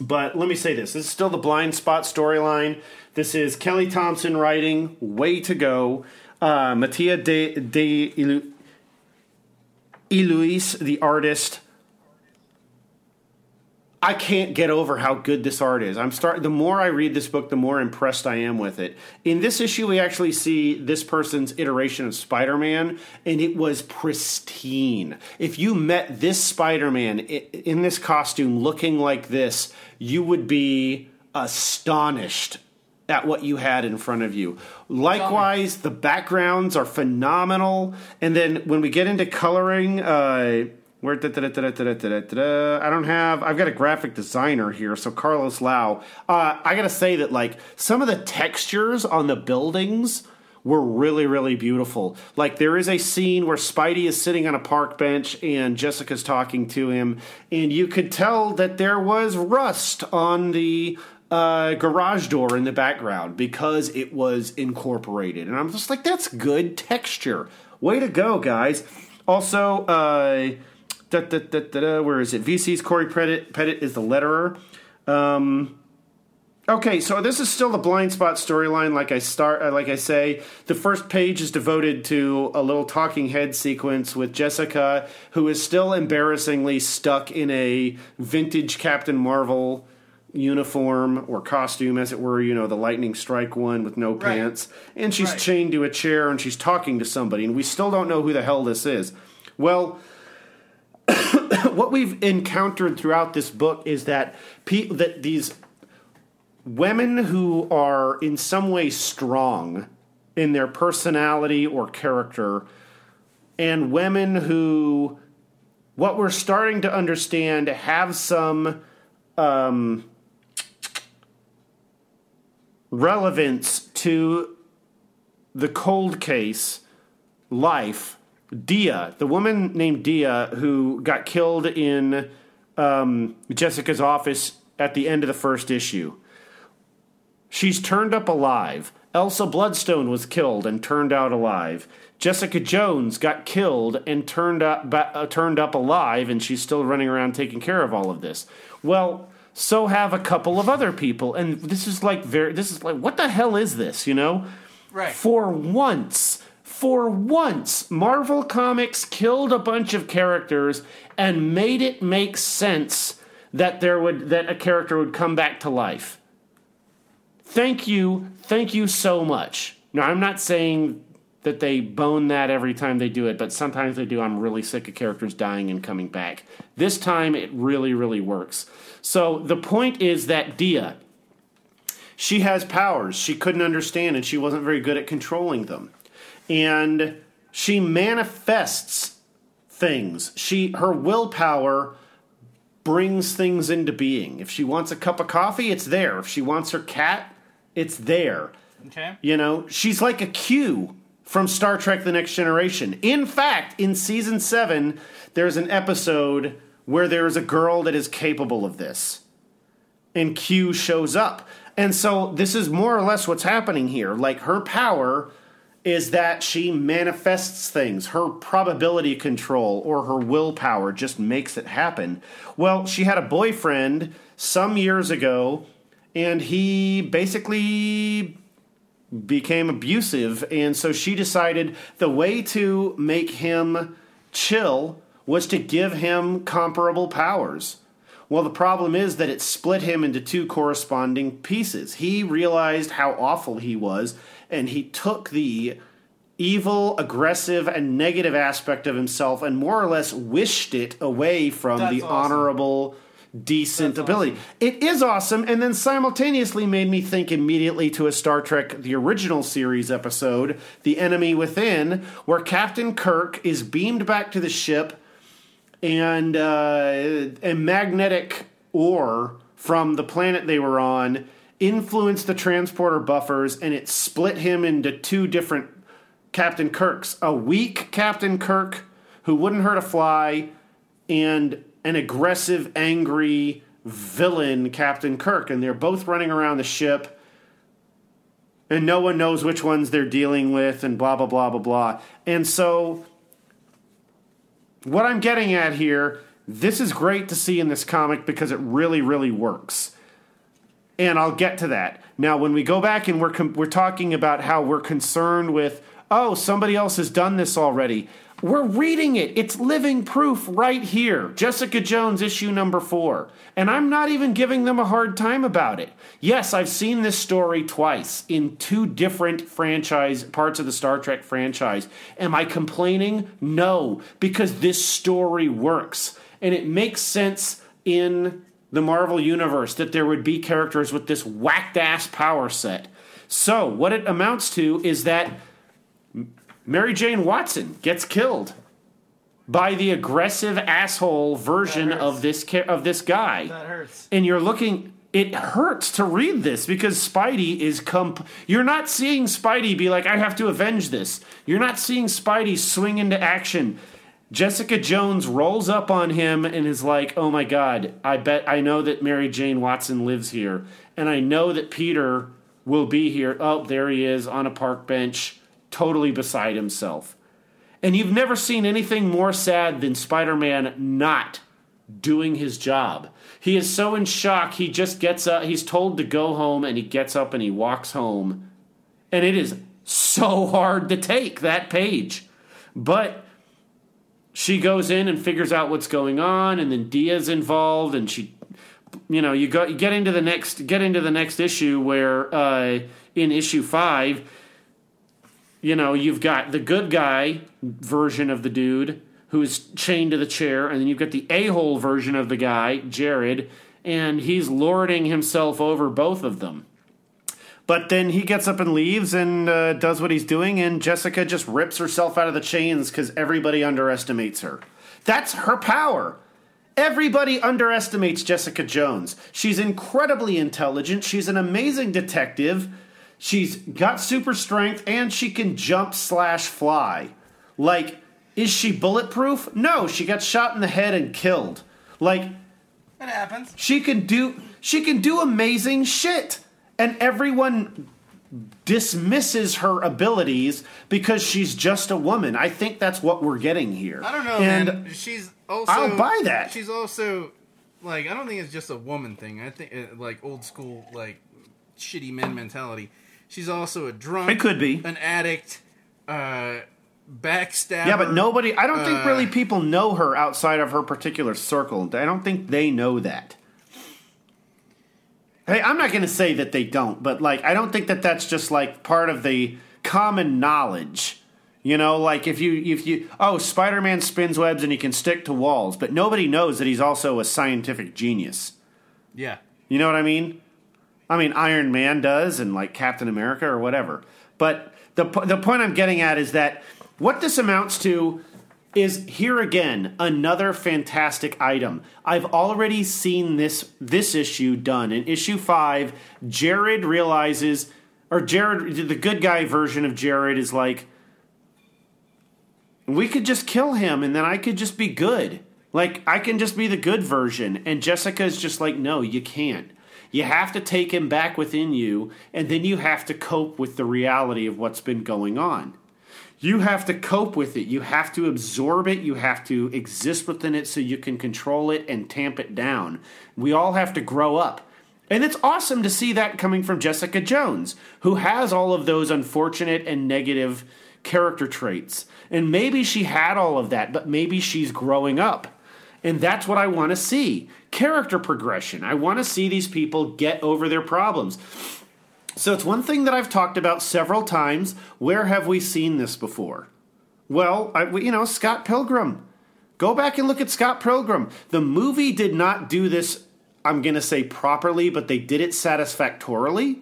but let me say this: this is still the blind spot storyline. This is Kelly Thompson writing. Way to go, uh, Mattia de de Ilu- the artist. I can't get over how good this art is. I'm start the more I read this book, the more impressed I am with it. In this issue, we actually see this person's iteration of Spider-Man, and it was pristine. If you met this Spider-Man in this costume looking like this, you would be astonished at what you had in front of you. Likewise, the backgrounds are phenomenal, and then when we get into coloring, uh, where da, da, da, da, da, da, da, da, I don't have. I've got a graphic designer here, so Carlos Lau. Uh, I gotta say that like some of the textures on the buildings were really really beautiful. Like there is a scene where Spidey is sitting on a park bench and Jessica's talking to him, and you could tell that there was rust on the uh, garage door in the background because it was incorporated. And I'm just like, that's good texture. Way to go, guys. Also, uh, da, da, da, da, da, where is it? VC's Cory Petit, Petit is the letterer. Um, okay, so this is still the blind spot storyline. Like I start, uh, like I say, the first page is devoted to a little talking head sequence with Jessica, who is still embarrassingly stuck in a vintage Captain Marvel uniform or costume, as it were. You know, the lightning strike one with no pants, and she's Right. chained to a chair and she's talking to somebody, and we still don't know who the hell this is. Well what we've encountered throughout this book is that pe- that these women who are in some way strong in their personality or character and women who what we're starting to understand have some um, relevance to the cold case life Dia, the woman named Dia who got killed in um, Jessica's office at the end of the first issue. She's turned up alive, Elsa Bloodstone was killed and turned out alive. Jessica Jones got killed and turned up uh, turned up alive, and she's still running around taking care of all of this. Well, so have a couple of other people, and this is like very. This is like what the hell is this? You know, Right. for once, for once, Marvel Comics killed a bunch of characters and made it make sense that there would that a character would come back to life. Thank you, thank you so much. Now, I'm not saying that they bone that every time they do it, but sometimes they do. I'm really sick of characters dying and coming back. This time, it really, really works. So the point is that Dia, she has powers she couldn't understand and she wasn't very good at controlling them and she manifests things she her willpower brings things into being if she wants a cup of coffee it's there if she wants her cat it's there Okay. you know she's like a Q from Star Trek The Next Generation. In fact, in season 7, there's an episode where there's a girl that is capable of this. And Q shows up. And so this is more or less what's happening here. Like her power is that she manifests things. Her probability control or her willpower just makes it happen. Well, she had a boyfriend some years ago and he basically became abusive and so she decided the way to make him chill was to give him comparable powers well the problem is that it split him into two corresponding pieces he realized how awful he was and he took the evil aggressive and negative aspect of himself and more or less wished it away from That's the awesome. honorable decent That's ability awesome. it is awesome, and then simultaneously made me think immediately to a Star Trek the original series episode, The Enemy Within, where Captain Kirk is beamed back to the ship, and uh, a magnetic ore from the planet they were on influenced the transporter buffers, and it split him into two different Captain Kirks a weak Captain Kirk who wouldn't hurt a fly, and an aggressive, angry villain Captain Kirk. And they're both running around the ship, and no one knows which ones they're dealing with, and blah, blah, blah, blah, blah. And so, what I'm getting at here, this is great to see in this comic because it really, really works and I'll get to that. Now, when we go back and we're com- we're talking about how we're concerned with, oh, somebody else has done this already. We're reading it. It's living proof right here. Jessica Jones issue number 4. And I'm not even giving them a hard time about it. Yes, I've seen this story twice in two different franchise parts of the Star Trek franchise. Am I complaining? No, because this story works and it makes sense in the Marvel Universe that there would be characters with this whacked ass power set. So, what it amounts to is that Mary Jane Watson gets killed by the aggressive asshole version of this of this guy. That hurts. And you're looking it hurts to read this because Spidey is comp you're not seeing Spidey be like I have to avenge this. You're not seeing Spidey swing into action. Jessica Jones rolls up on him and is like, "Oh my god, I bet I know that Mary Jane Watson lives here and I know that Peter will be here. Oh, there he is on a park bench, totally beside himself." And you've never seen anything more sad than Spider-Man not doing his job. He is so in shock, he just gets up, he's told to go home and he gets up and he walks home. And it is so hard to take that page. But she goes in and figures out what's going on and then Dia's involved and she you know, you go you get into the next get into the next issue where uh in issue 5 you know, you've got the good guy version of the dude who's chained to the chair, and then you've got the a hole version of the guy, Jared, and he's lording himself over both of them. But then he gets up and leaves and uh, does what he's doing, and Jessica just rips herself out of the chains because everybody underestimates her. That's her power. Everybody underestimates Jessica Jones. She's incredibly intelligent. She's an amazing detective. She's got super strength and she can jump slash fly. Like, is she bulletproof? No, she got shot in the head and killed. Like, It happens. she can do she can do amazing shit. And everyone dismisses her abilities because she's just a woman. I think that's what we're getting here. I don't know, and man. She's also. I'll buy that. She's also like I don't think it's just a woman thing. I think uh, like old school like shitty men mentality. She's also a drunk. It could be. an addict, uh, backstabber. Yeah, but nobody. I don't think Uh, really people know her outside of her particular circle. I don't think they know that. Hey, I'm not going to say that they don't, but like, I don't think that that's just like part of the common knowledge. You know, like if you if you oh, Spider-Man spins webs and he can stick to walls, but nobody knows that he's also a scientific genius. Yeah. You know what I mean? I mean, Iron Man does, and like Captain America or whatever. But the the point I'm getting at is that what this amounts to is here again another fantastic item. I've already seen this this issue done in issue five. Jared realizes, or Jared, the good guy version of Jared is like, we could just kill him and then I could just be good. Like, I can just be the good version. And Jessica's just like, no, you can't. You have to take him back within you, and then you have to cope with the reality of what's been going on. You have to cope with it. You have to absorb it. You have to exist within it so you can control it and tamp it down. We all have to grow up. And it's awesome to see that coming from Jessica Jones, who has all of those unfortunate and negative character traits. And maybe she had all of that, but maybe she's growing up. And that's what I want to see character progression. I want to see these people get over their problems. So it's one thing that I've talked about several times. Where have we seen this before? Well, I, you know, Scott Pilgrim. Go back and look at Scott Pilgrim. The movie did not do this, I'm going to say properly, but they did it satisfactorily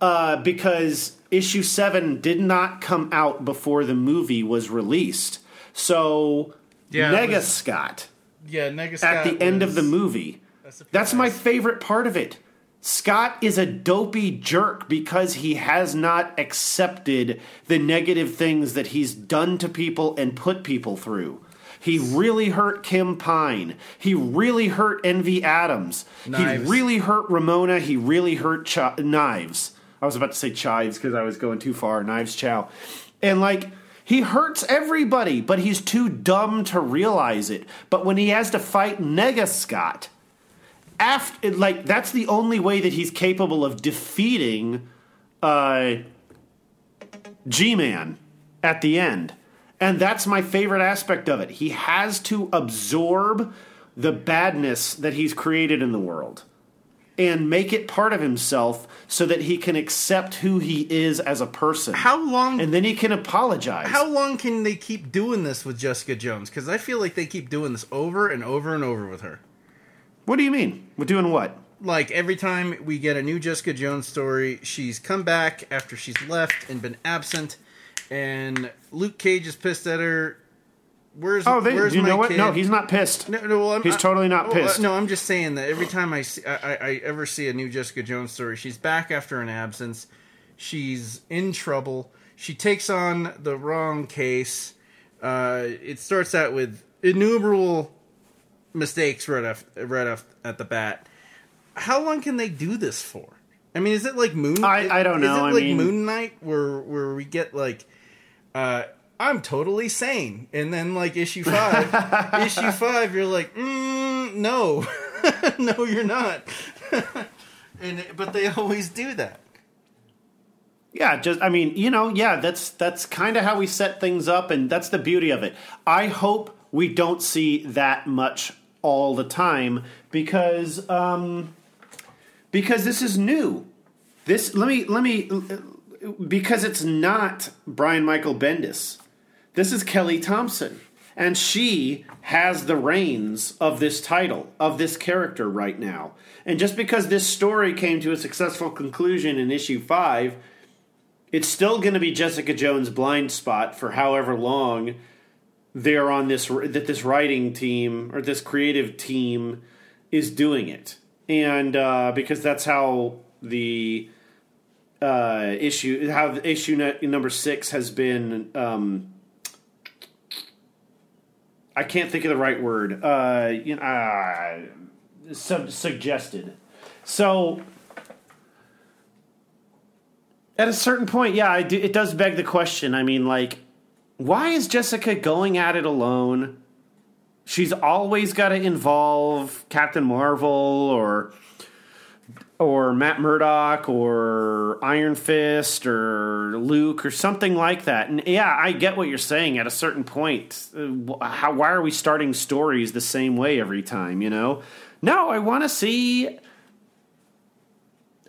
uh, because issue 7 did not come out before the movie was released. So, Yeah, Nega was- Scott Yeah. Nega at the end of the movie. That's, my favorite part of it. Scott is a dopey jerk because he has not accepted the negative things that he's done to people and put people through. He really hurt Kim Pine. He really hurt Envy Adams. Knives. He really hurt Ramona. He really hurt Ch- Knives. I was about to say Chives because I was going too far. Knives Chow. And like, he hurts everybody, but he's too dumb to realize it. But when he has to fight Nega Scott, after like that's the only way that he's capable of defeating uh G-Man at the end. And that's my favorite aspect of it. He has to absorb the badness that he's created in the world and make it part of himself so that he can accept who he is as a person. How long? and then he can apologize. how long can they keep doing this with Jessica Jones? Because I feel like they keep doing this over and over and over with her. What do you mean? We're doing what? like every time we get a new Jessica Jones story, she's come back after she's left and been absent, and Luke Cage is pissed at her. Where's Oh, they, where's you my know what? kid? No, he's not pissed. No, no, well, I'm, He's I- totally not oh, uh, pissed. no, I'm just saying that every time I, see, I, I, I ever see a new Jessica Jones story, she's back after an absence. She's in trouble. She takes on the wrong case. Uh, it starts out with innumerable mistakes right off right off at the bat. How long can they do this for? I mean, is it like Moon? I- I don't Is know. it I mean- Moon Knight, where where we get like, uh, I'm totally sane, and then like issue five, issue five, you're like, mm, no, no, you're not. and but they always do that. Yeah, just I mean, you know, yeah, that's that's kind of how we set things up and that's the beauty of it. I hope we don't see that much all the time because um because this is new. This let me let me because it's not Brian Michael Bendis. This is Kelly Thompson and she has the reins of this title of this character right now. And just because this story came to a successful conclusion in issue 5 it's still going to be Jessica Jones' blind spot for however long they're on this that this writing team or this creative team is doing it, and uh, because that's how the uh, issue how the issue nu- number six has been. Um, I can't think of the right word. Uh, you know, uh, sub- suggested. So At a certain point, yeah, do, it does beg the question. I mean, like, why is Jessica going at it alone? She's always got to involve Captain Marvel or or Matt Murdock or Iron Fist or Luke or something like that. And yeah, I get what you're saying. At a certain point, uh, how why are we starting stories the same way every time? You know, no, I want to see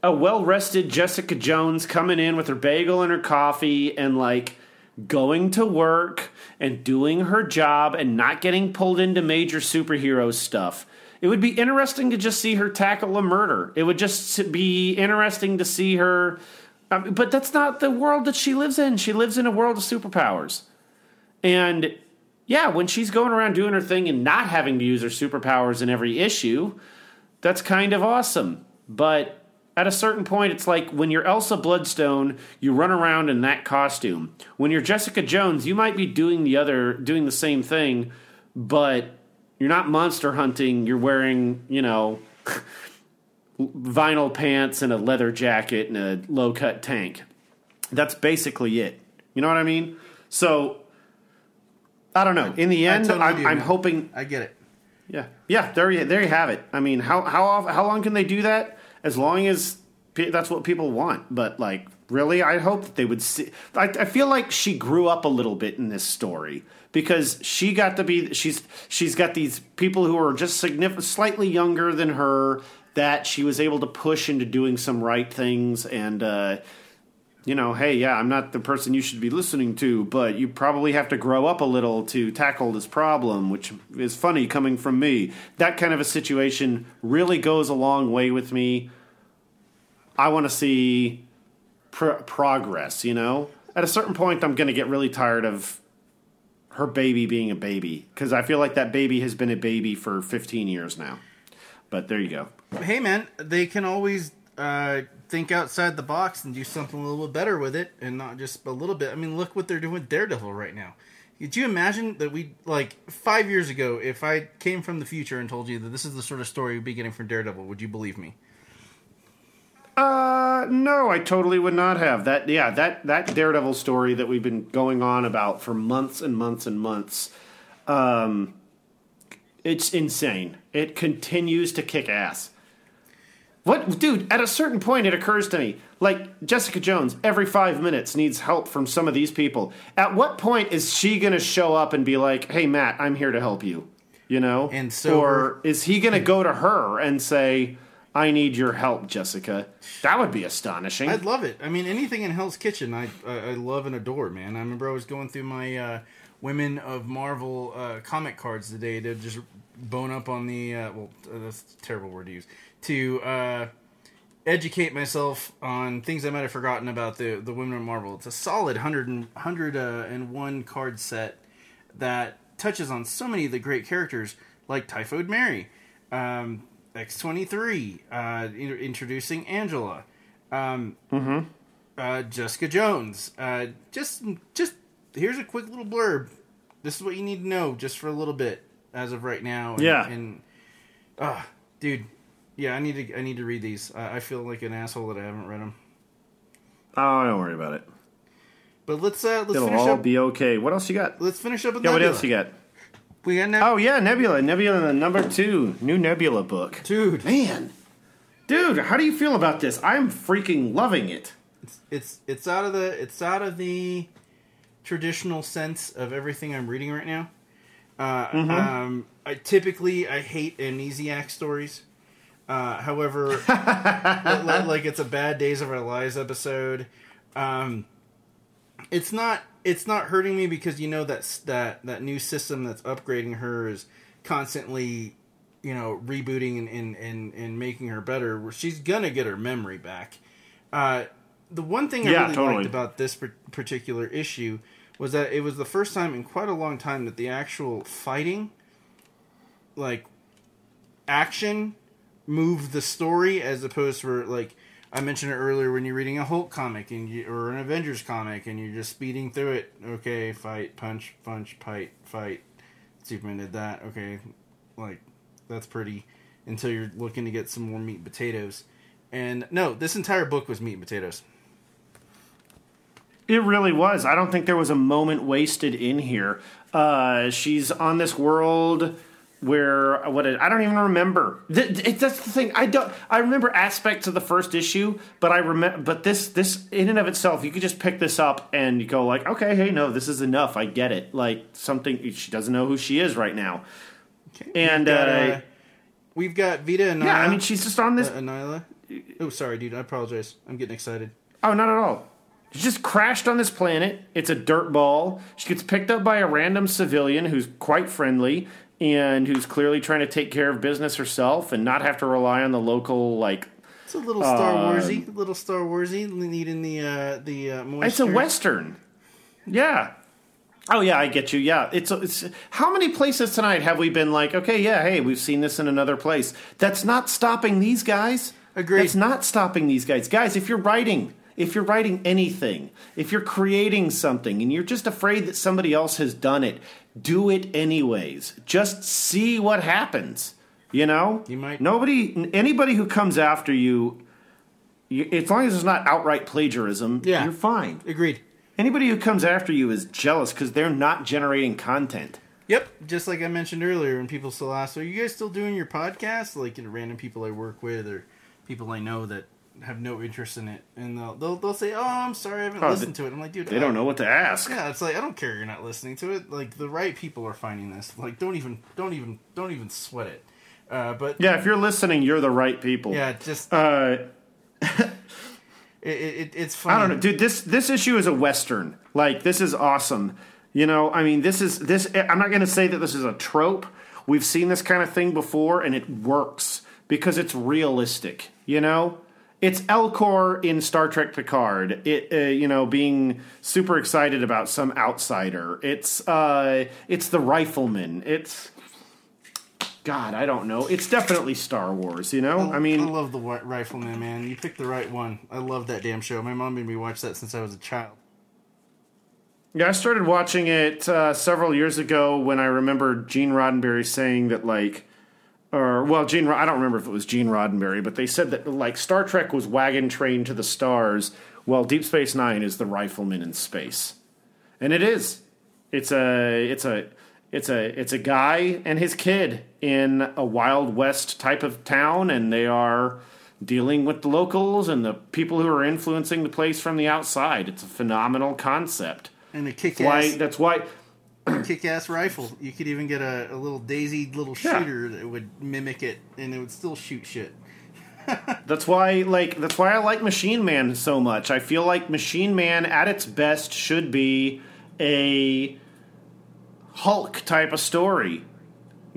a well rested Jessica Jones coming in with her bagel and her coffee and like going to work and doing her job and not getting pulled into major superhero stuff. It would be interesting to just see her tackle a murder. It would just be interesting to see her. But that's not the world that she lives in. She lives in a world of superpowers. And yeah, when she's going around doing her thing and not having to use her superpowers in every issue, that's kind of awesome. But at a certain point, it's like when you're Elsa Bloodstone, you run around in that costume. When you're Jessica Jones, you might be doing the other, doing the same thing, but you're not monster hunting. You're wearing, you know, vinyl pants and a leather jacket and a low cut tank. That's basically it. You know what I mean? So, I don't know. In the end, totally I'm, I'm hoping I get it. yeah, yeah. There you there you have it. I mean, how how how long can they do that? As long as that's what people want. But like, really, I hope that they would see. I, I feel like she grew up a little bit in this story because she got to be. She's she's got these people who are just significant, slightly younger than her that she was able to push into doing some right things and. uh you know, hey, yeah, I'm not the person you should be listening to, but you probably have to grow up a little to tackle this problem, which is funny coming from me. That kind of a situation really goes a long way with me. I want to see pr- progress, you know? At a certain point, I'm going to get really tired of her baby being a baby because I feel like that baby has been a baby for 15 years now. But there you go. Hey, man, they can always uh, think outside the box and do something a little bit better with it, and not just a little bit. I mean, look what they're doing with Daredevil right now. Could you imagine that we like five years ago, if I came from the future and told you that this is the sort of story we'd be getting from Daredevil, would you believe me? Uh, no, I totally would not have that. Yeah, that that Daredevil story that we've been going on about for months and months and months. Um, it's insane. It continues to kick ass. What, dude? At a certain point, it occurs to me, like Jessica Jones, every five minutes needs help from some of these people. At what point is she going to show up and be like, "Hey, Matt, I'm here to help you," you know? And so- or is he going to go to her and say, "I need your help, Jessica"? That would be astonishing. I'd love it. I mean, anything in Hell's Kitchen, I I, I love and adore, man. I remember I was going through my uh, Women of Marvel uh, comic cards today to just bone up on the uh, well, uh, that's a terrible word to use to uh, educate myself on things I might have forgotten about the the Women of Marvel. It's a solid 100 and, 100 uh, and one card set that touches on so many of the great characters like Typhoid Mary, um, X23, uh, introducing Angela, um, uh, Jessica Jones. Uh, just, just here's a quick little blurb. This is what you need to know just for a little bit as of right now. And, Yeah. and ah, dude, yeah, I need to, I need to read these. I I feel like an asshole that I haven't read them. oh, don't worry about it. But let's uh, let's It'll finish all up. be okay. What else you got? let's finish up with Yeah, what else you got? We got Nebula. Oh yeah, Nebula. Nebula the number two, new Nebula book. dude. Man, dude, how do you feel about this? I'm freaking loving it. it's it's it's out of the it's out of the traditional sense of everything I'm reading right now. Uh, um, I typically I hate amnesiac stories. Uh, however, li- li- like it's a bad Days of Our Lives episode. Um, it's not it's not hurting me because you know that that that new system that's upgrading her is constantly you know rebooting and and, and, and making her better. Where she's gonna get her memory back. Uh, the one thing I Yeah, really totally. liked about this particular issue was that it was the first time in quite a long time that the actual fighting, like action, moved the story as opposed to like I mentioned it earlier when you're reading a Hulk comic and you, or an Avengers comic and you're just speeding through it. Okay, fight, punch, punch, fight, fight. Superman did that. Okay, like that's pretty. Until you're looking to get some more meat and potatoes. And no, this entire book was meat and potatoes. It really was. I don't think there was a moment wasted in here. Uh, she's on this world where what it, I don't even remember. Th- it, that's the thing. I don't. I remember aspects of the first issue, but I remember. But this, this in and of itself, you could just pick this up and you go like, okay, hey, no, this is enough. I get it. Like something she doesn't know who she is right now, and We've got, uh, uh, we've got Vita and yeah, I mean, she's just on this. uh, Anila. Oh, sorry, dude. I apologize. I'm getting excited. Oh, not at all. She just crashed on this planet. It's a dirt ball. She gets picked up by a random civilian who's quite friendly and who's clearly trying to take care of business herself and not have to rely on the local like. It's a little Star Uh, Warsy, little Star Warsy, needing the uh, the uh, moisture. It's a western. Yeah. Oh yeah, I get you. Yeah, it's it's. How many places tonight have we been like? Okay, yeah, hey, we've seen this in another place. That's not stopping these guys. Agreed. That's not stopping these guys. Guys, if you're writing, if you're writing anything, if you're creating something, and you're just afraid that somebody else has done it, do it anyways. Just see what happens. You know, You might- nobody, anybody who comes after you, you as long as it's not outright plagiarism, Yeah. you're fine. Agreed. Anybody who comes after you is jealous because they're not generating content. Yep, just like I mentioned earlier, when people still ask, "Are you guys still doing your podcast?" Like you know, random people I work with or people I know that have no interest in it, and they'll they'll, they'll say, "Oh, I'm sorry, I haven't Oh, listened they- to it." I'm like, dude, They I- don't know what to ask. Yeah, it's like I don't care you're not listening to it. Like the right people are finding this. Like don't even don't even don't even sweat it. Uh, but Yeah, if you're listening, you're the right people. yeah, just Uh, it, it, it's funny. I don't know, dude. This this issue is a western. Like this is awesome. You know, I mean, this is this. I'm not going to say that this is a trope. We've seen this kind of thing before, and it works because it's realistic. You know, it's Elnor in Star Trek Picard. It uh, you know being super excited about some outsider. It's uh, it's the rifleman. It's God, I don't know. It's definitely Star Wars. You know, I mean, I love the Rifleman, man. You picked the right one. I love that damn show. My mom made me watch that since I was a child. Yeah, I started watching it uh, several years ago when I remember Gene Roddenberry saying that, like, or well, Gene. I don't remember if it was Gene Roddenberry, but they said that like Star Trek was wagon train to the stars, while Deep Space Nine is the rifleman in space, and it is. It's a it's a it's a it's a guy and his kid in a Wild West type of town, and they are dealing with the locals and the people who are influencing the place from the outside. It's a phenomenal concept And a kick why that's why kick ass rifle. You could even get a, a little daisy little Yeah. shooter that would mimic it, and it would still shoot shit. that's why like that's why I like Machine Man so much. I feel like Machine Man at its best should be a Hulk type of story.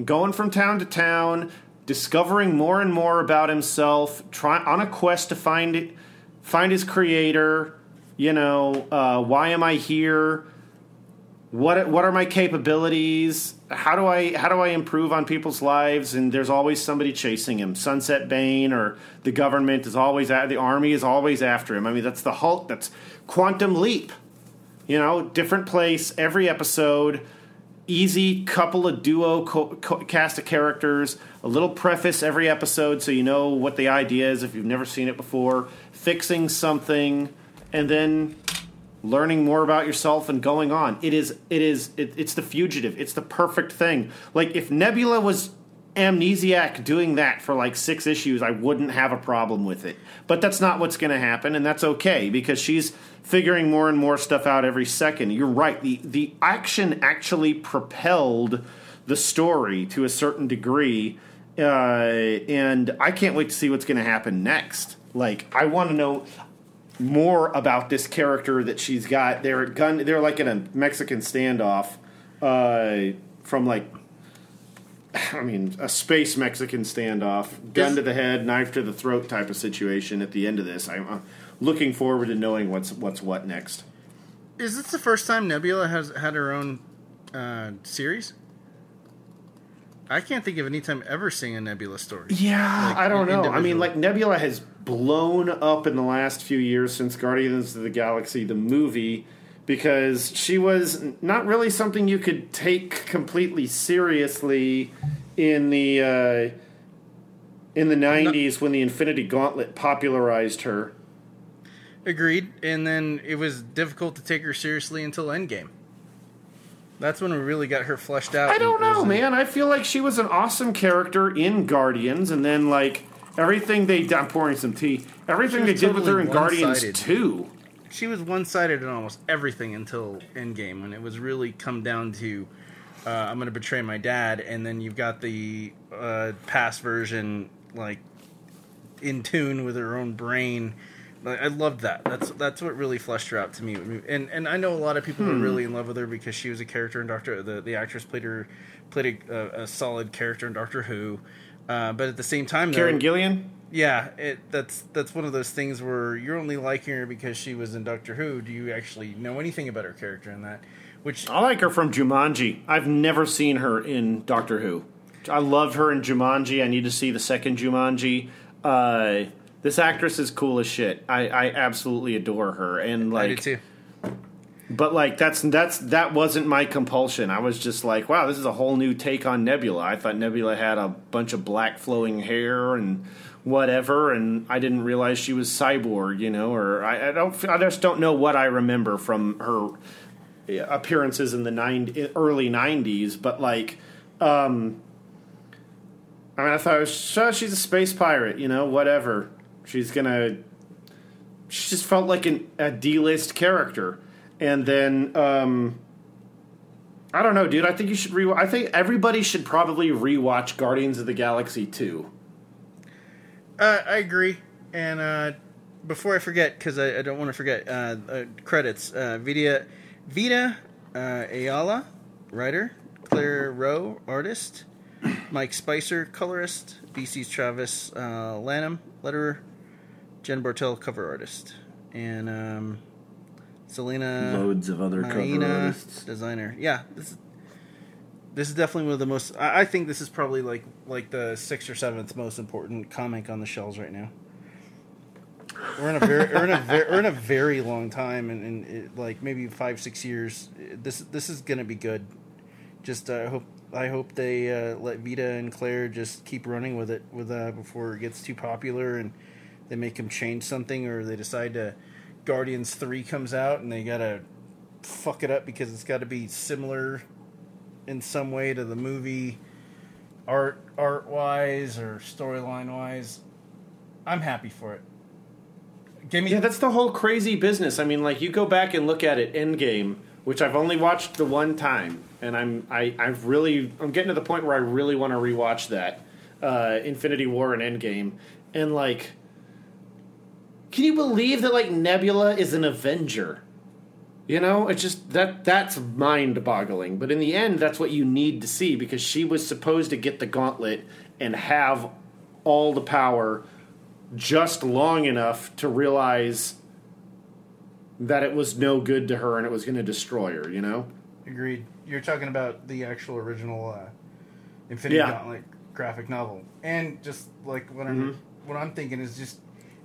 Going from town to town, discovering more and more about himself, try on a quest to find it find his creator, you know, uh, why am I here? What what are my capabilities? How do i how do i improve on people's lives? And there's always somebody chasing him. Sunset Bain or the government is always at the army is always after him. I mean that's the hulk that's quantum leap. You know different place every episode. Easy couple of duo co- co- cast of characters. A little preface every episode so you know what the idea is if you've never seen it before. Fixing something. And then learning more about yourself and going on. It is it is it, it's the fugitive. It's the perfect thing. Like if Nebula was amnesiac doing that for like 6 issues, I wouldn't have a problem with it. But that's not what's going to happen and that's okay because she's figuring more and more stuff out every second. You're right. The the action actually propelled the story to a certain degree. Uh, and I can't wait to see what's going to happen next. Like, I want to know more about this character that she's got. They're gun. They're like in a Mexican standoff uh, from like. I mean, a space Mexican standoff, gun to the head, knife to the throat type of situation. At the end of this, I'm uh, looking forward to knowing what's what's what next. Is this the first time Nebula has had her own uh, series? I can't think of any time ever seeing a Nebula story. Yeah, Like, I don't know. I mean, like Nebula has blown up in the last few years since Guardians of the Galaxy, the movie, because she was not really something you could take completely seriously in the uh, in the '90s when the Infinity Gauntlet popularized her. Agreed. And then it was difficult to take her seriously until Endgame. That's when we really got her fleshed out. I don't know, man. I feel like she was an awesome character in Guardians, and then like everything they I'm pouring some tea. Everything they did with her in Guardians one-sided. too. She was one-sided in almost everything until Endgame, when it was really come down to uh, I'm going to betray my dad, and then you've got the uh, past version like in tune with her own brain. Like, I loved that. That's that's what really fleshed her out to me. And and I know a lot of people were really in love with her because she was a character in Doctor. The the actress played her played a, a, a solid character in Doctor Who. Uh, but at the same time, though, Karen Gillan. yeah, it that's that's one of those things where you're only liking her because she was in Doctor Who. Do you actually know anything about her character in that? Which I like her from Jumanji. I've never seen her in Doctor Who. I loved her in Jumanji. I need to see the second Jumanji. Uh, this actress is cool as shit. I, I absolutely adore her. And like, too. But like that's that's that wasn't my compulsion. I was just like, wow, this is a whole new take on Nebula. I thought Nebula had a bunch of black flowing hair and whatever, and I didn't realize she was cyborg. You know, or I, I don't. I just don't know what I remember from her appearances in the early '90s. But like, um, I mean, I thought sure, she's a space pirate. You know, whatever. She's gonna she just felt like an, a D-list character. And then um, I don't know, dude. I think you should re. I think everybody should probably rewatch Guardians of the Galaxy 2. Uh, I agree. And uh, before I forget, because I, I don't want to forget, uh, uh, credits: uh, Vita Vita uh, Ayala, writer; Claire Roe, artist; Mike Spicer, colorist; VC's Travis Lanham, letterer; Jen Bartel, cover artist, and um, Selena Loads of other cover Maina, artists. designer. Yeah, this is this is definitely one of the most. I, I think this is probably like like the sixth or seventh most important comic on the shelves right now. We're in a very we're in a very, we're in a very long time, and, and it, like maybe five six years. This this is gonna be good. Just uh, hope I hope they uh, let Vita and Claire just keep running with it with uh, before it gets too popular and they make them change something or they decide to Guardians three comes out and they gotta fuck it up because it's got to be similar in some way to the movie, art art wise or storyline wise. I'm happy for it. Give me Yeah, that's the whole crazy business. I mean, like you go back and look at it, Endgame, which I've only watched the one time, and I'm I I've really I'm getting to the point where I really want to rewatch that uh, Infinity War and Endgame, and like, can you believe that like Nebula is an Avenger? You know, it's just that that's mind-boggling. But in the end, that's what you need to see because she was supposed to get the gauntlet and have all the power just long enough to realize that it was no good to her and it was going to destroy her, you know? agreed. You're talking about the actual original uh, Infinity Yeah. Gauntlet graphic novel, and just like what I'm Mm-hmm. what I'm thinking is just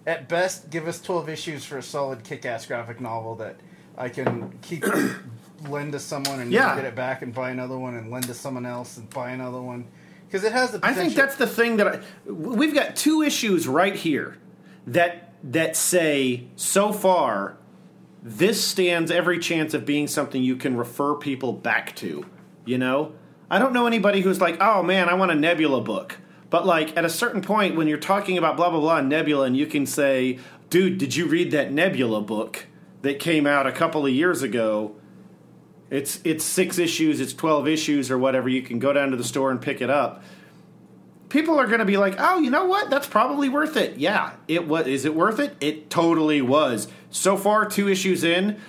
at best give us 12 issues for a solid kick-ass graphic novel that I can keep lend to someone and Yeah. get it back and buy another one and lend to someone else and buy another one because it has the I think that's the thing that I, we've got two issues right here that that say so far this stands every chance of being something you can refer people back to, you know? I don't know anybody who's like, "Oh man, I want a Nebula book." But like at a certain point when you're talking about blah blah blah Nebula and you can say, "Dude, did you read that Nebula book that came out a couple of years ago?" It's it's 6 issues, it's 12 issues or whatever. You can go down to the store and pick it up people are going to be like, "Oh, you know what? That's probably worth it." Yeah, it was. Is it worth it? It totally was. So far, two issues in,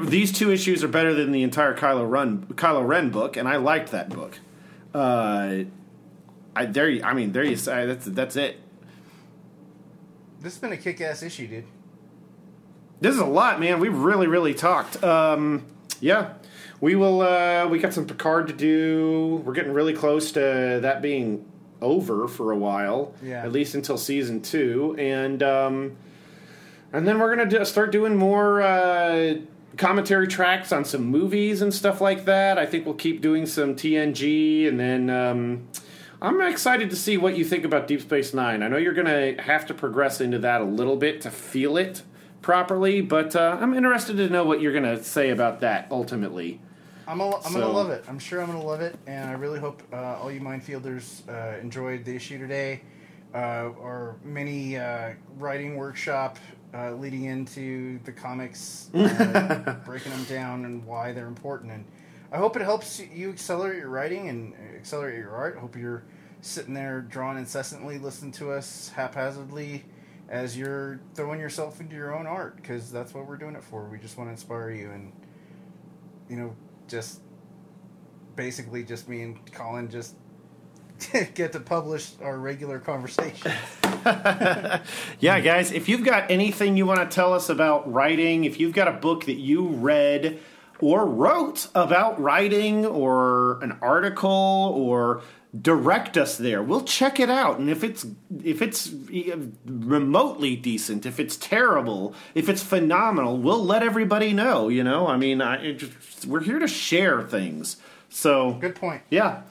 these two issues are better than the entire Kylo Ren Kylo Ren book, and I liked that book. Uh, I there. you- I mean, there you say that's that's it. this has been a kick-ass issue, dude. This is a lot, man. We really, really talked. Um, yeah, we will. Uh, we got some Picard to do. We're getting really close to that being over for a while. Yeah. at least until season two, and um, and then we're gonna do, start doing more uh, commentary tracks on some movies and stuff like that. I think we'll keep doing some TNG, and then um, I'm excited to see what you think about Deep Space Nine. I know you're going to have to progress into that a little bit to feel it properly, but uh, I'm interested to know what you're going to say about that ultimately. I'm, a, I'm So- gonna love it. I'm sure I'm gonna love it, and I really hope uh, all you Mindfielders uh, enjoyed the issue today. Uh, our mini uh, writing workshop uh, leading into the comics, uh, breaking them down and why they're important. And I hope it helps you accelerate your writing and accelerate your art. hope you're sitting there drawing incessantly, listening to us haphazardly as you're throwing yourself into your own art because that's what we're doing it for. We just want to inspire you and you know just basically just me and Colin just get to publish our regular conversation. Yeah, guys, if you've got anything you want to tell us about writing, if you've got a book that you read or wrote about writing or an article or direct us there. We'll check it out and if it's if it's remotely decent, if it's terrible, if it's phenomenal, we'll let everybody know, you know? I mean, I just, we're here to share things. So Good point. yeah.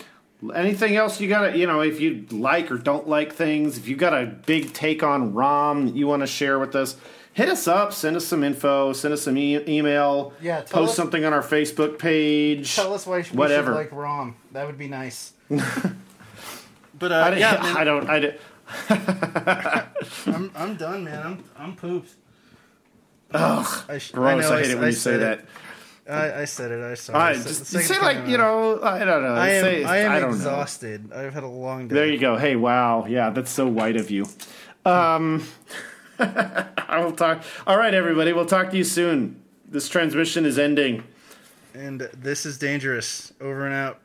Anything else you got to, you know, if you like or don't like things, if you got a big take on ROM that you want to share with us, hit us up, send us some info, send us some e- email, Yeah, tell post us- something on our Facebook page. Tell us why we Whatever. should like Rom. That would be nice. But I, uh, don't- yeah, man, I don't, I don't, I'm, I'm done, man. I'm I'm pooped. ugh, I sh- gross. I, know, hate it when you say said that. I, I said it. I saw I it. just The say like, you know, I don't know. I am say, I am don't know. exhausted. I've had a long day. There you go. Hey, wow. Yeah, that's so white of you. Um, I will talk. All right, everybody. We'll talk to you soon. This transmission is ending. And this is dangerous. Over and out.